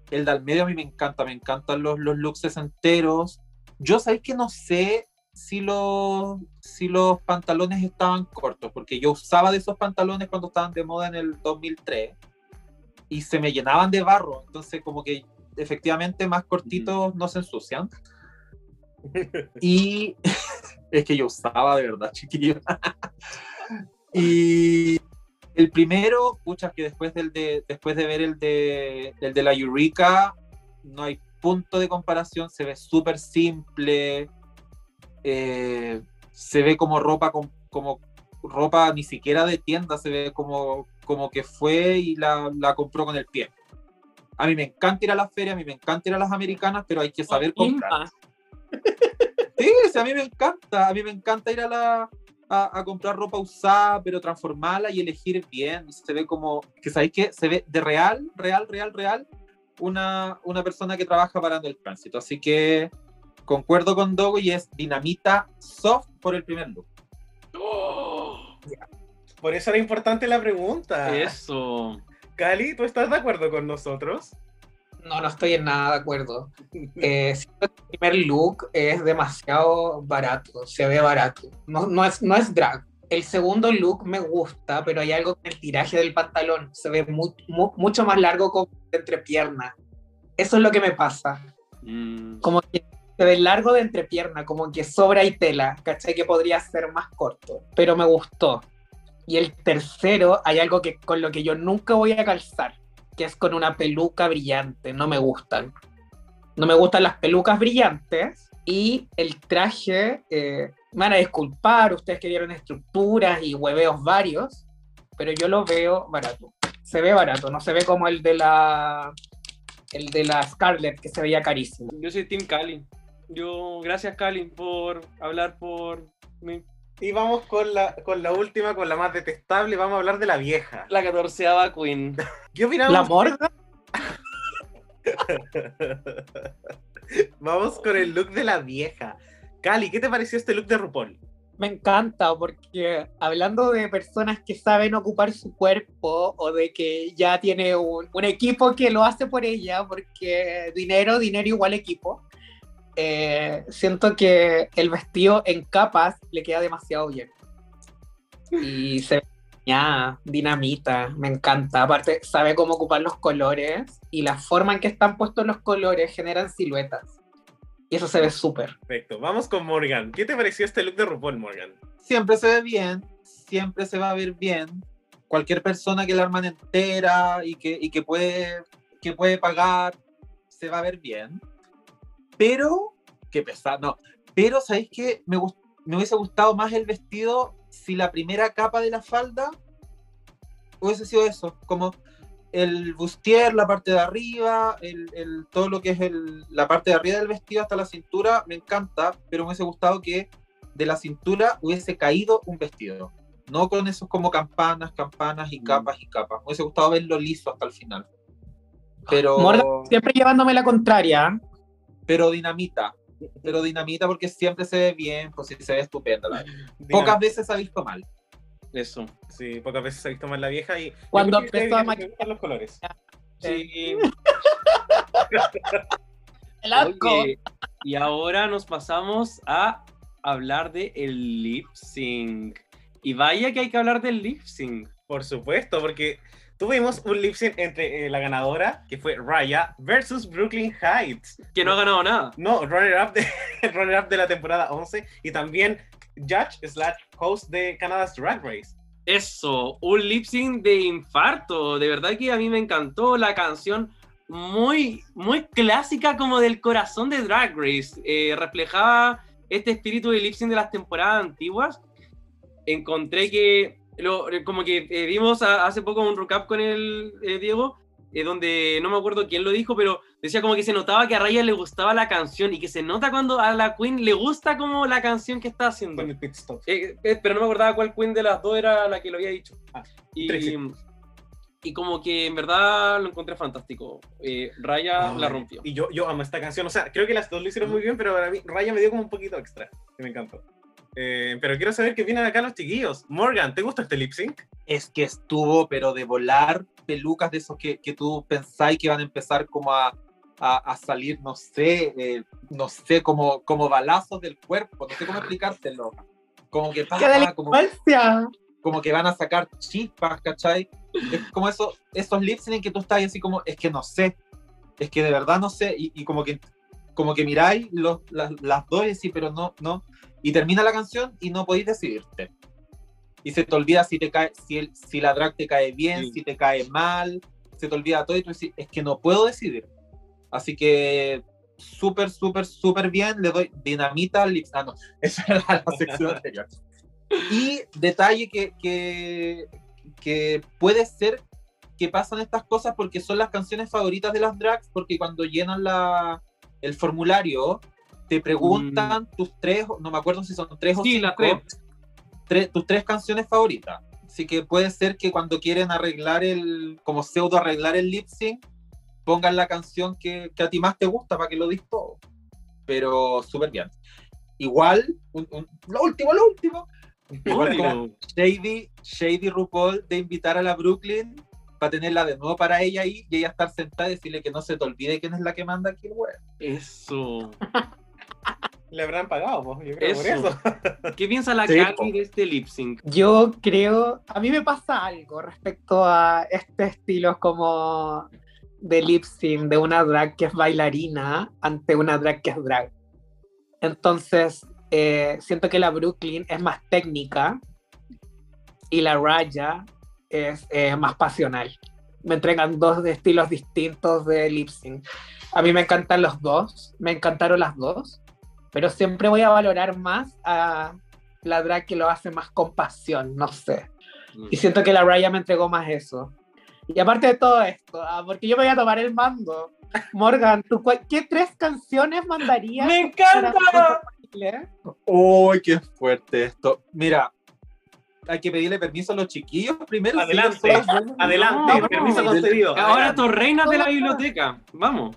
El de al medio a mí me encanta, me encantan los, los looks enteros. Yo sabéis que no sé si los, si los pantalones estaban cortos, porque yo usaba de esos pantalones cuando estaban de moda en el 2003 y se me llenaban de barro, entonces como que efectivamente más cortitos no se ensucian. [LAUGHS] Y [LAUGHS] es que yo usaba de verdad, chiquillo. [LAUGHS] y el primero, pucha, que después, del de, después de ver el de, el de la Eureka, no hay punto de comparación, se ve súper simple, eh, se ve como ropa, com- como ropa ni siquiera de tienda, se ve como, como que fue y la, la compró con el pie. A mí me encanta ir a las ferias, a mí me encanta ir a las americanas, pero hay que saber comprar. [LAUGHS] Sí, sí, a mí me encanta, a mí me encanta ir a la a, a comprar ropa usada, pero transformarla y elegir bien. Se ve como, que sabéis que se ve de real, real, real, real, una, una persona que trabaja parando el tránsito. Así que concuerdo con Dogo y es dinamita soft por el primer look. Por eso era importante la pregunta. Eso. Cali, ¿tú estás de acuerdo con nosotros? No, no estoy en nada de acuerdo. Eh, siento que el primer look es demasiado barato, se ve barato. No, no, es, no es drag. El segundo look me gusta, pero hay algo con el tiraje del pantalón. Se ve mu- mu- mucho más largo como de entrepierna. Eso es lo que me pasa. Mm. Como que se ve largo de entrepierna, como que sobra y tela, ¿cachai? Que podría ser más corto. Pero me gustó. Y el tercero, hay algo que con lo que yo nunca voy a calzar, que es con una peluca brillante. No me gustan. No me gustan las pelucas brillantes. Y el traje, eh, me van a disculpar, ustedes que dieron estructuras y hueveos varios, pero yo lo veo barato. Se ve barato, no se ve como el de la el de la Scarlett, que se veía carísimo. Yo soy Team Cali. Yo, gracias Cali por hablar por mí. Y vamos con la, con la última, con la más detestable. Vamos a hablar de la vieja. La catorceava Queen. ¿Qué opinamos? La morga, [LAUGHS] Vamos con el look de la vieja. Cali, ¿qué te pareció este look de RuPaul? me encanta porque hablando de personas que saben ocupar su cuerpo o de que ya tiene un, un equipo que lo hace por ella, porque dinero, dinero igual equipo, eh, siento que el vestido en capas le queda demasiado bien. Y se ve ya dinamita, me encanta. Aparte, sabe cómo ocupar los colores y la forma en que están puestos los colores generan siluetas. Y eso se ve súper. Perfecto. Vamos con Morgan. ¿Qué te pareció este look de RuPaul, Morgan? Siempre se ve bien, siempre se va a ver bien. Cualquier persona que la arman entera y que, y que, puede, que puede pagar, se va a ver bien. Pero, qué pesado, no. Pero, ¿sabéis qué? Me, hubiese gustado más el vestido si la primera capa de la falda hubiese sido eso, como el bustier, la parte de arriba, el, el- todo lo que es el- la parte de arriba del vestido hasta la cintura, me encanta, pero me hubiese gustado que de la cintura hubiese caído un vestido. No con esos como campanas, campanas y capas y capas. Me hubiese gustado verlo liso hasta el final. Pero, Morgan siempre llevándome la contraria. Pero dinamita. Pero dinamita porque siempre se ve bien, pues se ve estupenda. la. Pocas veces se ha visto mal. Eso. Sí, pocas veces se ha visto más la vieja y... Cuando empezó a maquillar. los colores. Sí. El [LAUGHS] asco. Oye, y ahora nos pasamos a hablar de el lip sync. Y vaya que hay que hablar del lip sync. Por supuesto, porque tuvimos un lip sync entre eh, la ganadora, que fue Raya, versus Brooklyn Heights. Que no ha ganado nada. No, runner-up de, [LAUGHS] runner-up de la temporada 11 y también judge slash host de Canada's Drag Race. Eso, un lip sync de infarto. De verdad que a mí me encantó la canción. Muy, muy clásica como del corazón de Drag Race. Eh, reflejaba este espíritu de lip sync de las temporadas antiguas, encontré que, lo, como que eh, vimos a- hace poco un recap con el eh, Diego, eh, donde no me acuerdo quién lo dijo, pero decía como que se notaba que a Raya le gustaba la canción y que se nota cuando a la Queen le gusta como la canción que está haciendo. Con el pit stop. Eh, eh, pero no me acordaba cuál Queen de las dos era la que lo había dicho. Ah, y, como que en verdad lo encontré fantástico. Eh, Raya la rompió. Y yo, yo amo esta canción. O sea, creo que las dos lo hicieron muy bien, pero para mí Raya me dio como un poquito extra. Que me encantó. Eh, pero quiero saber qué vienen acá los chiquillos. Morgan, ¿te gusta este lip sync? Es que estuvo, pero de volar pelucas de esos que, que tú pensáis que van a empezar como a, a, a salir, no sé, eh, no sé, como, como balazos del cuerpo, no sé cómo explicártelo. Como que, pa, ¡Qué pa, como, como que van a sacar chispas, ¿cachai? Es como eso, esos lip sync que tú estás así como, es que no sé, es que de verdad no sé, y, y como que como que miráis los, las, las dos y decís, pero no, no, y termina la canción y no podéis decidirte. Y se te olvida si, te cae, si, el, si la drag te cae bien, Sí. si te cae mal, se te olvida todo y tú decís, es que no puedo decidir. Así que súper, súper, súper bien, le doy dinamita al lip Ah, no, [LAUGHS] esa era la [LAUGHS] sección anterior. Y detalle que, que, que puede ser que pasan estas cosas porque son las canciones favoritas de las drags, porque cuando llenan la, el formulario te preguntan tus tres, no me acuerdo si son tres o Sí, cinco, las tres. tres- tus tres canciones favoritas. Así que puede ser que cuando quieren arreglar el, como pseudo arreglar el lip sync, pongan la canción que, que a ti más te gusta para que lo dis todo. Pero súper bien. Igual, un- un- lo último, lo último, igual como Shady, Shady RuPaul de invitar a la Brooklyn para tenerla de nuevo para ella ahí y ella estar sentada y decirle que no se te olvide quién es la que manda aquí el web. Eso. [LAUGHS] Le habrán pagado, pues, yo creo por Eso. eso. ¿Qué piensa la Sí, Cami de este lip sync? Yo creo, a mí me pasa algo respecto a este estilo como de lip sync de una drag que es bailarina ante una drag que es drag. Entonces, eh, siento que la Brooklyn es más técnica y la Raya es eh, más pasional. Me entregan dos de estilos distintos de lip sync. A mí me encantan los dos, me encantaron las dos, pero siempre voy a valorar más a la drag que lo hace más con pasión, no sé. Y siento que la Raya me entregó más eso. Y aparte de todo esto, ah, porque yo me voy a tomar el mando. Morgan, ¿tú qué tres canciones mandarías? ¡Me encanta! ¡Uy, qué fuerte esto! Mira, hay que pedirle permiso a los chiquillos primero. Adelante. buenos. Adelante, No, permiso no. concedido. Ahora tú reinas de la biblioteca. Vamos.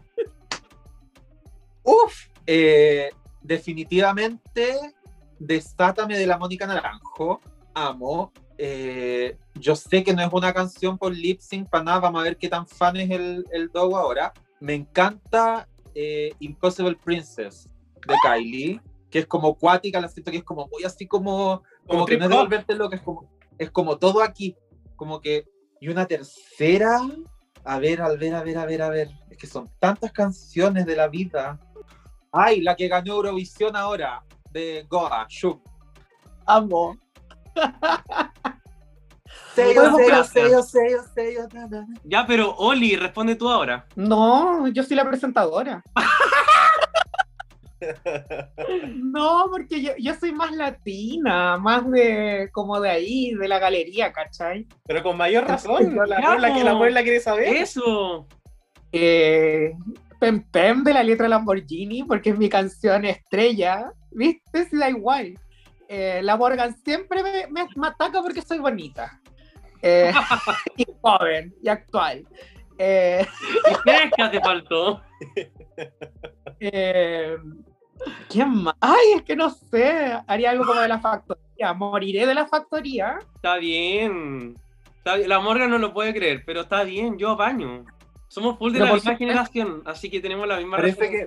Uf, eh, definitivamente Desátame de la Mónica Naranjo. Amo. Eh, yo sé que no es una canción por lip sync para nada. Vamos a ver qué tan fan es el, el Dogo ahora. Me encanta eh, Impossible Princess de Kylie, que es como cuática. La siento que es como muy así como, como, Como que no es trip de hop. volverte loca. Es como, es como todo aquí. Como que. Y una tercera. A ver, a ver, a ver, a ver, a ver. Es que son tantas canciones de la vida. Ay, la que ganó Eurovisión ahora, de Goa, Shuk. Amo. Sello, sello, sello, sello, sello. Ya, pero Oli, responde tú ahora. No, yo soy la presentadora. [LAUGHS] No, porque yo, yo soy más latina, más de como de ahí, de la galería, ¿cachai? Pero con mayor razón, la Puebla que la. Puebla quiere saber. Eso. Eh, Pem Pem de la letra Lamborghini, porque es mi canción estrella. ¿Viste? Si da igual. Eh, la Morgan siempre me, me- me ataca porque soy bonita. Eh, [LAUGHS] y joven y actual. Eh, Y te faltó. eh, ¿Quién más? Ay, es que no sé. Haría algo como de la factoría. Moriré de la factoría. Está bien. Está bien. La Morgan no lo puede creer, pero está bien, yo apaño. Somos full de Pero la misma generación, así que tenemos la misma Parece que-.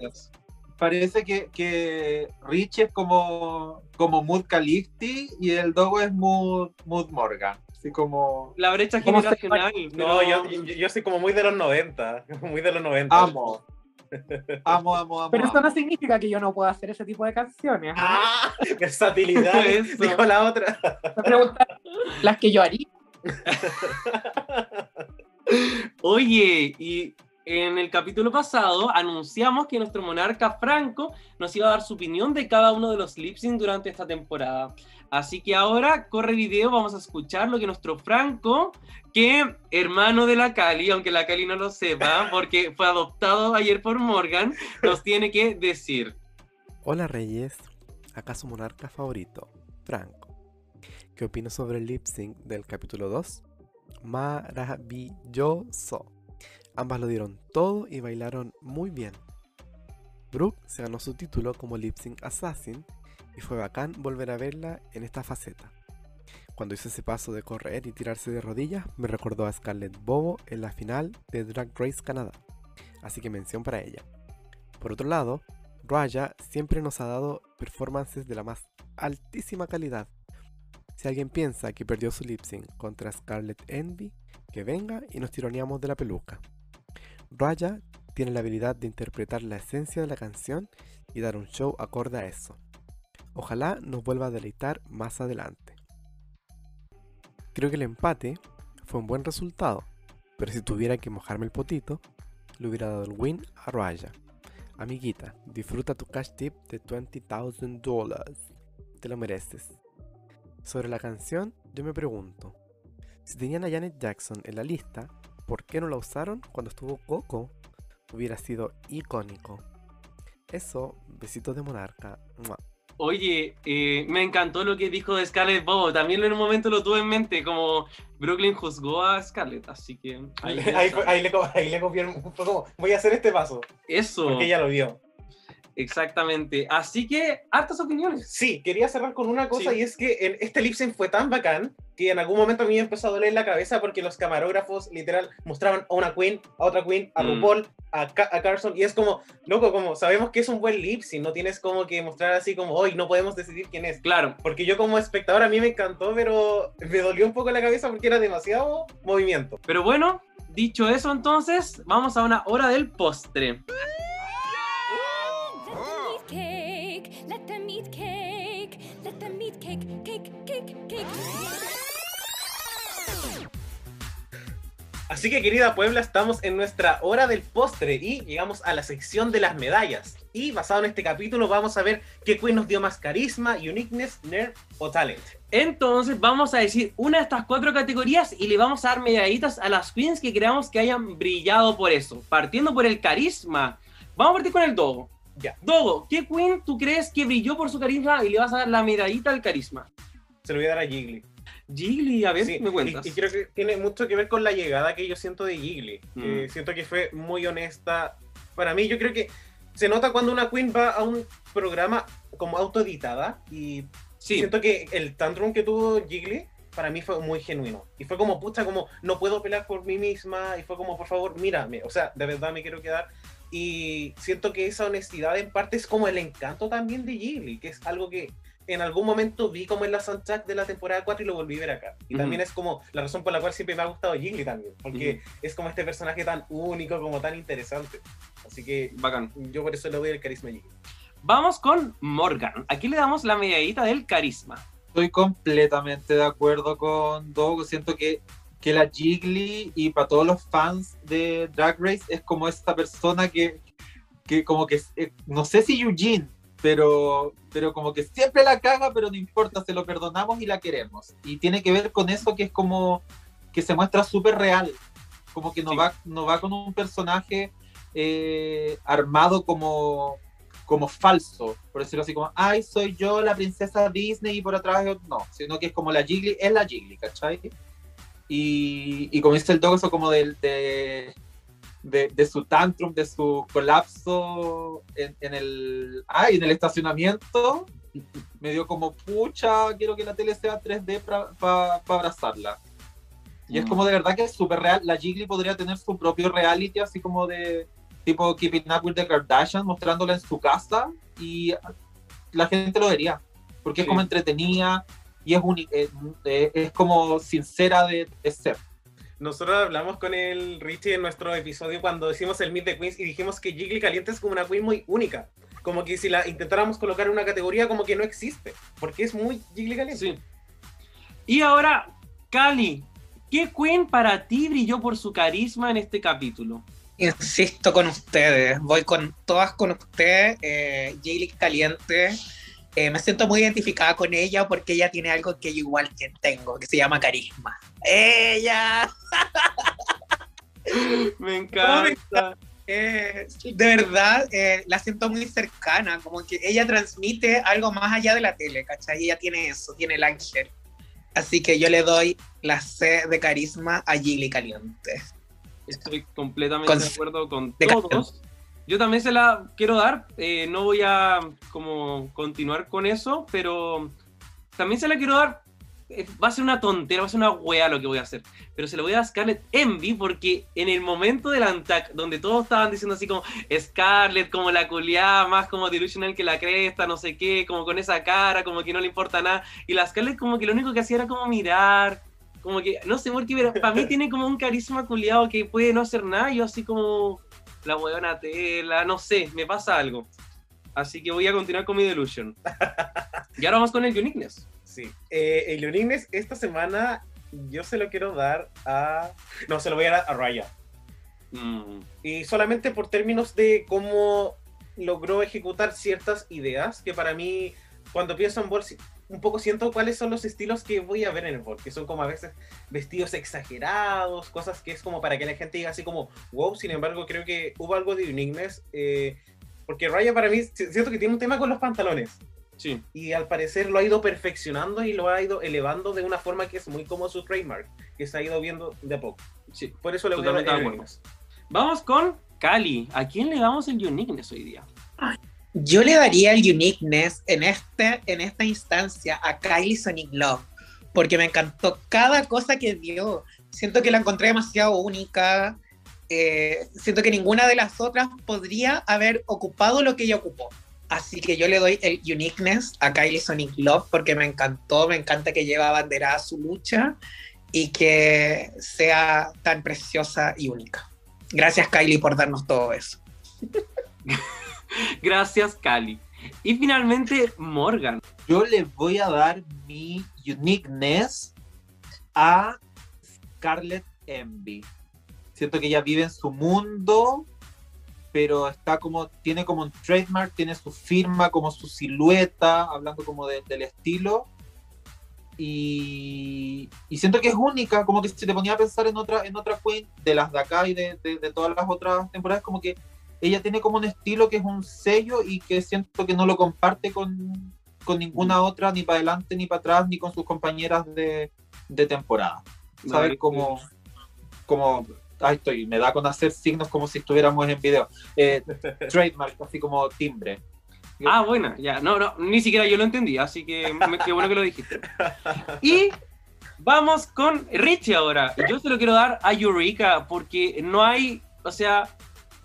Parece que, que Rich es como, como Mood Califty y el Dogo es Mood, Mood Morgan. Así como. La brecha ¿Cómo se generacional. No, yo, yo, yo soy como muy de los 90. [LAUGHS] Muy de los 90. Amo. Amo, amo, amo. Pero eso amo. no significa que yo no pueda hacer ese tipo de canciones. ¿ah? ¡Ah! [LAUGHS] Versatilidad. Dijo la otra. Me preguntan las que yo haría. [LAUGHS] Oye, y en el capítulo pasado anunciamos que nuestro monarca Franco nos iba a dar su opinión de cada uno de los lip sync durante esta temporada. Así que ahora corre video, vamos a escuchar lo que nuestro Franco, que hermano de la Cali, aunque la Cali no lo sepa, [LAUGHS] porque fue adoptado ayer por Morgan, nos tiene que decir. Hola Reyes, acá su monarca favorito, Franco. ¿Qué opino sobre el lip sync del capítulo 2? Maravilloso. Ambas lo dieron todo y bailaron muy bien. Brooke se ganó su título como lip sync assassin y fue bacán volver a verla en esta faceta. Cuando hizo ese paso de correr y tirarse de rodillas, me recordó a Scarlett Bobo en la final de Drag Race Canadá, así que mención para ella. Por otro lado, Raya siempre nos ha dado performances de la más altísima calidad. Si alguien piensa que perdió su lip sync contra Scarlett Envy, que venga y nos tironeamos de la peluca. Raya tiene la habilidad de interpretar la esencia de la canción y dar un show acorde a eso. Ojalá nos vuelva a deleitar más adelante. Creo que el empate fue un buen resultado, pero si tuviera que mojarme el potito, le hubiera dado el win a Raya. Amiguita, disfruta tu cash tip de $20,000 dólares. Te lo mereces. Sobre la canción, yo me pregunto, si tenían a Janet Jackson en la lista, ¿por qué no la usaron cuando estuvo Coco? Hubiera sido icónico. Eso, besitos de monarca. ¡Mua! Oye, eh, me encantó lo que dijo de Scarlett Bobo. También en un momento lo tuve en mente, como Brooklyn juzgó a Scarlett, así que... Ahí, [LAUGHS] ahí ahí le, co- ahí le copiaron, fue como, voy a hacer este paso, Eso, porque ella lo vio. Exactamente. Así que, hartas opiniones. Sí, quería cerrar con una cosa Sí. y es que en este lip sync fue tan bacán que en algún momento a mí me empezó a doler la cabeza porque los camarógrafos literal mostraban a una queen, a otra queen, a Mm. RuPaul, a, Ca- a Carson y es como, loco, como sabemos que es un buen lip sync, no tienes como que mostrar así como, hoy no podemos decidir quién es. Claro, Porque yo como espectador a mí me encantó, pero me dolió un poco la cabeza porque era demasiado movimiento. pero bueno, dicho eso entonces, vamos a una hora del postre. Así que querida Puebla, estamos en nuestra hora del postre y llegamos a la sección de las medallas. Y basado en este capítulo vamos a ver qué queen nos dio más carisma, uniqueness, nerve o talent. Entonces vamos a decir una de estas cuatro categorías y le vamos a dar medallitas a las queens que creamos que hayan brillado por eso. Partiendo por el carisma. Vamos a partir con el Dogo. Ya. Dogo, ¿qué queen tú crees que brilló por su carisma y le vas a dar la medallita al carisma? Se lo voy a dar a Jiggly. Jiggly, a ver, Sí, me cuentas. Y, y creo que tiene mucho que ver con la llegada que yo siento de Jiggly. Mm. Eh, siento que fue muy honesta. Para mí, yo creo que se nota cuando una queen va a un programa como autoeditada y sí, siento que el tantrum que tuvo Jiggly para mí fue muy genuino. Y fue como, pucha, como no puedo pelear por mí misma. Y fue como, por favor, mírame. O sea, de verdad me quiero quedar. Y siento que esa honestidad en parte es como el encanto también de Jiggly, que es algo que en algún momento vi como en la soundtrack de la temporada 4 y lo volví a ver acá. Y Ujú. también es como la razón por la cual siempre me ha gustado Jiggly también, porque es como este personaje tan único, como tan interesante. Así que bacán. yo por eso le doy el carisma a Jiggly. Vamos con Morgan. Aquí le damos la medallita del carisma. Estoy completamente de acuerdo con Dogo. Siento que, que la Jiggly y para todos los fans de Drag Race es como esta persona que, que como que, eh, no sé si Eugene, pero, pero como que siempre la caga, pero no importa, se lo perdonamos y la queremos. Y tiene que ver con eso que es como que se muestra súper real. Como que no, Sí. va, no va con un personaje eh, armado como, como falso, por decirlo así, como, ay, soy yo la princesa Disney y por atrás yo-". no, sino que es como la Jiggly, es la Jiggly, ¿cachai? Y, y como dice el Dog, eso como del- de, de, de su tantrum, de su colapso en, en el, ay, en el estacionamiento, me dio como, pucha, quiero que la tele sea 3D para abrazarla. Y es Mm. como de verdad que es súper real. La Jiggly podría tener su propio reality, así como de tipo Keeping Up with the Kardashians, mostrándola en su casa y la gente lo vería. Porque Sí. es como entretenida y es, eh, eh, es como sincera de, de ser. Nosotros hablamos con el Richie en nuestro episodio cuando hicimos el Meet the Queens y dijimos que Jiggly Caliente es como una queen muy única. Como que si la intentáramos colocar en una categoría, como que no existe. Porque es muy Jiggly Caliente. Sí. Y ahora, Cali, ¿qué queen para ti brilló por su carisma en este capítulo? Insisto con ustedes, voy con todas con ustedes. Eh, Jaylee Caliente, eh, me siento muy identificada con ella porque ella tiene algo que yo igual que tengo, que se llama carisma. ¡Ella! Me [LAUGHS] encanta. Eh, de verdad, eh, la siento muy cercana, como que ella transmite algo más allá de la tele, ¿cachai? Ella tiene eso, tiene el ángel. Así que yo le doy la C de carisma a Gilly Caliente. Estoy completamente Con- de acuerdo con de todos. Yo también se la quiero dar. eh, no voy a como continuar con eso, pero también se la quiero dar. Eh, va a ser una tontera, va a ser una wea lo que voy a hacer. Pero se lo voy a dar a Scarlett Envy porque en el momento del Antac, donde todos estaban diciendo así como Scarlett, como la culiada, más como delusional que la cresta, no sé qué, como con esa cara, como que no le importa nada. Y la Scarlett como que lo único que hacía era como mirar, como que, no sé por qué, pero para mí [LAUGHS] tiene como un carisma culiado que puede no hacer nada. y Yo así como la huevona tela, no sé, me pasa algo. Así que voy a continuar con mi delusion. [LAUGHS] Y ahora vamos con el uniqueness. Sí. Eh, el Uniqueness esta semana yo se lo quiero dar a... No, se lo voy a dar a Raya. Mm, Y solamente por términos de cómo logró ejecutar ciertas ideas que para mí, cuando pienso en Ball, un poco siento cuáles son los estilos que voy a ver en el Ball, que son como a veces vestidos exagerados, cosas que es como para que la gente diga así como, wow, sin embargo creo que hubo algo de uniqueness, eh, porque Raya para mí si- siento que tiene un tema con los pantalones. Sí. Y al parecer lo ha ido perfeccionando y lo ha ido elevando de una forma que es muy como su trademark, que se ha ido viendo de a poco. Sí, Por eso le voy a dar. Vamos con Cali. ¿A quién le damos el uniqueness hoy día? Yo le daría el uniqueness en, este, en esta instancia a Kylie Sonic Love, porque me encantó cada cosa que dio. Siento que la encontré demasiado única. eh, siento que ninguna de las otras podría haber ocupado lo que ella ocupó. Así que yo le doy el uniqueness a Kylie Sonic Love porque me encantó, me encanta que lleva abanderada su lucha y que sea tan preciosa y única. Gracias Kylie por darnos todo eso. [LAUGHS] Gracias, Cali. Y finalmente, Morgan. Yo le voy a dar mi uniqueness a Scarlett Envy. Siento que ella vive en su mundo, pero está como, tiene como un trademark, tiene su firma, como su silueta, hablando como de- del estilo. Y, y siento que es única, como que si te ponía a pensar en otra, en otra queen de las de acá y de, de- de todas las otras temporadas, como que ella tiene como un estilo que es un sello y que siento que no lo comparte con, con ninguna otra, ni para adelante, ni para atrás, ni con sus compañeras de, de temporada. Saber cómo, cómo, ahí estoy, me da con hacer signos como si estuviéramos en video. Eh, trademark, así como timbre. Ah, buena, ya. No, no, ni siquiera yo lo entendí, así que me- qué bueno que lo dijiste. Y vamos con Richie ahora. Yo se lo quiero dar a Eureka porque no hay, o sea,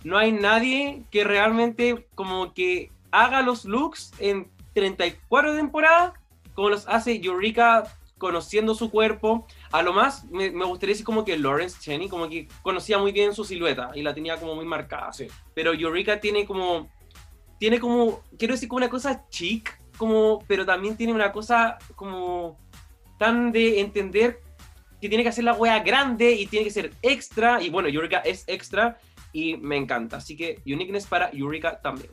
no hay nadie que realmente como que haga los looks en 34 temporadas como los hace Eureka conociendo su cuerpo. A lo más me, me gustaría decir como que Lawrence Cheney como que conocía muy bien su silueta y la tenía como muy marcada. Sí. Pero Eureka tiene como tiene como, quiero decir, como una cosa chic, como, pero también tiene una cosa como tan de entender que tiene que hacer la wea grande y tiene que ser extra. Y bueno, Eureka es extra y me encanta. Así que uniqueness para Eureka también.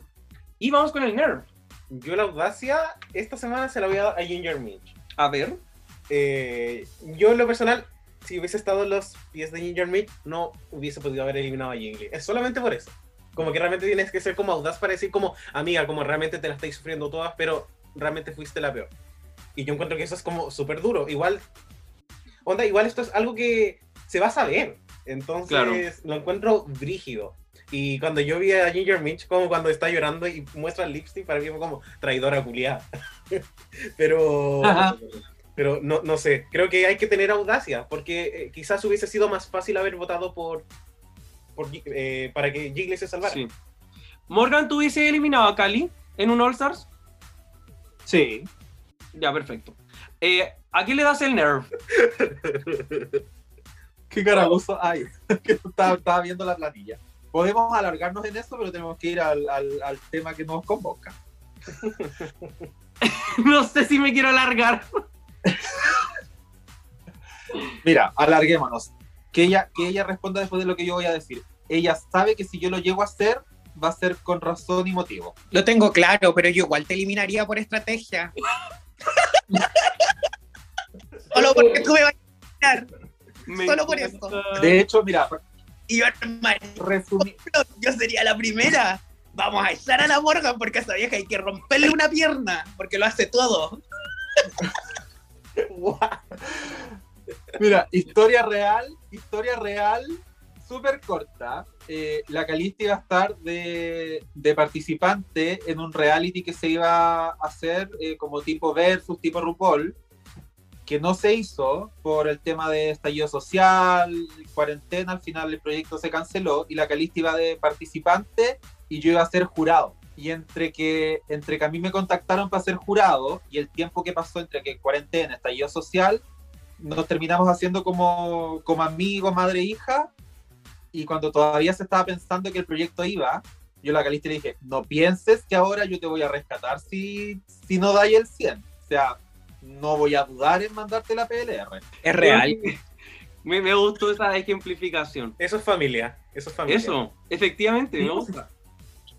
Y vamos con el Nerve. Yo la audacia, esta semana se la voy a dar a Ginger Minch. A ver. Eh, yo en lo personal, si hubiese estado en los pies de Ginger Minch, no hubiese podido haber eliminado a Jingle. Es solamente por eso. Como que realmente tienes que ser como audaz para decir como, amiga, como realmente te la estáis sufriendo todas, pero realmente fuiste la peor. Y yo encuentro que eso es como súper duro. Igual, onda, igual esto es algo que se va a saber. Entonces, Claro. lo encuentro brígido. Y cuando yo vi a Ginger Minch, como cuando está llorando y muestra el lipstick, para mí fue como traidora culiada. [LAUGHS] pero, Ajá. Pero no, no sé, creo que hay que tener audacia, porque eh, quizás hubiese sido más fácil haber votado por, eh, para que Jiggly se salvara. Sí. Morgan, ¿tú hubiese eliminado a Cali en un All Stars? Sí. Ya, perfecto. Eh, ¿A quién le das el Nerve? [LAUGHS] Qué caragoso hay. [LAUGHS] estaba, estaba viendo la planilla. Podemos alargarnos en eso, pero tenemos que ir al, al- al tema que nos convoca. [LAUGHS] no sé si me quiero alargar. Mira, alarguémonos. Que ella, que ella responda después de lo que yo voy a decir. ella sabe que si yo lo llego a hacer, va a ser con razón y motivo. Lo tengo claro, pero yo igual te eliminaría por estrategia. Solo porque tú me vas a eliminar. Me Solo por encanta. De hecho, mira, Y yo, resumí, yo sería la primera. Vamos a echar a la Morgan porque a esa vieja hay que romperle una pierna, porque lo hace todo. [LAUGHS] Mira, historia real, historia real, súper corta. Eh, la Calista iba a estar de, participante en un reality que se iba a hacer eh, como tipo versus, tipo RuPaul, que no se hizo por el tema de estallido social, cuarentena, al final el proyecto se canceló y la Calista iba de participante y yo iba a ser jurado. Y entre que, entre que a mí me contactaron para ser jurado y el tiempo que pasó entre que cuarentena, estallido social, nos terminamos haciendo como, como amigos, madre e hija. Y cuando todavía se estaba pensando que el proyecto iba, yo a la Calista le dije, no pienses que ahora yo te voy a rescatar si, si no dais el 100. O sea, no voy a dudar en mandarte la PLR. Es real. Me, me gustó esa ejemplificación. Eso es familia. Eso es familia. Eso, efectivamente, me gusta.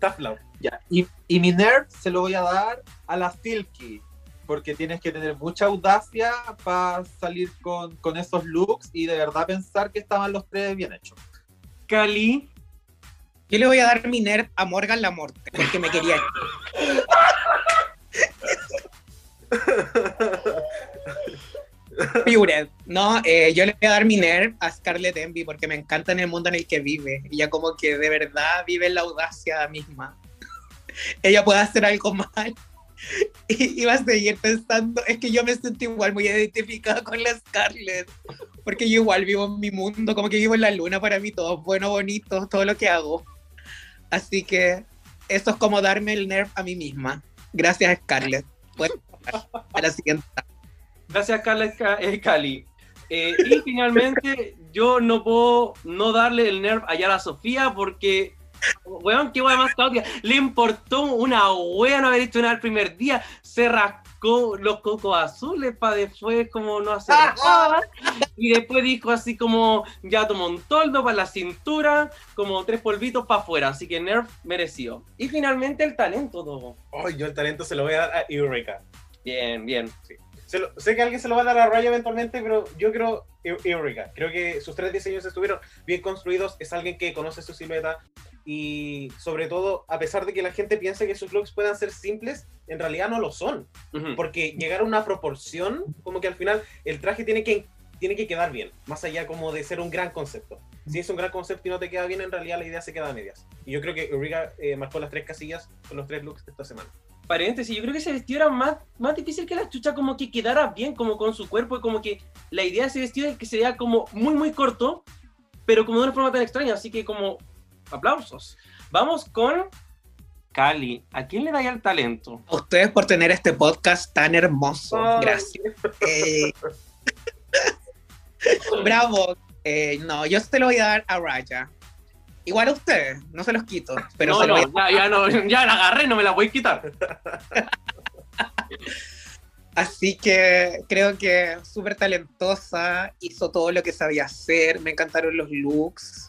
Tough love. Ya. Y, y mi nerd se lo voy a dar a la Silky, porque tienes que tener mucha audacia para salir con, con esos looks y de verdad pensar que estaban los tres bien hechos. Cali, Yo le voy a dar mi nerd a Morgan la Morte, porque me quería. [LAUGHS] Pured. No, eh, yo le voy a dar mi nerd a Scarlett Envy porque me encanta en el mundo en el que vive. Ella como que de verdad vive en la audacia misma. Ella puede hacer algo mal [LAUGHS] y, va a seguir pensando. Es que yo me siento igual muy identificada con la Scarlett porque yo igual vivo en mi mundo, como que vivo en la luna para mí, todo bueno, bonito, todo lo que hago. Así que eso es como darme el nerf a mí misma. Gracias, Scarlett. Puedes pasar a la siguiente. gracias Carla Ca- eh, Cali. Eh, y finalmente, yo no puedo no darle el nerf a Yara Sofía porque, weón, qué weón más caótica. Le importó una wea no haber hecho nada el primer día. Se rascó los cocos azules para después como no hacer nada. Y después dijo así como, ya tomó un toldo para la cintura, como tres polvitos para afuera. Así que nerf merecido. Y finalmente el talento, todo. Ay, yo el talento se lo voy a dar a Eureka. Bien, bien. Se lo- sé que alguien se lo va a dar a Raya eventualmente, pero yo creo Eu- Eureka. Creo que sus tres diseños estuvieron bien construidos. Es alguien que conoce su silueta. Y sobre todo, a pesar de que la gente piensa que sus looks puedan ser simples, en realidad no lo son. Ujú. Porque llegar a una proporción, como que al final el traje tiene que, tiene que quedar bien. Más allá como de ser un gran concepto. Si es un gran concepto y no te queda bien, en realidad la idea se queda a medias. Y yo creo que Eureka eh, marcó las tres casillas con los tres looks de esta semana. paréntesis, yo creo que ese vestido era más, más difícil que la chucha, como que quedara bien, como con su cuerpo, y como que la idea de ese vestido es que se vea como muy, muy corto, pero como de una forma tan extraña, así que como aplausos. Vamos con Cali. ¿A quién le da ya el talento? A ustedes por tener este podcast tan hermoso. Ay. Gracias. Eh, [LAUGHS] bravo. Eh, no, yo se lo voy a dar a Raya. Igual a ustedes, no se los quito. Pero no, se lo no, voy a- ya, ya no, ya la agarré, no me la voy a quitar. [LAUGHS] Así que creo que súper talentosa, hizo todo lo que sabía hacer, me encantaron los looks.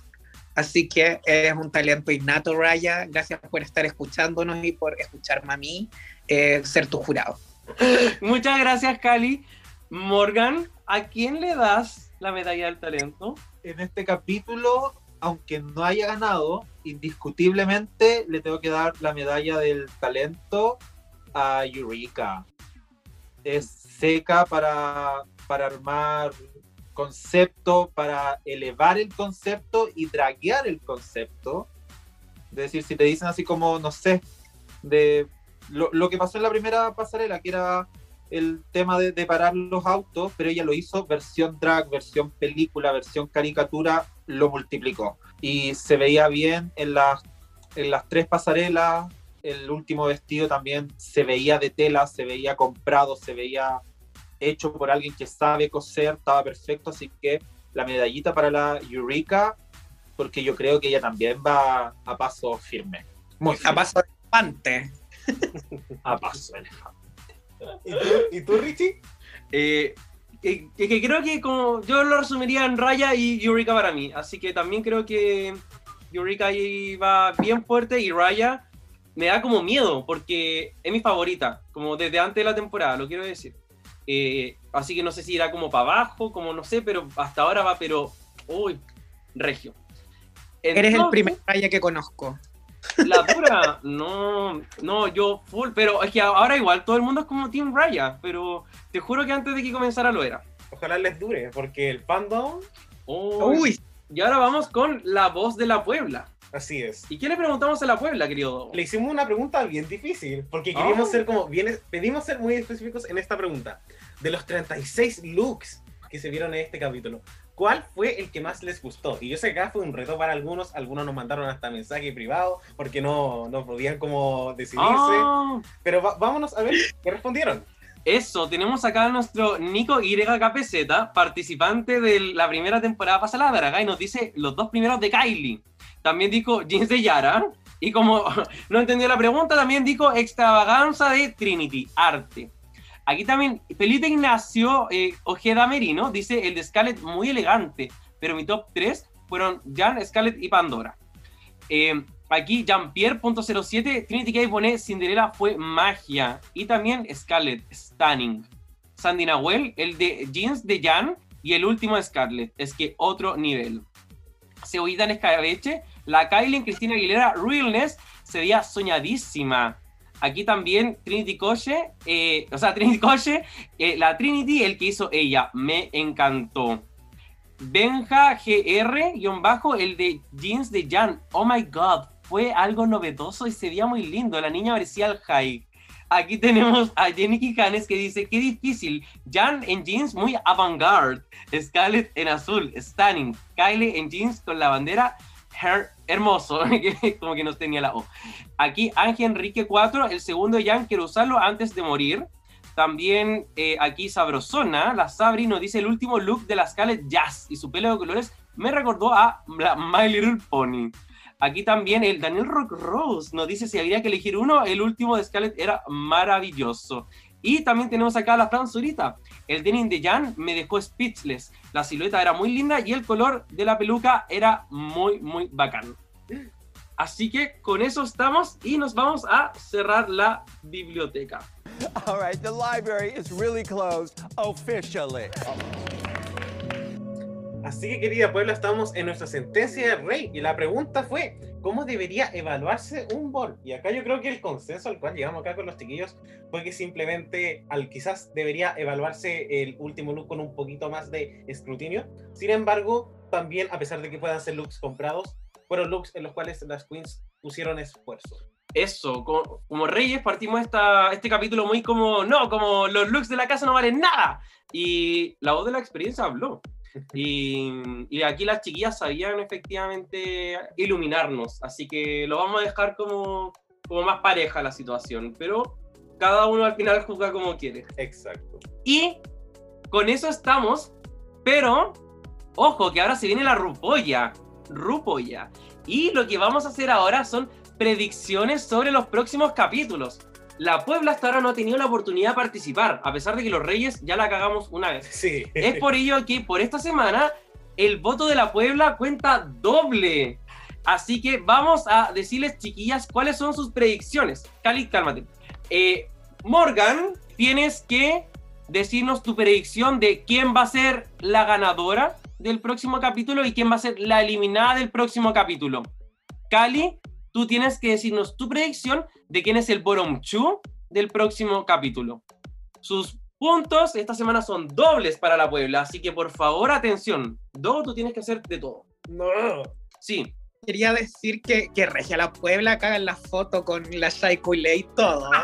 Así que es un talento innato, Raya. Gracias por estar escuchándonos y por escucharme a mí eh, ser tu jurado. Muchas gracias, Cali. Morgan, ¿a quién le das la medalla del talento? En este capítulo, aunque no haya ganado, indiscutiblemente le tengo que dar la medalla del talento a Eureka. Es seca para, para armar concepto, para elevar el concepto y draguear el concepto. Es decir, si te dicen así como, no sé, de lo, lo que pasó en la primera pasarela, que era el tema de, de parar los autos, pero ella lo hizo versión drag, versión película, versión caricatura, lo multiplicó. Y se veía bien en las, en las tres pasarelas, el último vestido también se veía de tela, se veía comprado, se veía hecho por alguien que sabe coser, estaba perfecto, así que la medallita para la Eureka, porque yo creo que ella también va a paso firme. Muy A firme, paso de elefante. a paso elefante. ¿Y tú, ¿y tú, Richie? Eh, eh, que creo que como yo lo resumiría en Raya y Eureka para mí, así que también creo que Eureka ahí va bien fuerte y Raya me da como miedo porque es mi favorita, como desde antes de la temporada, lo quiero decir. Eh, así que no sé si irá como para abajo, como no sé, pero hasta ahora va, pero, uy, regio. Eres el primer Raya que conozco. La dura, no, no, yo full, pero es que ahora igual todo el mundo es como Team Raya, pero te juro que antes de que comenzara lo era. Ojalá les dure, porque el fandom, Uy. Uy, Y ahora vamos con la voz de la Puebla. Así es. ¿Y qué le preguntamos a la Puebla, querido? Le hicimos una pregunta bien difícil, porque Ah. queríamos ser como bien, pedimos ser muy específicos en esta pregunta. De los 36 looks que se vieron en este capítulo, ¿cuál fue el que más les gustó? Y yo sé que acá fue un reto para algunos, algunos nos mandaron hasta mensaje privado porque no, no podían como decidirse, Ah, pero vámonos a ver qué respondieron. eso, tenemos acá a nuestro Nico YKPZ, participante de la primera temporada pasada y nos dice los dos primeros de Kylie. También dijo jeans de Yara, y como [LAUGHS] no entendió la pregunta, también dijo extravaganza de Trinity, arte. Aquí también Felipe Ignacio eh, Ojeda Merino dice el de Scarlett muy elegante, pero mi top 3 fueron Jan, Scarlett y Pandora. Eh, aquí Jean-Pierre.07, Trinity K pone Cinderella fue magia. Y también Scarlett, Stunning. Sandy Nahuel, el de Jeans de Jan y el último Scarlett. Es que otro nivel. Cebollita en escabeche, la Kylie Cristina Aguilera, Realness, se veía soñadísima. Aquí también Trinity Coche, eh, o sea, Trinity Coche, eh, la Trinity, el que hizo ella, me encantó. Benja GR, guion bajo, el de jeans de Jan. Oh my god, fue algo novedoso y se veía muy lindo. La niña parecía al high. Aquí tenemos a Jenny Quijanes que dice, qué difícil. Jan en jeans muy avant-garde. Scarlett en azul, stunning. Kylie en jeans con la bandera her- hermoso, [LAUGHS] como que no tenía la O. Aquí Ángel Enrique 4, el segundo Jan quiero usarlo antes de morir. También eh, aquí Sabrosona, la Sabri nos dice el último look de la Scarlett Jazz y su pelo de colores me recordó a My Little Pony. Aquí también el Daniel Rock Rose nos dice si habría que elegir uno, el último de Scarlett era maravilloso. Y también tenemos acá a la Fran. El denim de Jan me dejó speechless. La silueta era muy linda y el color de la peluca era muy, muy bacán. Así que con eso estamos y nos vamos a cerrar la biblioteca. All right, the library is really closed officially. Así que querida Puebla, estamos en nuestra sentencia de rey y la pregunta fue, ¿cómo debería evaluarse un bol? Y acá yo creo que el consenso al cual llegamos acá con los chiquillos fue que simplemente al quizás debería evaluarse el último look con un poquito más de escrutinio. Sin embargo, también a pesar de que puedan ser looks comprados, fueron looks en los cuales las queens pusieron esfuerzo. Eso, como, como Reyes partimos esta, este capítulo muy como, no, como los looks de la casa no valen nada. Y la voz de la experiencia habló. Y, y aquí las chiquillas sabían efectivamente iluminarnos. Así que lo vamos a dejar como, como más pareja la situación. Pero cada uno al final juzga como quiere. Exacto. Y con eso estamos, pero ojo que ahora se viene la rupolla, rupolla. Y lo que vamos a hacer ahora son predicciones sobre los próximos capítulos. La Puebla hasta ahora no ha tenido la oportunidad de participar, a pesar de que los Reyes ya la cagamos una vez. Sí. Es por ello que por esta semana el voto de la Puebla cuenta doble. Así que vamos a decirles, chiquillas, cuáles son sus predicciones. Cali, cálmate. Eh, Morgan, tienes que decirnos tu predicción de quién va a ser la ganadora del próximo capítulo y quién va a ser la eliminada del próximo capítulo. Cali, tú tienes que decirnos tu predicción de quién es el bottom two del próximo capítulo. Sus puntos esta semana son dobles para la Puebla, así que por favor, atención. Do, tú tienes que hacer de todo. No. Sí, quería decir que, que Regia la Puebla caga en la foto con la Shaikule y todo. [LAUGHS]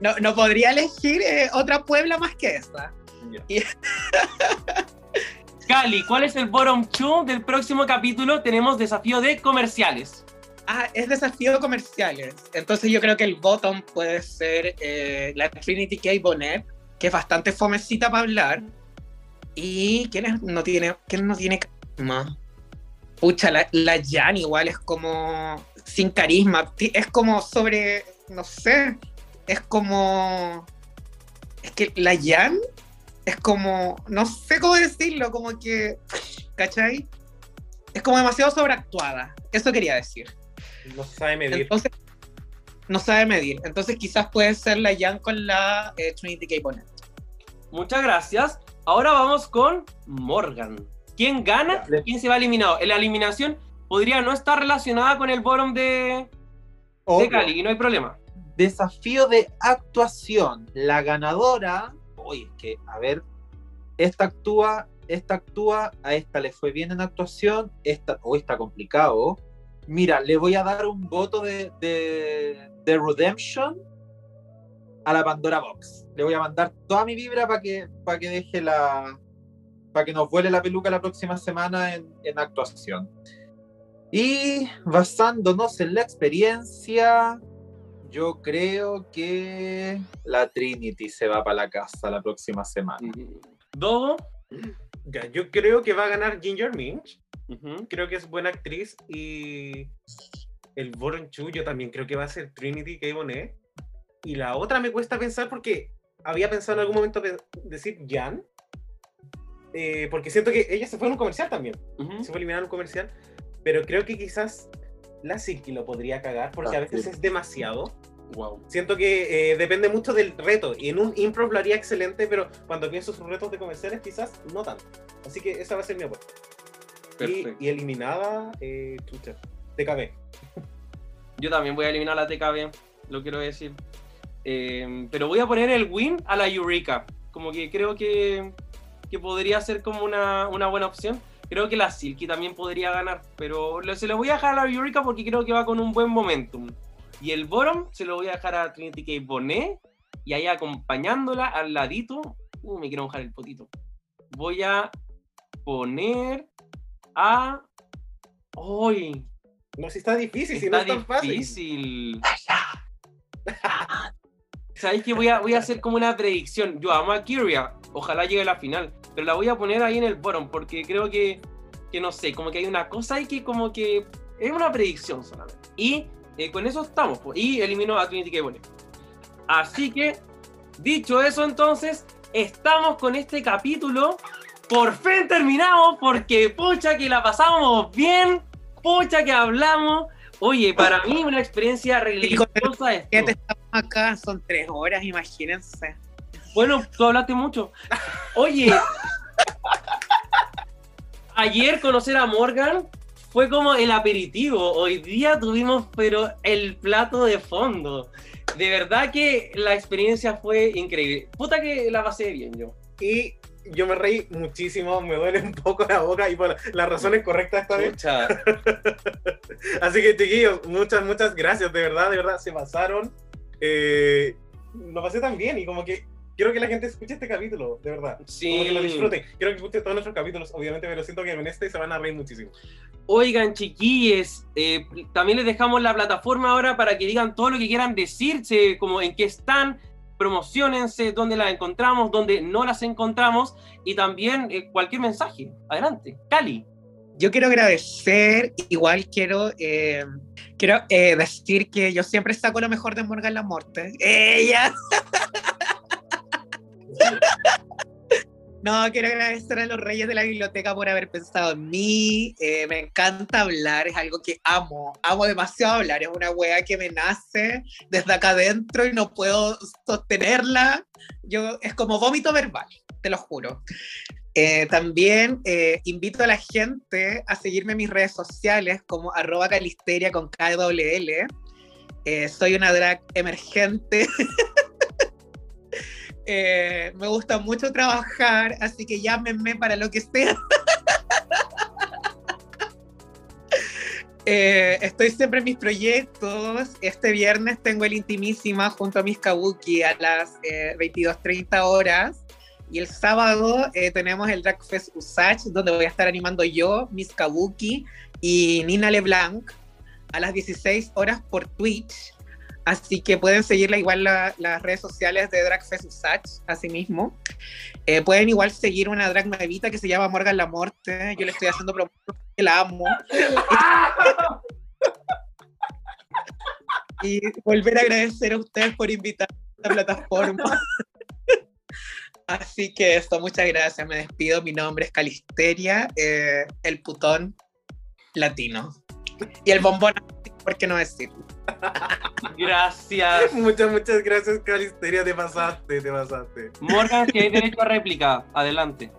No, no podría elegir eh, otra Puebla más que esa. Cali, ¿cuál es el bottom two del próximo capítulo? Tenemos desafío de comerciales. Ah, es desafío comerciales. Entonces yo creo que el bottom puede ser eh, la Trinity K. Bonnet, que es bastante fomecita para hablar. Y ¿quién es- no tiene, quién no tiene carisma? Pucha, la, la Jan igual es como sin carisma. Es como sobre, no sé, es como... Es que la Jan es como, no sé cómo decirlo, como que, ¿cachai? es como demasiado sobreactuada. Eso quería decir. No se sabe medir. Entonces, no sabe medir. Entonces quizás puede ser la Jan con la eh, Trinity K. Bonnet. Muchas gracias. Ahora vamos con Morgan. ¿Quién gana y quién se va eliminado? En la eliminación podría no estar relacionada con el bottom de, de. Cali, y no hay problema. Desafío de actuación. La ganadora. Oye, es que, a ver. Esta actúa, esta actúa, a esta le fue bien en actuación. Esta, hoy está complicado. Mira, le voy a dar un voto de, de, de Redemption a la Pandora Box. Le voy a mandar toda mi vibra para que, para que deje la. para que nos vuele la peluca la próxima semana en, en actuación. Y basándonos en la experiencia, yo creo que la Trinity se va para la casa la próxima semana. Dodo. Yo creo que va a ganar Ginger Minch. Creo que es buena actriz. Y el Boron Chu, yo también creo que va a ser Trinity K. Bonet. Y la otra me cuesta pensar porque había pensado en algún momento decir Jan. eh, porque siento que ella se fue en un comercial también. Ujú. Se fue eliminada en un comercial. Pero creo que quizás la Silky lo podría cagar porque a La veces Silky. es demasiado. Wow. Siento que eh, depende mucho del reto. Y en un improv lo haría excelente, pero cuando pienso sus retos de comerciales, quizás no tanto. Así que esa va a ser mi apuesta. Y, y eliminada, eh, chucha, TKB. Yo también voy a eliminar a la TKB, lo quiero decir. Eh, pero voy a poner el win a la Eureka. Como que creo que, que podría ser como una, una buena opción. Creo que la Silky también podría ganar, pero se lo voy a dejar a la Eureka porque creo que va con un buen momentum. Y el Borom se lo voy a dejar a Trinity K. Bonet y ahí acompañándola al ladito. Uh, me quiero mojar el potito. Voy a poner a. ¡Uy! No, si está difícil, si no es tan fácil. difícil. [LAUGHS] ¿Sabéis que voy a, voy a hacer como una predicción? Yo amo a Kyria, ojalá llegue a la final, pero la voy a poner ahí en el bottom porque creo que, que no sé, como que hay una cosa ahí que como que es una predicción solamente. Y eh, con eso estamos, pues, y elimino a Trinity K. Bonnet. Así que, dicho eso entonces, estamos con este capítulo. Por fin terminamos porque pucha que la pasamos bien, pucha que hablamos. Oye, para mí una experiencia religiosa Ya te estamos acá, son tres horas, imagínense. Bueno, tú hablaste mucho. Oye, ayer conocer a Morgan fue como el aperitivo. Hoy día tuvimos, pero el plato de fondo. De verdad que la experiencia fue increíble. Puta que la pasé bien yo. Y yo me reí muchísimo, me duele un poco la boca y por las razones correctas esta vez. [LAUGHS] Así que, chiquillos, muchas, muchas gracias, de verdad, de verdad, se pasaron. Eh, lo pasé tan bien y como que quiero que la gente escuche este capítulo, de verdad. Como que lo Sí. disfruten. Quiero que escuchen todos nuestros capítulos, obviamente, pero siento que en este se van a reír muchísimo. Oigan, chiquilles, eh, también les dejamos la plataforma ahora para que digan todo lo que quieran decirse, como en qué están, promocionense, dónde las encontramos, dónde no las encontramos, y también eh, cualquier mensaje. Adelante, Cali. Yo quiero agradecer, igual quiero, eh, quiero eh, decir que yo siempre saco lo mejor de Morgan La Morte. ¡Ella! [LAUGHS] No, quiero agradecer a los reyes de la biblioteca por haber pensado en mí. Eh, me encanta hablar, es algo que amo. Amo demasiado hablar, es una wea que me nace desde acá adentro y no puedo sostenerla. Yo, es como vómito verbal, te lo juro. Eh, también eh, invito a la gente a seguirme en mis redes sociales como arroba calisteria con KWL. Soy una drag emergente. [LAUGHS] Eh, me gusta mucho trabajar, así que llámenme para lo que sea. [LAUGHS] Eh, estoy siempre en mis proyectos. Este viernes tengo el Intimísima junto a mis Kabuki a las eh, 22.30 horas. Y el sábado eh, tenemos el Drag Fest Usach, donde voy a estar animando yo, Miss Kabuki y Nina LeBlanc a las 16 horas por Twitch. Así que pueden seguirla igual la- las redes sociales de Drag Fest Usach, así mismo. Eh, pueden igual seguir una drag nuevita que se llama Morgan La Morte. Yo le estoy haciendo promoción porque la amo. [LAUGHS] y volver a agradecer a ustedes por invitarme a esta plataforma. [LAUGHS] Así que eso, muchas gracias. Me despido. Mi nombre es Calisteria, eh, el putón. latino. Y el bombón, ¿por qué no decirlo? Gracias. [LAUGHS] Muchas, muchas gracias, Calisteria. Te pasaste, te pasaste. Morgan, que hay [LAUGHS] derecho a réplica. Adelante.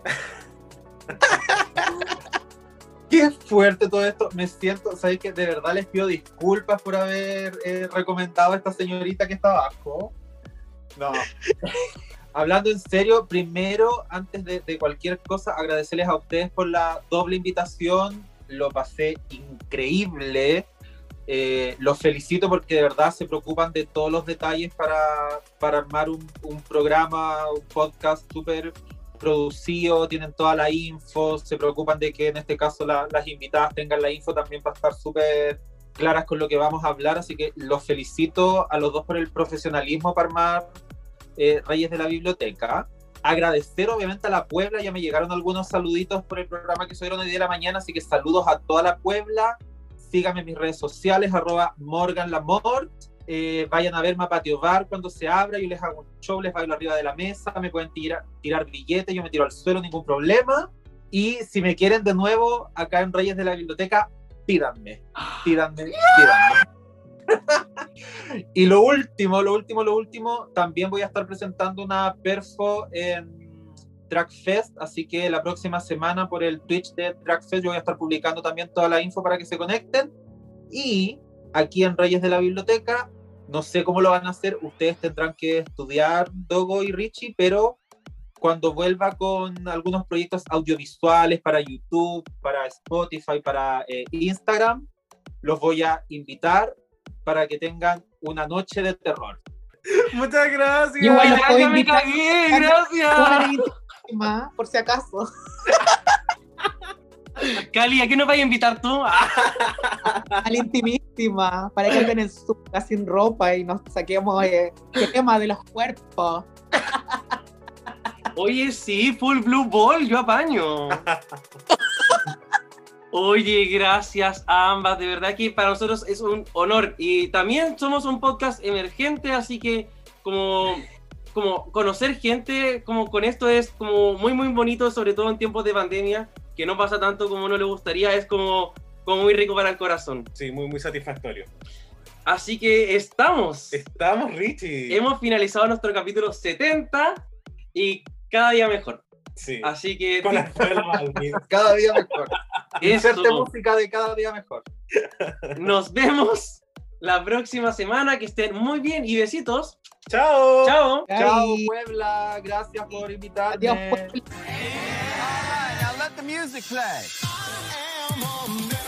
Qué fuerte todo esto. Me siento, ¿sabéis que de verdad les pido disculpas por haber eh, recomendado a esta señorita que está abajo? No. [LAUGHS] Hablando en serio, primero, antes de, de cualquier cosa, agradecerles a ustedes por la doble invitación. Lo pasé increíble. Eh, los felicito porque de verdad se preocupan de todos los detalles para, para armar un, un programa, un podcast súper producido, tienen toda la info, se preocupan de que en este caso la- las invitadas tengan la info también para estar súper claras con lo que vamos a hablar, así que los felicito a los dos por el profesionalismo para armar eh, Reyes de la Biblioteca. Agradecer obviamente a la Puebla, ya me llegaron algunos saluditos por el programa que subieron hoy día de la mañana, así que saludos a toda la Puebla. Síganme en mis redes sociales, arroba Morgan Lamort. Eh, vayan a verme a Patio Bar cuando se abra, yo les hago un show, les bailo arriba de la mesa, me pueden tirar, tirar billetes, yo me tiro al suelo, ningún problema. Y si me quieren de nuevo, acá en Reyes de la Biblioteca, pídanme, pídanme, pídanme. [LAUGHS] y lo último, lo último, lo último, también voy a estar presentando una perfo en Trackfest, así que la próxima semana por el Twitch de Trackfest yo voy a estar publicando también toda la info para que se conecten. Y aquí en Reyes de la Biblioteca, no sé cómo lo van a hacer, ustedes tendrán que estudiar Dogo y Richie, pero cuando vuelva con algunos proyectos audiovisuales para YouTube, para Spotify, para eh, Instagram, los voy a invitar para que tengan una noche de terror. [LAUGHS] Muchas gracias. Ay, ya me cagué, gracias. Por si acaso. [LAUGHS] Cali, ¿a qué nos vas a invitar tú? [LAUGHS] A la intimísima, para que anden en su casa sin ropa y nos saquemos eh, tema de los cuerpos. [LAUGHS] Oye, sí, full blue ball, yo apaño. Oye, gracias a ambas, de verdad que para nosotros es un honor. Y también somos un podcast emergente, así que como, como conocer gente como con esto es como muy, muy bonito, sobre todo en tiempos de pandemia, que no pasa tanto como uno le gustaría, es como, como muy rico para el corazón. Sí, muy, muy satisfactorio. Así que estamos. Estamos, Richie. Hemos finalizado nuestro capítulo 70 y cada día mejor. Sí. Así que Con [LAUGHS] malditas. Cada día mejor. Inserte música de cada día mejor. Nos vemos la próxima semana. Que estén muy bien y besitos. Chao. Chao. Chao, Puebla. Gracias por invitarme. Adiós, Puebla. All right, now let the music play. I am a man.